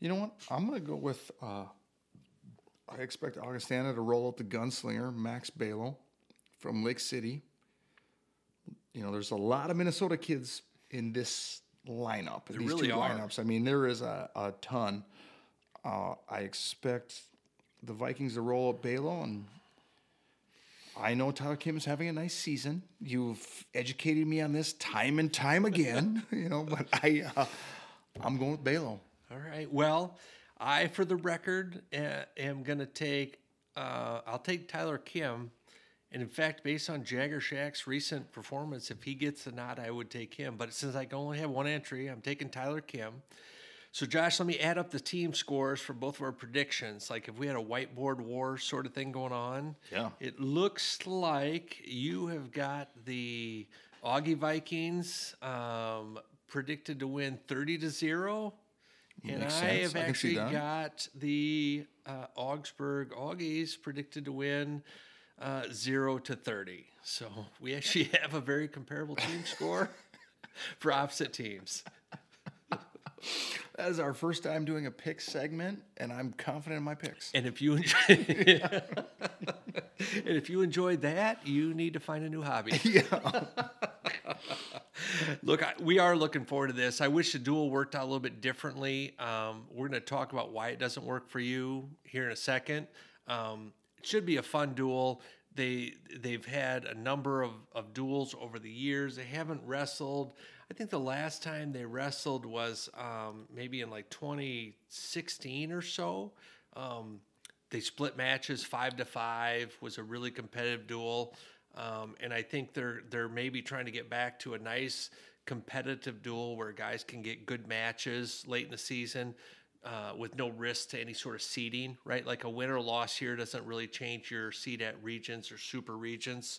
you know what? I'm going to go with. Uh, I expect Augustana to roll out the gunslinger, Max Balo from Lake City. You know, there's a lot of Minnesota kids in this lineup. There these really two are. lineups. I mean, there is a, a ton. Uh, I expect the Vikings to roll up Balo, and I know Tyler Kim is having a nice season. You've educated me on this time and time again. you know, but I, uh, I'm going with Balo. All right. Well, I, for the record, uh, am going to take. Uh, I'll take Tyler Kim, and in fact, based on Jagger Shack's recent performance, if he gets the nod, I would take him. But since I can only have one entry, I'm taking Tyler Kim. So, Josh, let me add up the team scores for both of our predictions. Like if we had a whiteboard war sort of thing going on, Yeah. it looks like you have got the Augie Vikings um, predicted to win 30 to 0. And I sense. have I actually got the uh, Augsburg Augies predicted to win uh, 0 to 30. So we actually have a very comparable team score for opposite teams. That is our first time doing a pick segment, and I'm confident in my picks. And if you enjoy, and if you enjoyed that, you need to find a new hobby. yeah. Look, I, we are looking forward to this. I wish the duel worked out a little bit differently. Um, we're going to talk about why it doesn't work for you here in a second. Um, should be a fun duel. They they've had a number of, of duels over the years. They haven't wrestled. I think the last time they wrestled was um, maybe in like 2016 or so. Um, they split matches five to five. Was a really competitive duel. Um, and I think they're they're maybe trying to get back to a nice competitive duel where guys can get good matches late in the season uh, with no risk to any sort of seeding, right? Like a win or loss here doesn't really change your seed at regions or super regions.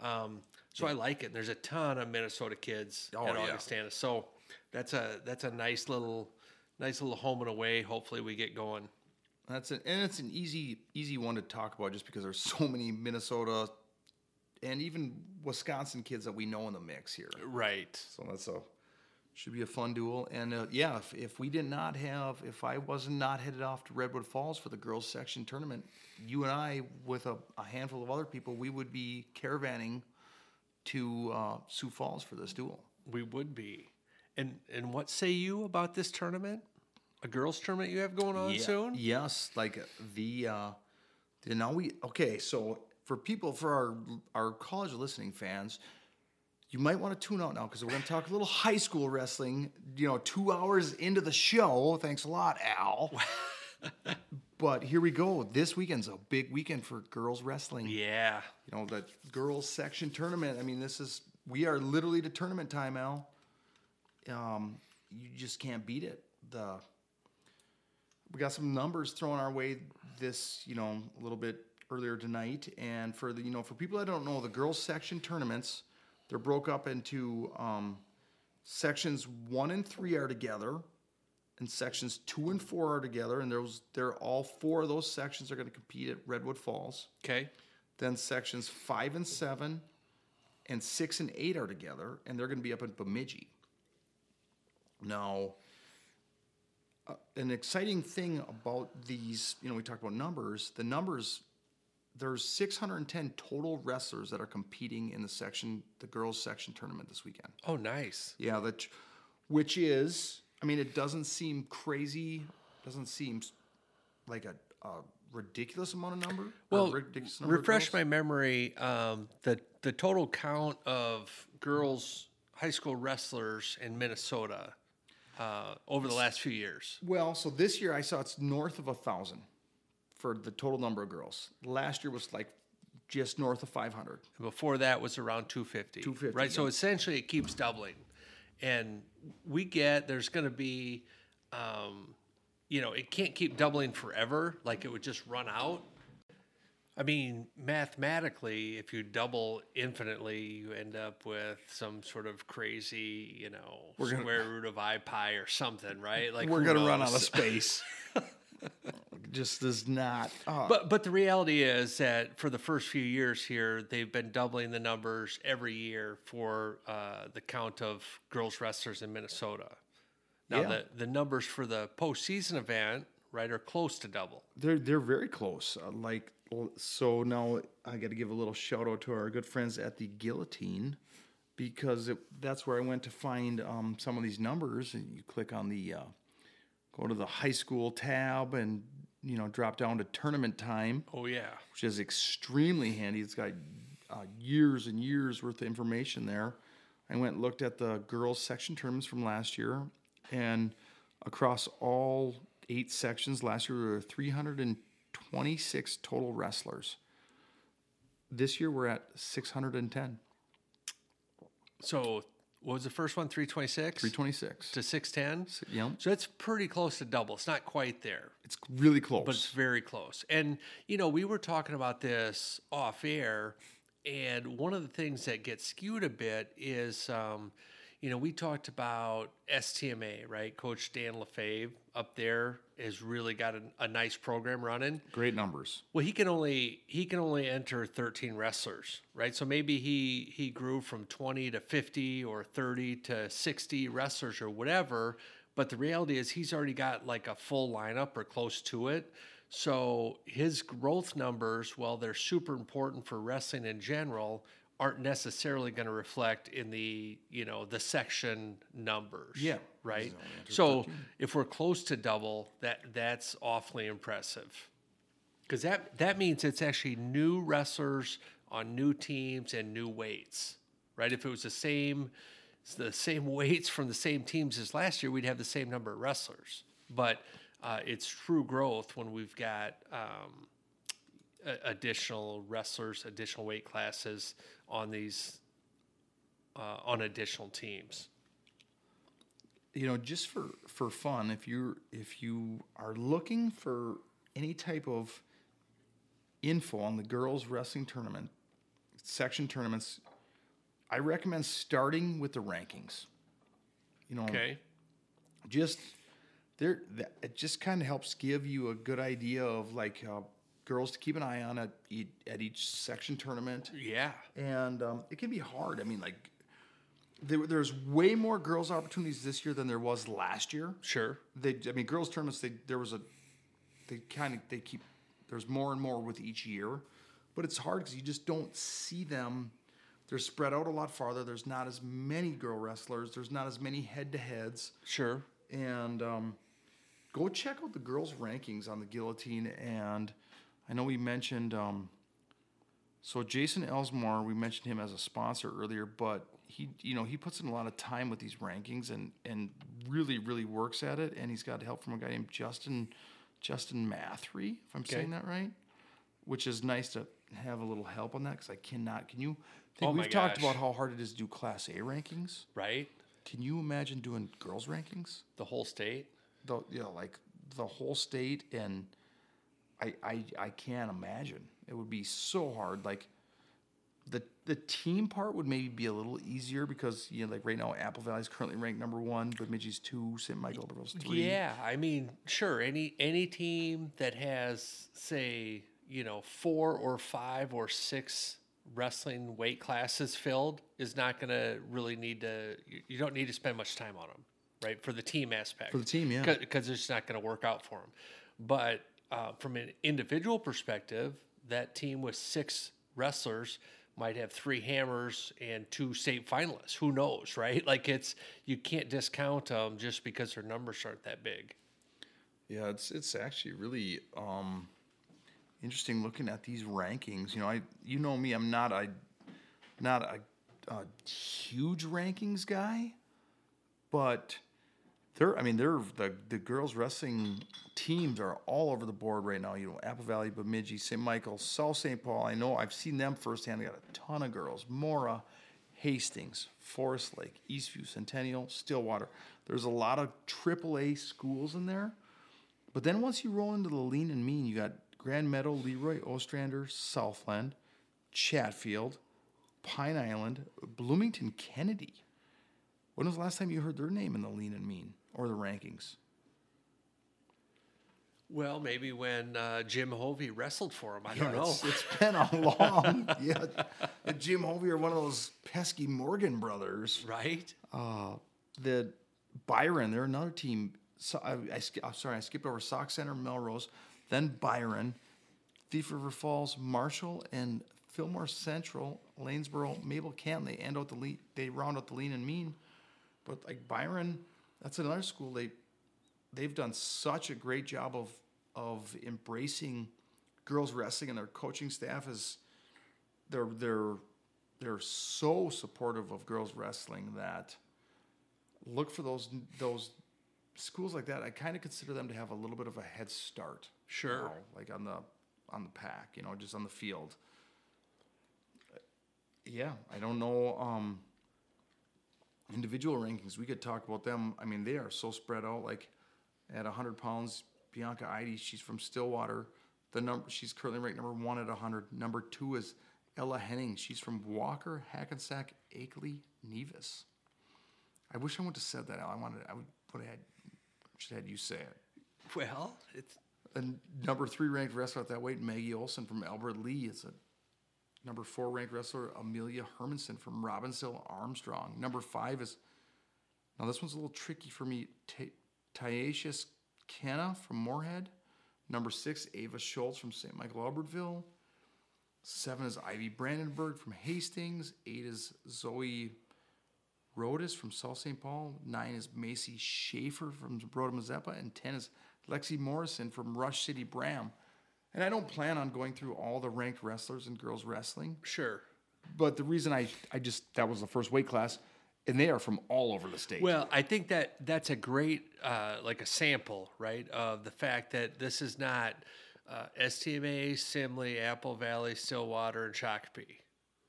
Um, so I like it. And there's a ton of Minnesota kids Oh, at yeah. Augustana. So that's a that's a nice little nice little home and away. Hopefully we get going. That's an and it's an easy easy one to talk about just because there's so many Minnesota and even Wisconsin kids that we know in the mix here. Right. So that's a should be a fun duel. And uh, yeah, if, if we did not have, if I was not headed off to Redwood Falls for the girls section tournament, you and I, with a, a handful of other people, we would be caravanning to uh, Sioux Falls for this duel. We would be. And and what say you about this tournament? A girls tournament you have going on Yeah. soon? Yes, like the uh the now we okay, so for people for our our college listening fans, you might want to tune out now because we're going to talk a little high school wrestling. You know, two hours into the show. Thanks a lot, Al. but here we go. This weekend's a big weekend for girls wrestling. Yeah. You know, the girls section tournament. I mean, this is we are literally to tournament time, Al. Um, you just can't beat it. The we got some numbers thrown our way this, you know, a little bit earlier tonight. And for the, you know, for people that don't know, the girls section tournaments, they're broke up into um, sections one and three are together, and sections two and four are together. And those, they're all four of those sections are going to compete at Redwood Falls. Okay. Then sections five and seven and six and eight are together, and they're going to be up in Bemidji. Now, uh, an exciting thing about these, you know, we talked about numbers. The numbers, there's 610 total wrestlers that are competing in the section, the girls section tournament this weekend. Oh, nice. Yeah, that, which is, I mean, it doesn't seem crazy, doesn't seem like a, a ridiculous amount of number. Well, ridiculous number refresh my memory. Um, the the total count of girls high school wrestlers in Minnesota uh, over the last few years. Well, so this year I saw it's north of a thousand for the total number of girls. Last year was like just north of 500. Before that was around 250. 250, Right. So essentially it keeps doubling. And we get there's going to be, um, you know, it can't keep doubling forever. Like it would just run out. I mean, mathematically, if you double infinitely, you end up with some sort of crazy, you know, gonna- square root of i pi or something, right? Like We're going to run out of space. just does not. uh, But but the reality is that for the first few years here, they've been doubling the numbers every year for uh, the count of girls wrestlers in Minnesota. Now Yeah. the the numbers for the postseason event, right, are close to double. they're they're very close. Uh, like so now I got to give a little shout out to our good friends at the Guillotine because it, that's where I went to find um, some of these numbers. And you click on the uh, go to the high school tab and you know drop down to tournament time. Oh yeah, which is extremely handy. It's got uh, years and years worth of information there. I went and looked at the girls section tournaments from last year, and across all eight sections last year, there were 326 total wrestlers. This year, we're at 610, so what was the first one? Three twenty six 326. to six ten. Yeah, So it's pretty close to double. It's not quite there. it's really close. but it's very close. And you know, we were talking about this off air, and one of the things that gets skewed a bit is, um, you know, we talked about STMA, right? Coach Dan Lefebvre up there has really got a, a nice program running. Great numbers. Well, he can only he can only enter 13 wrestlers, right? So maybe he he grew from 20 to 50 or 30 to 60 wrestlers or whatever, but the reality is he's already got like a full lineup or close to it. So his growth numbers, while they're super important for wrestling in general, aren't necessarily going to reflect in the, you know, the section numbers. Yeah. Right? He's only entered So if we're close to double, that that's awfully impressive because that that means it's actually new wrestlers on new teams and new weights, right? If it was the same it's the same weights from the same teams as last year, we'd have the same number of wrestlers. But uh, it's true growth when we've got um, additional wrestlers, additional weight classes on these uh, on additional teams. you know just for for fun if you're if you are looking for any type of info on the girls wrestling tournament section tournaments i recommend starting with the rankings you know Okay. just there that, it just kind of helps give you a good idea of like uh, girls to keep an eye on at, each- at each section tournament Yeah. and um, it can be hard. I mean, like there, there's way more girls' opportunities this year than there was last year. Sure. They, I mean, girls' tournaments. They there was a, they kind of they keep there's more and more with each year, but it's hard because you just don't see them. They're spread out a lot farther. There's not as many girl wrestlers. There's not as many head-to-heads Sure. and um, go check out the girls' rankings on the guillotine. And I know we mentioned um, so Jason Elsmore. We mentioned him as a sponsor earlier, but he, you know, he puts in a lot of time with these rankings and and really really works at it. And he's got help from a guy named Justin Justin Mathry, if I'm saying that right. Which is nice to have a little help on that because I cannot. Can you? Oh we've my talked about how hard it is to do Class A rankings. Right. Can you imagine doing girls rankings? The whole state. the you know like the whole state and I, I I can't imagine it would be so hard like the the team part would maybe be a little easier because you know like right now Apple Valley is currently ranked number one Bemidji's two St Michael Albertville's three Yeah, I mean, sure. Any any team that has, say, you know, four or five or six wrestling weight classes filled is not going to really need to. You, you don't need to spend much time on them, right? For the team aspect. For the team, yeah. Because it's not going to work out for them. But uh, from an individual perspective, that team with six wrestlers might have three hammers and two state finalists. Who knows, right? Like it's you can't discount them just because their numbers aren't that big. Yeah, it's it's actually really um, interesting looking at these rankings. You know, I you know me, I'm not a not a, a huge rankings guy, but they're I mean they're the the girls wrestling teams are all over the board right now. You know, Apple Valley, Bemidji, St. Michael, South St. Paul. I know I've seen them firsthand. They got a ton of girls. Mora, Hastings, Forest Lake, Eastview, Centennial, Stillwater. There's a lot of AAA schools in there. But then once you roll into the lean and mean, you got Grand Meadow, Leroy, Ostrander, Southland, Chatfield, Pine Island, Bloomington, Kennedy. When was the last time you heard their name in the lean and mean or the rankings? Well, maybe when uh, Jim Hovey wrestled for him. I don't know. It's, it's been a long, yeah. Jim Hovey are one of those pesky Morgan brothers. Right? Uh, the Byron, they're another team. So I, I, I'm sorry, I skipped over Sauk Centre, Melrose, then Byron, Thief River Falls, Marshall, and Fillmore Central, Lanesboro, Mabel Canton. They end out the lean, they round out the lean and mean. But like Byron, that's another school. They they've done such a great job of of embracing girls wrestling, and their coaching staff is they're they're they're so supportive of girls wrestling that look for those those schools like that. I kind of consider them to have a little bit of a head start. Sure. now, like on the on the pack, you know, just on the field. Yeah, I don't know. Um, individual rankings, we could talk about them. I mean, they are so spread out. Like at 100 pounds, Bianca Eide, she's from Stillwater. The number she's currently ranked number one at 100. Number two is Ella Henning. She's from Walker, Hackensack, Akeley, Nevis. I wish I would have said that. I wanted. I would have had should have had you say it. Well, it's And number three ranked wrestler at that weight, Maggie Olson from Albert Lea. Is a number four ranked wrestler, Amelia Hermanson from Robbinsdale Armstrong. Number five is now this one's a little tricky for me. Tyasius Kenna from Moorhead. Number six, Ava Schultz from St. Michael Albertville. Seven is Ivy Brandenburg from Hastings. Eight is Zoe Rodis from South St. Paul. Nine is Macy Schaefer from Rhoda Mazeppa. And 10 is Lexi Morrison from Rush City Bram. And I don't plan on going through all the ranked wrestlers in girls wrestling. sure. But the reason I, I just, that was the first weight class, and they are from all over the state. Well, I think that that's a great, uh, like a sample, right, of the fact that this is not uh, STMA, Simley, Apple Valley, Stillwater, and Shakopee.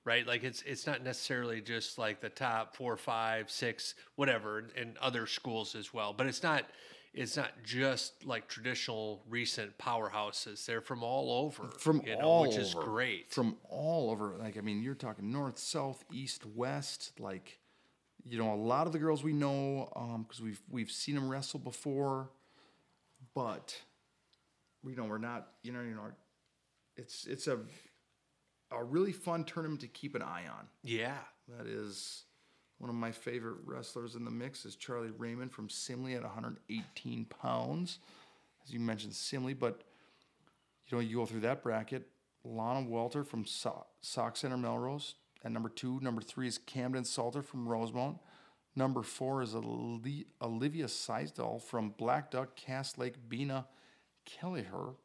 Right, like it's it's not necessarily just like the top four, five, six, whatever, and other schools as well. But it's not it's not just like traditional recent powerhouses. They're from all over, from you know, all which is over. great. From all over. Like I mean, you're talking north, south, east, west. Like, you know, a lot of the girls we know um, because we've we've seen them wrestle before, but you know we're not. You know, you know, it's it's a a really fun tournament to keep an eye on. yeah, That is one of my favorite wrestlers in the mix is Charlie Raymond from Simley at 118 pounds. As you mentioned, Simley, but you know, you go through that bracket. Lana Welter from so- Sauk Centre Melrose at number two. Number three is Camden Salter from Rosemount. Number four is Olivia Seisdal from Black Duck, Cass Lake, Bena, Kelliher.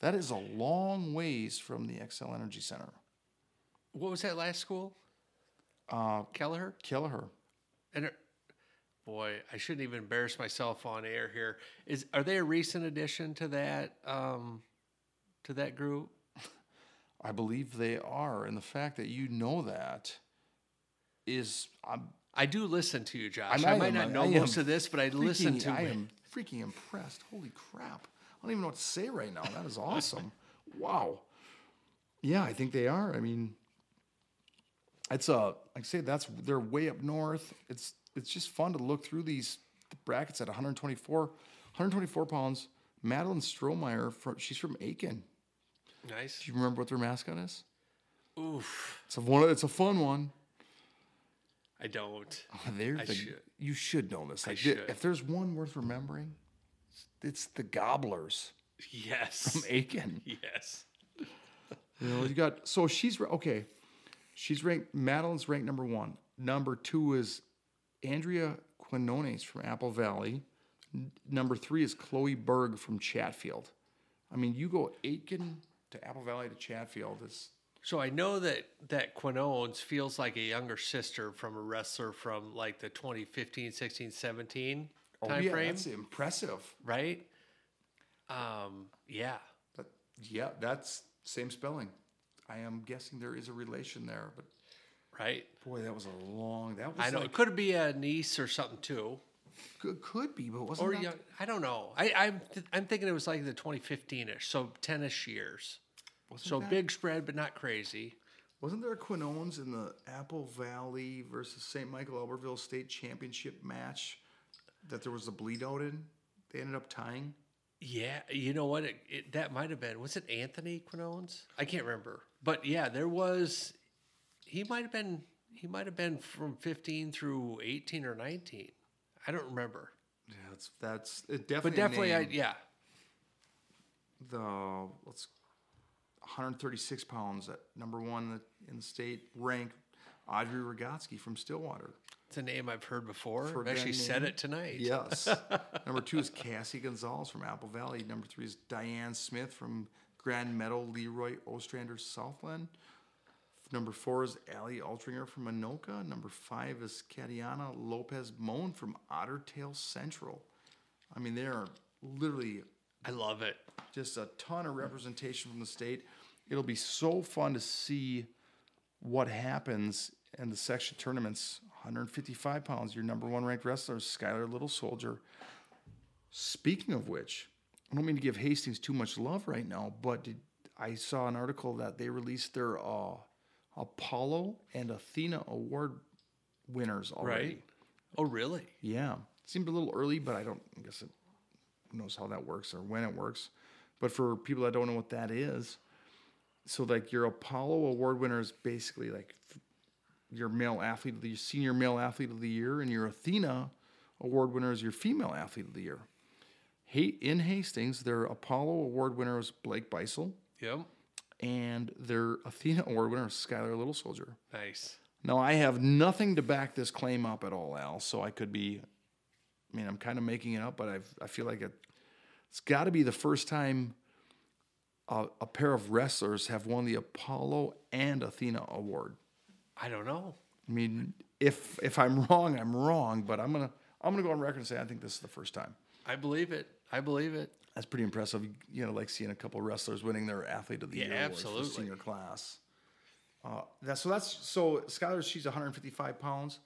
That is a long ways from the Xcel Energy Center. what was that last school? Uh, Kelliher. Kelliher. And boy, I shouldn't even embarrass myself on air here. Is are they a recent addition to that um, to that group? I believe they are, and the fact that you know that is I'm I do listen to you, Josh. I, I might am- not know most of this, but I listen freaking- to I it. am freaking impressed. Holy crap! I don't even know what to say right now. That is awesome. wow. Yeah, I think they are. I mean, it's a like I say that's they're way up north. It's it's just fun to look through these brackets at 124, 124 pounds. Madeline Strohmeyer from she's from Aitkin. Nice. Do you remember what their mascot is? Oof. It's a one. It's a fun one. I don't. Oh, they're I the, should. You should know this. Like, should. If there's one worth remembering, it's the Gobblers Yes. from Aitkin. yes. You know, you got so she's okay. She's ranked. Madeline's ranked number one. Number two is Andrea Quinones from Apple Valley. N- number three is Chloe Berg from Chatfield. I mean, you go Aitkin to Apple Valley to Chatfield. It's So I know that that Quinones feels like a younger sister from a wrestler from like the 2015, 16, 17 oh time yeah, frame, that's impressive. right? Um, yeah. But yeah, that's same spelling. I am guessing there is a relation there, but Right. boy, that was a long. That was I know like, it could be a niece or something too, could, could be, but wasn't or that, young, I don't know. I, I'm th- I'm thinking it was like the 2015ish, so 10ish years. wasn't So that- big spread, but not crazy. Wasn't there a Quinones in the Apple Valley versus St. Michael Albertville State Championship match that there was a bleed out in? They ended up tying. Yeah, you know what? It, it, that might have been. Was it Anthony Quinones? I can't remember. But yeah, there was. He might have been. He might have been from 15 through 18 or 19. I don't remember. Yeah, that's that's it definitely. But definitely, I yeah. the let's 136 pounds at number one in the state ranked Audrey Rogotzke from Stillwater. It's a name I've heard before. I've actually said it tonight. Yes. Number two is Cassie Gonzalez from Apple Valley. Number three is Diane Smith from Grand Meadow, Leroy Ostrander, Southland. Number four is Allie Altringer from Anoka. Number five is Catiana Lopez Moan from Ottertail Central. I mean, they are literally I love it. just a ton of representation from the state. It'll be so fun to see what happens in the section tournaments. 155 pounds, your number one ranked wrestler, Skylar Little Soldier. Speaking of which, I don't mean to give Hastings too much love right now, but did, I saw an article that they released their uh, Apollo and Athena Award winners already. Right? Oh, really? Yeah, seemed a little early, but I don't I guess it knows how that works or when it works. But for people that don't know what that is, so like your Apollo Award winner is basically like your male athlete of the senior male athlete of the year, and your Athena Award winner is your female athlete of the year. In Hastings, their Apollo Award winner was Blake Beisel, Yep. and their Athena Award winner is Skylar Little Soldier. Nice. Now, I have nothing to back this claim up at all, Al. So I could be, I mean, I'm kind of making it up, but I've, I feel like it, it's got to be the first time a, a pair of wrestlers have won the Apollo and Athena award. I don't know. I mean, if if I'm wrong, I'm wrong, but I'm gonna I'm gonna go on record and say I think this is the first time. I believe it. I believe it. That's pretty impressive. You know, like seeing a couple wrestlers winning their athlete of the Yeah, year awards for senior class. Uh, that's so that's so Skylar. She's 155 pounds,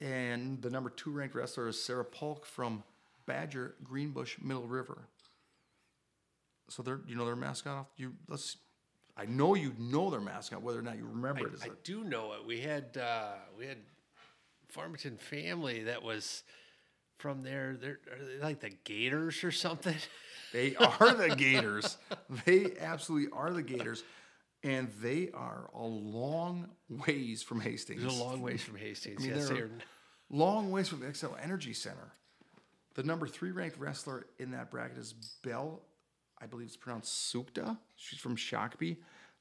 and the number two ranked wrestler is Sarah Polk from Badger Greenbush Middle River. So they're you know their mascot off you let's. I know you know their mascot, whether or not you remember it. Is I it- do know it. We had uh, we had Farmington family that was from there. They're are they like the Gators or something. They are the Gators. They absolutely are the Gators. And they are a long ways from Hastings. A long ways from Hastings. I mean, yes, they're, long ways from the Xcel Energy Center. The number three ranked wrestler in that bracket is Belle, I believe it's pronounced Sukta. She's from Shakopee.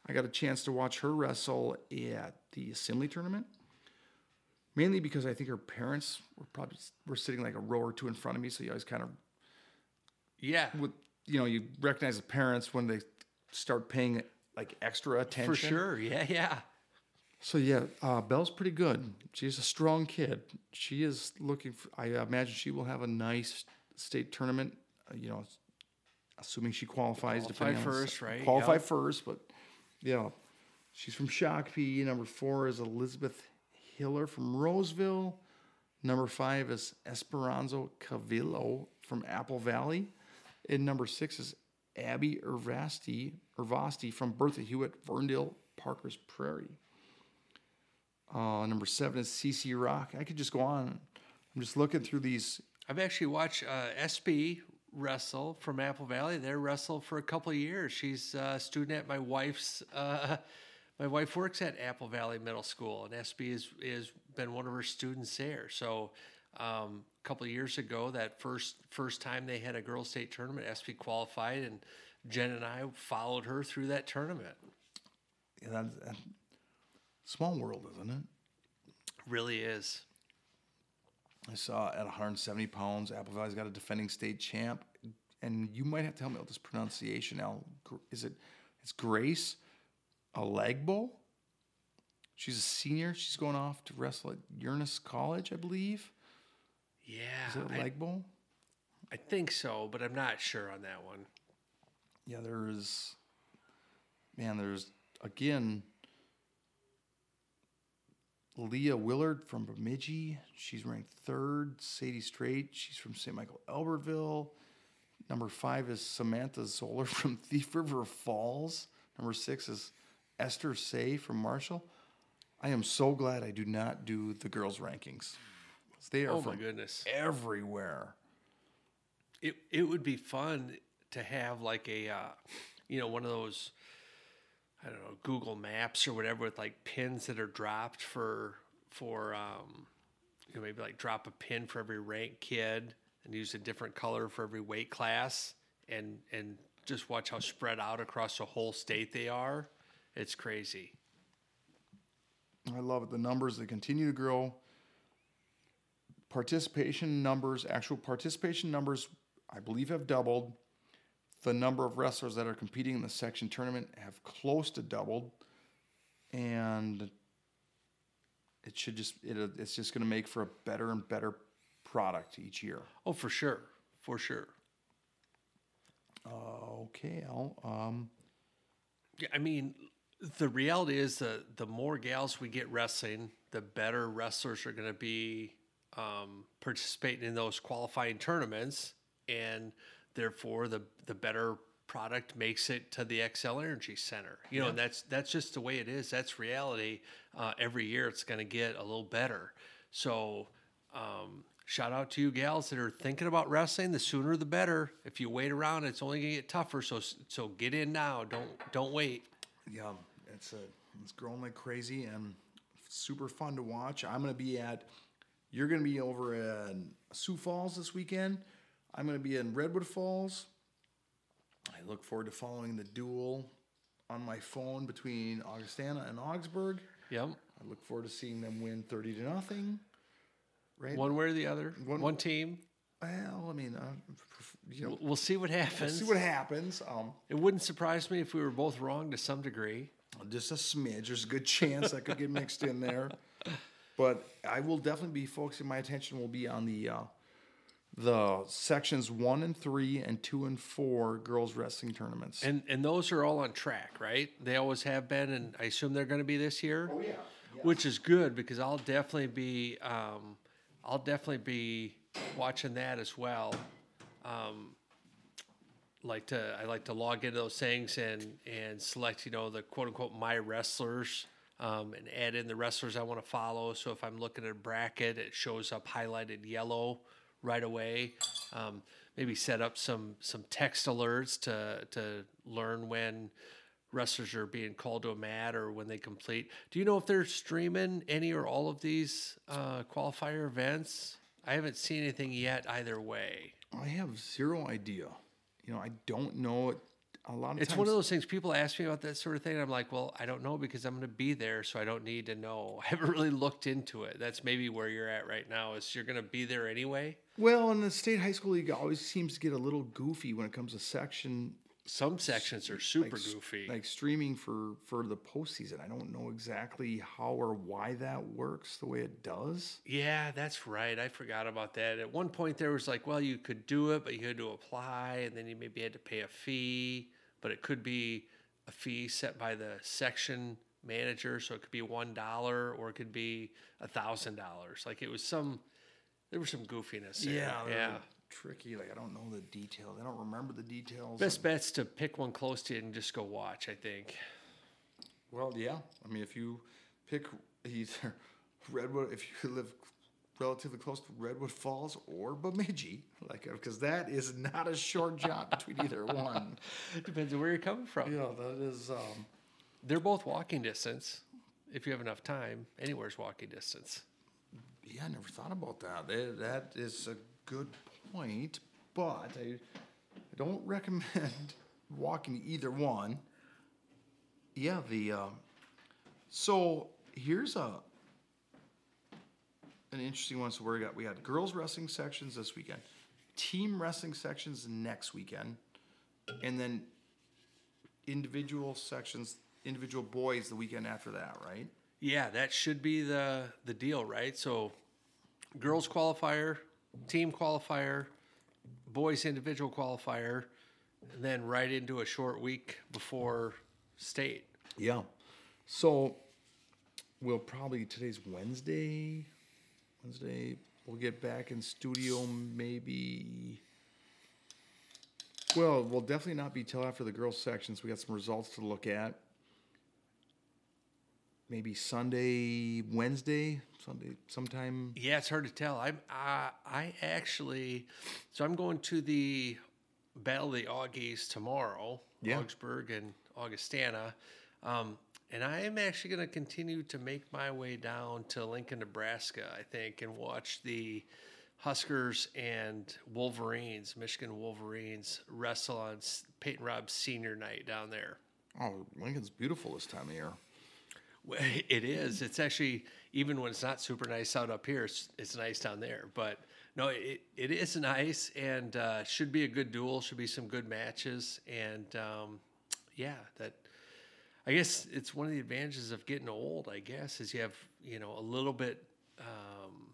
I got a chance to watch her wrestle at the assembly tournament. Mainly because I think her parents were probably were sitting like a row or two in front of me, so you always kind of yeah, with you know you recognize the parents when they start paying like extra attention for sure. Yeah, yeah. so yeah uh, belle's pretty good she's a strong kid she is looking for i imagine she will have a nice state tournament uh, you know assuming she qualifies Qualify first, right? qualify Yep. first but yeah she's from Shakopee. number four is elizabeth hiller from roseville number five is esperanzo cavillo from apple valley and number six is Abby Irvasti, Irvasti from Bertha Hewitt, Ferndale, Parker's Prairie. Uh, number seven is CC Rock. I could just go on. I'm just looking through these. I've actually watched uh, SB wrestle from Apple Valley. They wrestle for a couple of years. She's a student at my wife's. My wife works at Apple Valley Middle School, and SB has is been one of her students there. So, um, a couple of years ago, that first first time they had a girls' state tournament, SB qualified, and Jen and I followed her through that tournament. Yeah, that, that- small world, isn't it? Really is. I saw at 170 pounds, Apple Valley's got a defending state champ, and you might have to help me with this pronunciation. Gr- is it? It's Grace Alegbo. She's a senior. She's going off to wrestle at Uranus College, I believe. Yeah, Is it I, Legbo? I think so, but I'm not sure on that one. Yeah, there's man, there's again Leah Willard from Bemidji. She's ranked third. Sadie Straight, she's from St. Michael Albertville. Number five is Samantha Zoller from Thief River Falls. Number six is Esther Say from Marshall. I am so glad I do not do the girls' rankings. They are Oh my from goodness. everywhere. it it would be fun to have like a uh, you know one of those I don't know Google Maps or whatever with like pins that are dropped for for um, you know maybe like drop a pin for every ranked kid and use a different color for every weight class and and just watch how spread out across the whole state they are. It's crazy. I love it. The numbers they continue to grow. Participation numbers, actual participation numbers, I believe have doubled. The number of wrestlers that are competing in the section tournament have close to doubled, and it should just it, it's just going to make for a better and better product each year. Oh, for sure, for sure. Okay, Al. Um, Yeah, I mean, the reality is that the more gals we get wrestling, the better wrestlers are going to be um, participating in those qualifying tournaments, and therefore the the better product makes it to the Xcel Energy Center. You know, and that's that's just the way it is. That's reality. Uh, every year, it's going to get a little better. So. Um, Shout out to you gals that are thinking about wrestling. The sooner the better. If you wait around, it's only gonna get tougher. So so get in now. Don't don't wait. Yeah, it's a it's growing like crazy and super fun to watch. I'm gonna be at you're gonna be over in Sioux Falls this weekend. I'm gonna be in Redwood Falls. I look forward to following the duel on my phone between Augustana and Augsburg. Yep. I look forward to seeing them win thirty to nothing. Right. One way or the other. One- One, team. Well, I mean, uh, you know, We'll- see what happens. We'll see what happens. Um, it wouldn't surprise me if we were both wrong to some degree. Just a smidge. There's a good chance that could get mixed in there. But I will definitely be focusing my attention will be on the uh, the sections one and three and two and four girls wrestling tournaments. And and those are all on track, right? They always have been, and I assume they're going to be this year. oh yeah. which is good because I'll definitely be um, I'll definitely be watching that as well. Um, like to I like to log into those things and and select you know the quote unquote my wrestlers um, and add in the wrestlers I want to follow. So if I'm looking at a bracket, it shows up highlighted yellow right away. Um, maybe set up some some text alerts to to learn when wrestlers are being called to a mat or when they complete. Do you know if they're streaming any or all of these uh, qualifier events? I haven't seen anything yet either way. I have zero idea. You know, I don't know. A lot of It's times, one of those things people ask me about that sort of thing. And I'm like, well, I don't know because I'm going to be there, so I don't need to know. I haven't really looked into it. That's maybe where you're at right now. Is you're going to be there anyway. Well, in the state high school league, always seems to get a little goofy when it comes to section Some sections are super like, goofy. like streaming for for the postseason. I don't know exactly how or why that works the way it does. Yeah, that's right. I forgot about that. At one point, there was like, well, you could do it, but you had to apply, and then you maybe had to pay a fee. But it could be a fee set by the section manager, so it could be one dollar or it could be a thousand dollars. Like it was some, there was some goofiness. There. they're yeah. Tricky. Like I don't know the details. I don't remember the details. Best bet's to pick one close to you and just go watch. I think. Well, yeah. I mean, if you pick either Redwood, if you live relatively close to Redwood Falls or Bemidji, like because that is not a short jaunt between either one. Depends on where you're coming from. Yeah, that is. Um, They're both walking distance. If you have enough time, anywhere's walking distance. yeah, I never thought about that. That, that is a good point, but I, I don't recommend walking either one. Yeah, the um, so here's a an interesting one. So we got we got girls wrestling sections this weekend, team wrestling sections next weekend, and then individual sections, individual boys the weekend after that, right? Yeah, that should be the the deal, right? So, girls qualifier, team qualifier, boys individual qualifier, and then right into a short week before state. Yeah. So we'll probably today's Wednesday. Wednesday we'll get back in studio maybe. Well, we'll definitely not be till after the girls sections. We got some results to look at. Maybe Sunday, Wednesday, Sunday, sometime. Yeah, it's hard to tell. I'm uh, I actually, so I'm going to the Battle of the Augies tomorrow, Yeah. Augsburg and Augustana, um, and I am actually going to continue to make my way down to Lincoln, Nebraska. I think, and watch the Huskers and Wolverines, Michigan Wolverines, wrestle on Peyton Robb's senior night down there. Oh, Lincoln's beautiful this time of year. It is. It's actually even when it's not super nice out up here, it's, it's nice down there. But no, it, it is nice and uh, should be a good duel. Should be some good matches. And um, yeah, that I guess it's one of the advantages of getting old. I guess is you have you know a little bit um,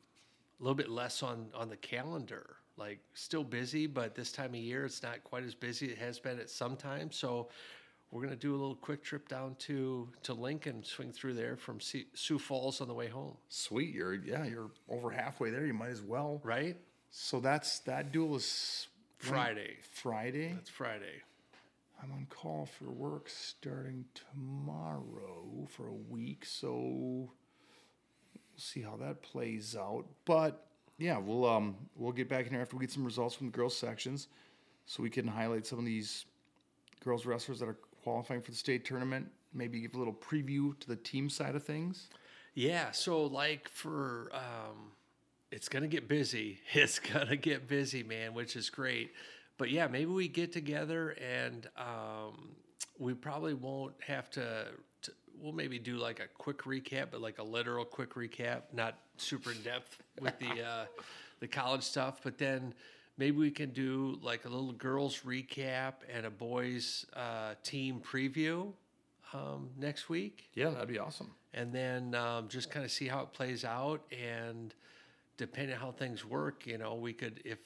a little bit less on on the calendar. Like still busy, but this time of year it's not quite as busy. It has been at some time. So we're gonna do a little quick trip down to to Lincoln, swing through there from C- Sioux Falls on the way home. Sweet, you're yeah, you're over halfway there. You might as well. Right? So that's that duel is Friday. Friday. It's Friday. I'm on call for work starting tomorrow for a week, so we'll see how that plays out. But yeah, we'll um we'll get back in here after we get some results from the girls sections, so we can highlight some of these girls wrestlers that are qualifying for the state tournament. Maybe give a little preview to the team side of things. Yeah. So like for um, it's gonna get busy. It's gonna get busy, man, which is great. But yeah, maybe we get together and um, we probably won't have to, to. We'll maybe do like a quick recap, but like a literal quick recap, not super in depth with the uh, the college stuff. But then maybe we can do like a little girls recap and a boys uh, team preview um, next week Yeah, that'd be awesome. and then um, just kind of see how it plays out and depending on how things work you know we could if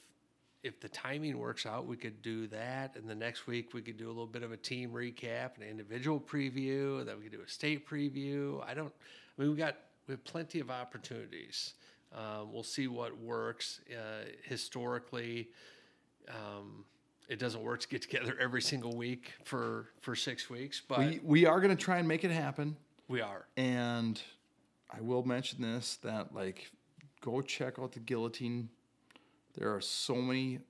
if the timing works out, we could do that, and the next week we could do a little bit of a team recap, an individual preview, and then we could do a state preview. I don't. I mean, we got we have plenty of opportunities. Um, we'll see what works uh, historically. Um, it doesn't work to get together every single week for for six weeks, but We we are going to try and make it happen. we are. And I will mention this that like go check out the guillotine. There are so many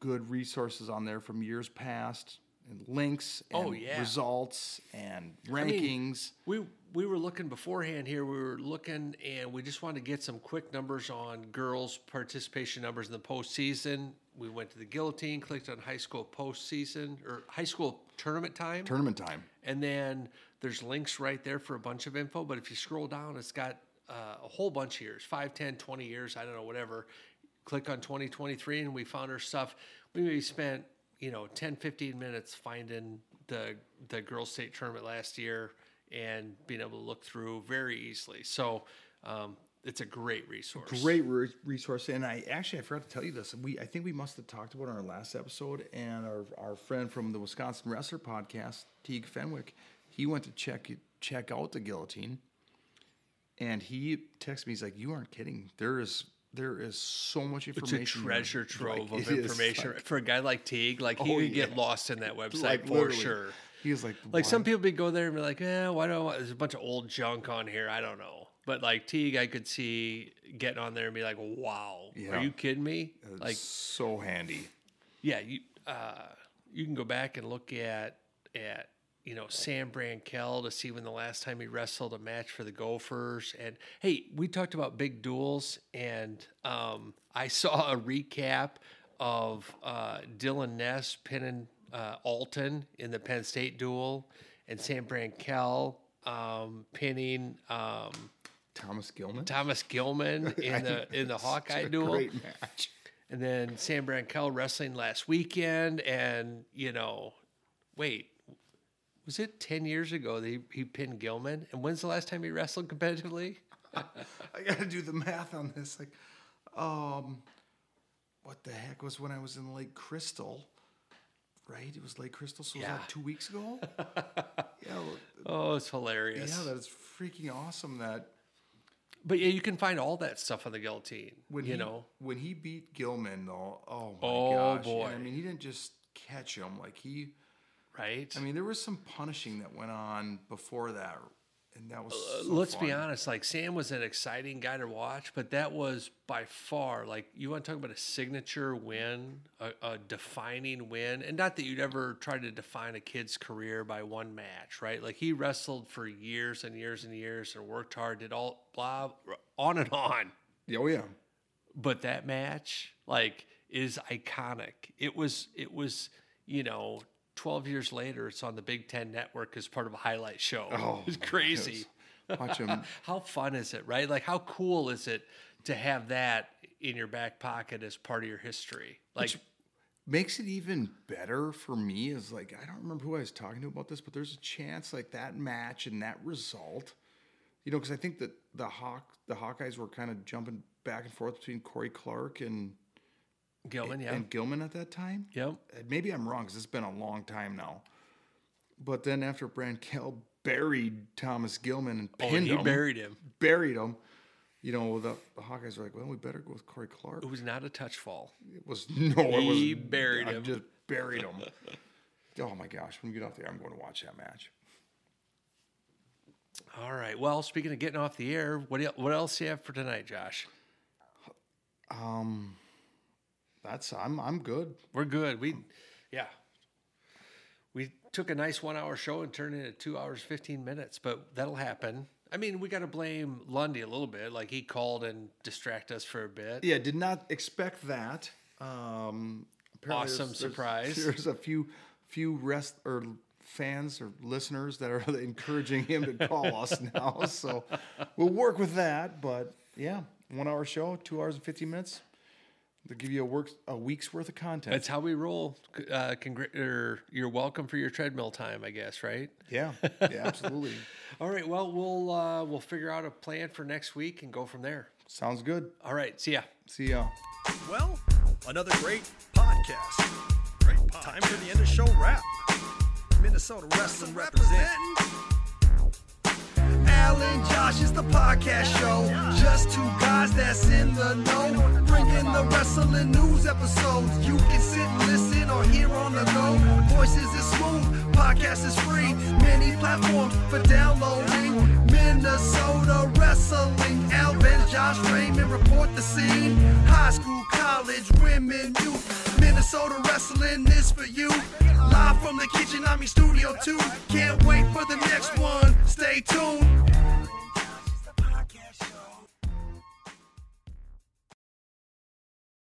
good resources on there from years past and links and Oh, yeah. results and mean, rankings. We we were looking beforehand here. We were looking, and we just wanted to get some quick numbers on girls' participation numbers in the postseason. We went to the guillotine, clicked on high school postseason or high school tournament time, Tournament time. and then there's links right there for a bunch of info. But if you scroll down, it's got uh, a whole bunch of years 5, 10, 20 years, I don't know, whatever. Click on 2023, and we found our stuff. We maybe spent, you know, 10, 15 minutes finding the, the girls' state tournament last year and being able to look through very easily. So um, it's a great resource. Great re- resource, and I actually I forgot to tell you this. We I think we must have talked about it in our last episode, and our our friend from the Wisconsin Wrestler podcast, Teague Fenwick, he went to check check out the guillotine, and he texted me. He's like, "You aren't kidding. There is there is so much information. It's a treasure trove Like, of information like- for a guy like Teague. Like he Oh, could get lost in that website like, for literally. sure. He was like, Like some people be go there and be like, yeah, why do I want, there's a bunch of old junk on here? I don't know." But like Teague, I could see getting on there and be like, "Wow, Yeah. are you kidding me?" It's Like, so handy. yeah, you uh, you can go back and look at at you know Sam Brankel to see when the last time he wrestled a match for the Gophers. And hey, we talked about big duels, and um, I saw a recap of uh, Dylan Ness pinning uh, Alton in the Penn State duel, and Sam Brankel um, pinning um, Thomas Gilman. Thomas Gilman in the in the Hawkeye duel. Great match. And then Sam Brankel wrestling last weekend. And, you know, wait, was it 10 years ago that he, he pinned Gilman? And when's the last time he wrestled competitively? I got to do the math on this. Like, um, what the heck was when I was in Lake Crystal? Right, it was Lake Crystal. So was Yeah. that two weeks ago? yeah, Oh, it's hilarious. yeah, that is freaking awesome. That but yeah, you can find all that stuff on the guillotine. when you he, know, when he beat Gilman though, oh my Oh, gosh! And, boy. I mean, he didn't just catch him. Like he, right? I mean, there was some punishing that went on before that, and that was. Uh, so let's be honest like sam was an exciting guy to watch but that was by far like you want to talk about a signature win a, a defining win and not that you'd ever try to define a kid's career by one match right? Like he wrestled for years and years and years and worked hard did all blah on and on. Oh yeah, but that match like is iconic. It was it was you know 12 years later it's on the big 10 network as part of a highlight show Oh, it's crazy watch him. how fun is it, right? Like, how cool is it to have that in your back pocket as part of your history? Like, makes it even better for me is like I don't remember who I was talking to about this, but there's a chance like that match and that result, you know, because I think that the Hawk the Hawkeyes were kind of jumping back and forth between Cory Clark and Gilman, yeah. and Gilman at that time. yep. Uh, Maybe I'm wrong because it's been a long time now. But then after Brankel buried Thomas Gilman and Oh, pinned and he him, buried him. buried him, you know, the, the Hawkeyes were like, well, we better go with Cory Clark. It was not a touch fall. It was no, it was He buried I him. Just buried him. oh my gosh! When we get off the air, I'm going to watch that match. All right. Well, speaking of getting off the air, what, el- what else do you have for tonight, Josh? Um, that's I'm I'm good. We're good. We, yeah. We took a nice one hour show and turned it into two hours, 15 minutes, but that'll happen. I mean, we got to blame Lundy a little bit. Like, he called and distract us for a bit. Yeah, did not expect that. Um, Awesome there's- surprise. There's, there's a few few rest or fans or listeners that are encouraging him to call us now. So we'll work with that. But yeah, one hour show, two hours and fifteen minutes. They'll give you a work a week's worth of content. That's how we roll. C- Uh, congr- or you're welcome for your treadmill time, I guess, right? yeah, yeah, absolutely. All right. Well, we'll uh, we'll figure out a plan for next week and go from there. Sounds good. All right. See ya. See ya. Well, Another great podcast. Great podcast. Time for the end of show wrap. Minnesota Wrestling representing. Alan Josh is the podcast show. Just two guys that's in the know. Bringing the wrestling news episodes. You can sit and listen or hear on the go. Voices is smooth, podcast is free. Many platforms for downloading. Minnesota Wrestling. Alvin, Josh Raymond report the scene. High school, college, women, youth. Minnesota Wrestling is for you. Live from the kitchen, I'm in Studio 2. Can't wait for the next one. Stay tuned.